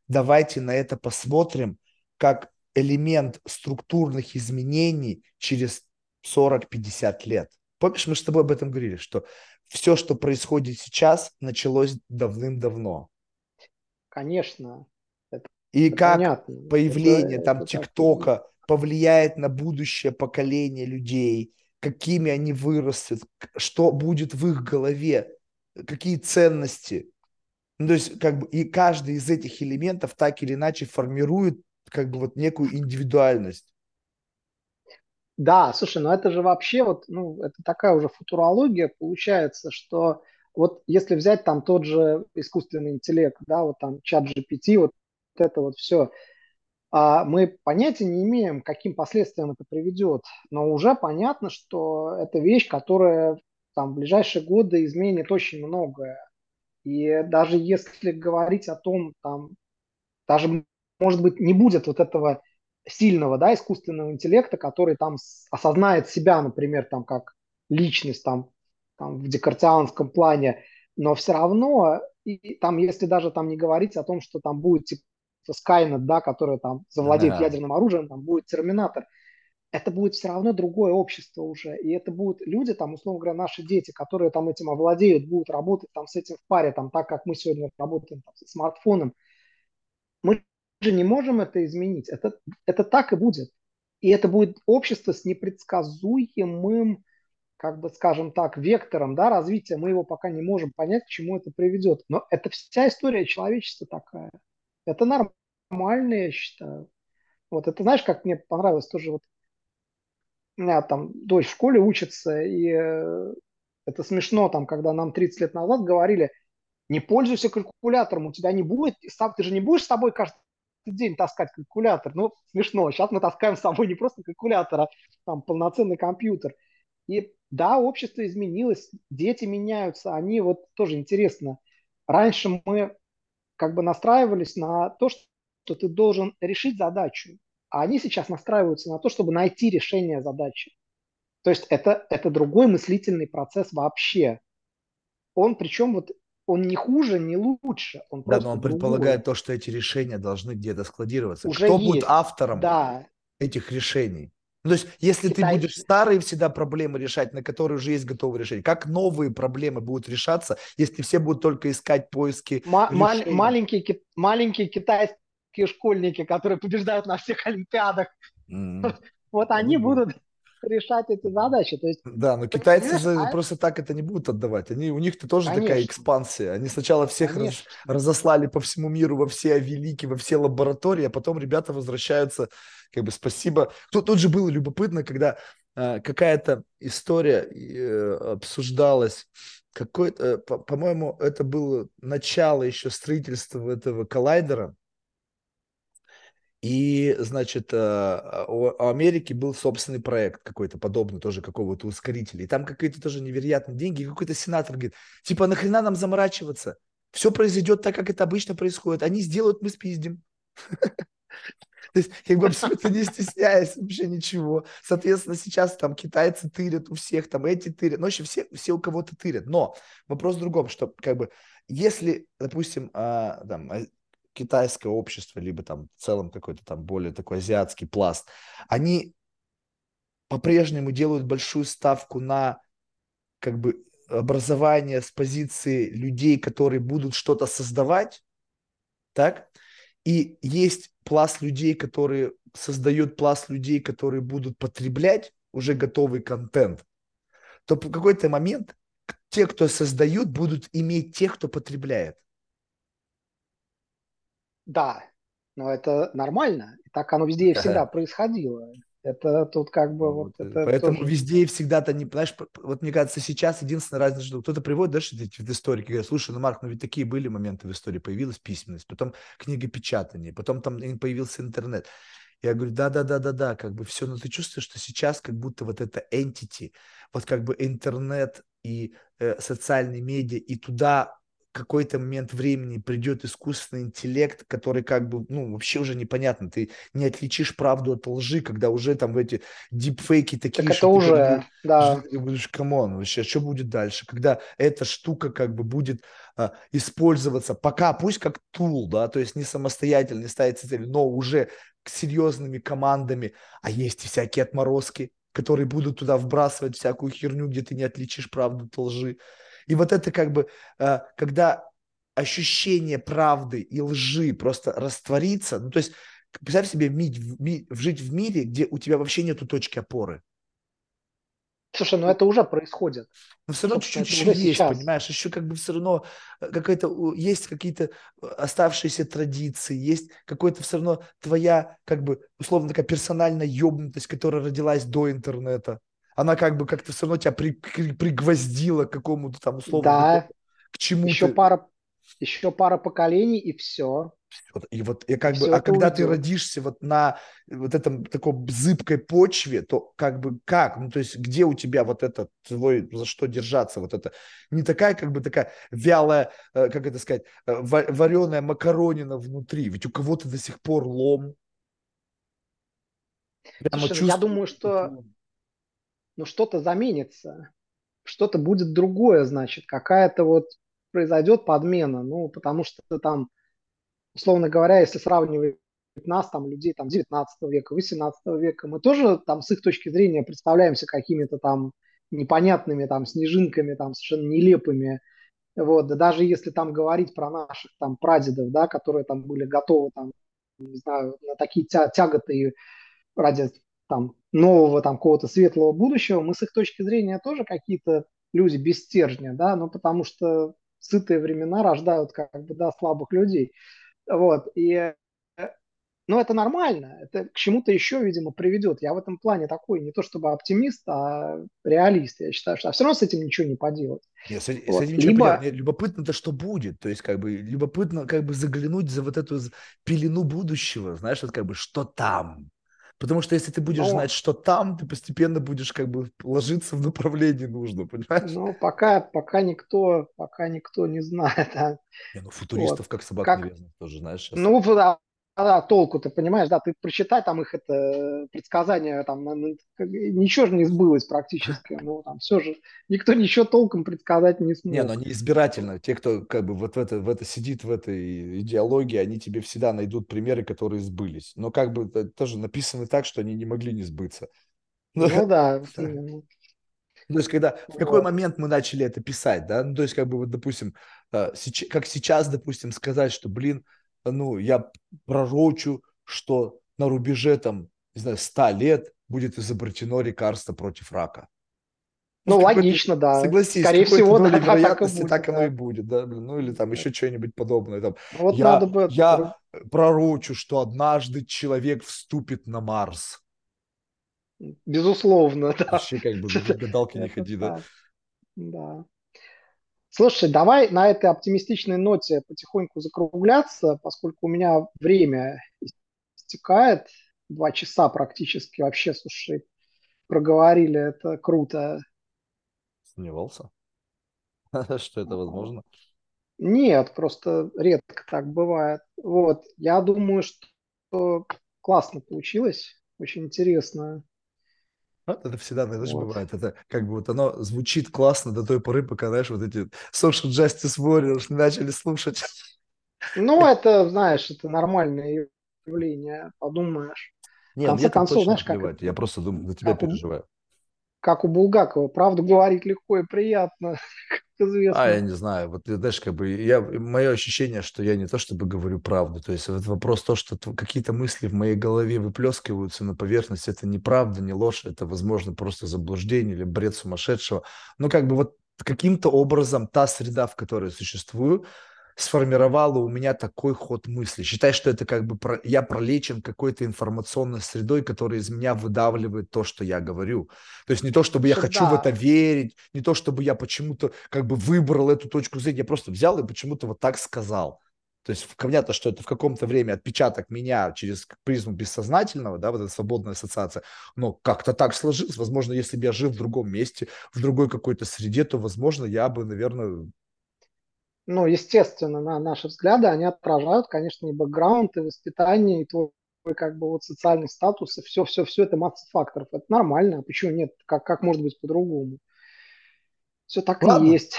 давайте на это посмотрим как элемент структурных изменений через 40-50 лет. Помнишь, мы с тобой об этом говорили, что все, что происходит сейчас, началось давным-давно. Конечно. Это, И это как понятно. появление это, там ТикТока повлияет на будущее поколение людей, какими они вырастут, что будет в их голове, какие ценности. Ну, то есть, как бы, и каждый из этих элементов так или иначе формирует как бы вот некую индивидуальность. Да, слушай, ну это же вообще вот, ну, это такая уже футурология получается, что вот если взять там тот же искусственный интеллект, да, вот там чат GPT, вот это вот все, мы понятия не имеем, каким последствиям это приведет, но уже понятно, что это вещь, которая там, в ближайшие годы изменит очень многое. И даже если говорить о том, там, даже может быть, не будет вот этого сильного, да, искусственного интеллекта, который там осознает себя, например, там как личность там, там в декартианском плане, но все равно, и, там, если даже там не говорить о том, что там будет типа Skynet, да, который там завладеет да. ядерным оружием, там будет Терминатор, это будет все равно другое общество уже, и это будут люди, там, условно говоря, наши дети, которые там этим овладеют, будут работать там с этим в паре, там, так как мы сегодня работаем там, с смартфоном. Мы же не можем это изменить, это, это так и будет. И это будет общество с непредсказуемым как бы, скажем так, вектором да, развития, мы его пока не можем понять, к чему это приведет. Но это вся история человечества такая. Это нормально, я считаю. Вот это, знаешь, как мне понравилось тоже, вот у меня там дочь в школе учится, и э, это смешно, там, когда нам 30 лет назад говорили, не пользуйся калькулятором, у тебя не будет, ты же не будешь с собой каждый день таскать калькулятор. Ну, смешно. Сейчас мы таскаем с собой не просто калькулятор, а там полноценный компьютер. И да, общество изменилось, дети меняются, они вот тоже интересно. Раньше мы как бы настраивались на то, что ты должен решить задачу, а они сейчас настраиваются на то, чтобы найти решение задачи. То есть это, это другой мыслительный процесс вообще. Он причем вот он не хуже, не лучше. Он да, но он другой. предполагает то, что эти решения должны где-то складироваться. Уже Кто есть. будет автором да. этих решений? Ну, то есть, если Китай... ты будешь старые всегда проблемы решать, на которые уже есть готовые решения, как новые проблемы будут решаться, если все будут только искать поиски Ма- маленькие, маленькие китайские школьники, которые побеждают на всех олимпиадах, mm-hmm. (laughs) вот они mm-hmm. будут решать эти задачи. То есть, да, но китайцы же а... просто так это не будут отдавать. Они, у них-то тоже Конечно. такая экспансия. Они сначала всех раз, разослали по всему миру, во все великие, во все лаборатории, а потом ребята возвращаются, как бы спасибо. Тут, тут же было любопытно, когда э, какая-то история э, обсуждалась, какой-то, по- по-моему, это было начало еще строительства этого коллайдера, и, значит, э, у Америки был собственный проект какой-то подобный, тоже какого-то ускорителя. И там какие-то тоже невероятные деньги. И какой-то сенатор говорит, типа, нахрена нам заморачиваться? Все произойдет так, как это обычно происходит. Они сделают, мы спиздим. То есть, как бы абсолютно не стесняясь вообще ничего. Соответственно, сейчас там китайцы тырят у всех, там эти тырят. Ну, вообще все, все у кого-то тырят. Но вопрос в другом, что как бы если, допустим, а, там, а, китайское общество, либо там в целом какой-то там более такой азиатский пласт, они по-прежнему делают большую ставку на как бы образование с позиции людей, которые будут что-то создавать, так? И есть пласт людей, которые создают пласт людей, которые будут потреблять уже готовый контент, то в какой-то момент те, кто создают, будут иметь тех, кто потребляет. Да, но это нормально. Так оно везде и всегда происходило. Это тут как бы вот, вот это Поэтому тоже... везде и всегда-то не, знаешь, вот мне кажется, сейчас единственная разница, что кто-то приводит, да, что эти в истории, говорят, слушай, ну, Марк, ну ведь такие были моменты в истории, появилась письменность, потом книгопечатание, потом там появился интернет. Я говорю, да-да-да-да-да, как бы все, но ты чувствуешь, что сейчас как будто вот это entity, вот как бы интернет и э, социальные медиа, и туда какой-то момент времени придет искусственный интеллект, который как бы, ну, вообще уже непонятно. Ты не отличишь правду от лжи, когда уже там эти дипфейки такие, так это уже, ты, да. Ты будешь, come on, вообще, что будет дальше? Когда эта штука как бы будет а, использоваться, пока, пусть как tool, да, то есть не самостоятельно, не ставится цель, но уже серьезными командами, а есть и всякие отморозки, которые будут туда вбрасывать всякую херню, где ты не отличишь правду от лжи. И вот это как бы, э, когда ощущение правды и лжи просто растворится, ну то есть представь себе жить в мире, где у тебя вообще нету точки опоры. Слушай, ну это уже происходит. Но все равно чуть-чуть еще есть, сейчас. понимаешь? Еще как бы все равно э, какая-то, есть какие-то э, оставшиеся традиции, есть какой-то все равно твоя, как бы, условно такая персональная ебнутость, которая родилась до интернета она как бы как-то все равно тебя при, при, пригвоздила к какому-то там условно да. к чему-то. Еще пара, еще пара поколений и все. И вот и как и бы, а когда уйдет. ты родишься вот на вот этом такой зыбкой почве, то как бы как, ну то есть где у тебя вот это твой за что держаться, вот это не такая как бы такая вялая, э, как это сказать, э, вареная макаронина внутри, ведь у кого-то до сих пор лом. Прямо Слушай, ну, я думаю, что ну что-то заменится, что-то будет другое, значит, какая-то вот произойдет подмена, ну, потому что там, условно говоря, если сравнивать нас, там, людей там 19 века, 18 века, мы тоже там с их точки зрения представляемся какими-то там непонятными там снежинками, там совершенно нелепыми, вот, да даже если там говорить про наших там прадедов, да, которые там были готовы там, не знаю, на такие тя тяготы ради там нового там какого-то светлого будущего, мы с их точки зрения тоже какие-то люди без стержня, да, ну потому что сытые времена рождают как бы, да, слабых людей. Вот, и ну, это нормально, это к чему-то еще, видимо, приведет. Я в этом плане такой не то чтобы оптимист, а реалист. Я считаю, что а все равно с этим ничего не поделать. Нет, с, вот. с этим ничего Либо... Любопытно-то, что будет. То есть, как бы, любопытно как бы заглянуть за вот эту пелену будущего. Знаешь, вот как бы, что там? Потому что если ты будешь ну, знать, что там, ты постепенно будешь как бы ложиться в направлении нужно, (laughs) понимаешь? Ну, пока, пока никто, пока никто не знает. А, не, ну, футуристов вот. как собак как... тоже, знаешь, сейчас. Ну, да, да, толку ты понимаешь, да, ты прочитай там их это предсказания, там ничего же не сбылось практически, ну там все же, никто ничего толком предсказать не смог. Не, но они избирательно, те, кто как бы вот в это, в это сидит, в этой идеологии, они тебе всегда найдут примеры, которые сбылись, но как бы тоже написаны так, что они не могли не сбыться. (laughs) Ну, ну да. (laughs) То есть, когда в какой вот. момент мы начали это писать, да, ну, то есть, как бы, вот, допустим, э, как сейчас, допустим, сказать, что, блин, ну, я пророчу, что на рубеже там, не знаю, 100 лет будет изобретено лекарство против рака. Ну, ну логично, да. Согласись, Скорее всего, да, вероятности так, будет, так оно да. и будет, да, ну или там еще что-нибудь подобное. Там, ну, вот я, надо бы... я пророчу, что однажды человек вступит на Марс. Безусловно, (laughs) да. Вообще как бы гадалки не ходи, да. Да. Слушай, давай на этой оптимистичной ноте потихоньку закругляться, поскольку у меня время истекает, два часа практически вообще, слушай, проговорили, это круто. Сомневался, (laughs) что это возможно? Нет, просто редко так бывает. Вот, я думаю, что классно получилось, очень интересно. Вот это всегда, знаешь, вот. бывает. Это как бы вот оно звучит классно до той поры, пока, знаешь, вот эти social justice warriors начали слушать. Ну, это, знаешь, это нормальное явление, подумаешь. Нет, в конце концов, знаешь, как... Это... Я просто думаю, за тебя переживаю. Как у Булгакова. Правду говорить легко и приятно. (laughs) известно. А, я не знаю. Вот, знаешь, как бы я, мое ощущение, что я не то чтобы говорю правду. То есть вот вопрос то, что какие-то мысли в моей голове выплескиваются на поверхность, это не правда, не ложь, это, возможно, просто заблуждение или бред сумасшедшего. Но как бы вот каким-то образом та среда, в которой существую, сформировало у меня такой ход мысли. Считай, что это как бы про, я пролечен какой-то информационной средой, которая из меня выдавливает то, что я говорю. То есть не то, чтобы я хочу да. в это верить, не то, чтобы я почему-то как бы выбрал эту точку зрения, я просто взял и почему-то вот так сказал. То есть понятно, что это в каком-то время отпечаток меня через призму бессознательного, да, вот эта свободная ассоциация, но как-то так сложилось. Возможно, если бы я жил в другом месте, в другой какой-то среде, то, возможно, я бы, наверное, ну, естественно, на наши взгляды, они отражают, конечно, и бэкграунд, и воспитание, и твой как бы вот социальный статус, и все, все, все это масса факторов. Это нормально, а почему нет? Как, как может быть по-другому? Все так Ладно. и есть.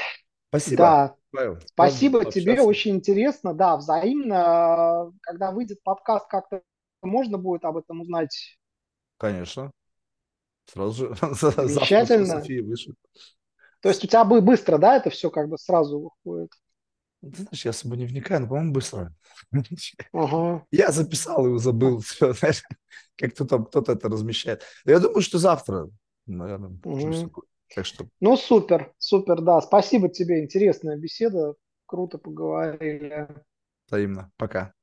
Спасибо. Да. Павел, Спасибо Ладно, тебе, общаться. очень интересно. Да, взаимно. Когда выйдет подкаст, как-то можно будет об этом узнать? Конечно. Сразу же. (laughs) Замечательно. То есть у тебя бы быстро, да, это все как бы сразу выходит? Ты знаешь, я особо не вникаю, но, по-моему, быстро. (laughs) Ага. Я записал и забыл. (laughs) Все, знаешь, как кто там кто-то это размещает. Я думаю, что завтра, наверное, угу. Так что... Ну, супер, супер, да. Спасибо тебе, интересная беседа. Круто поговорили. Взаимно. Пока.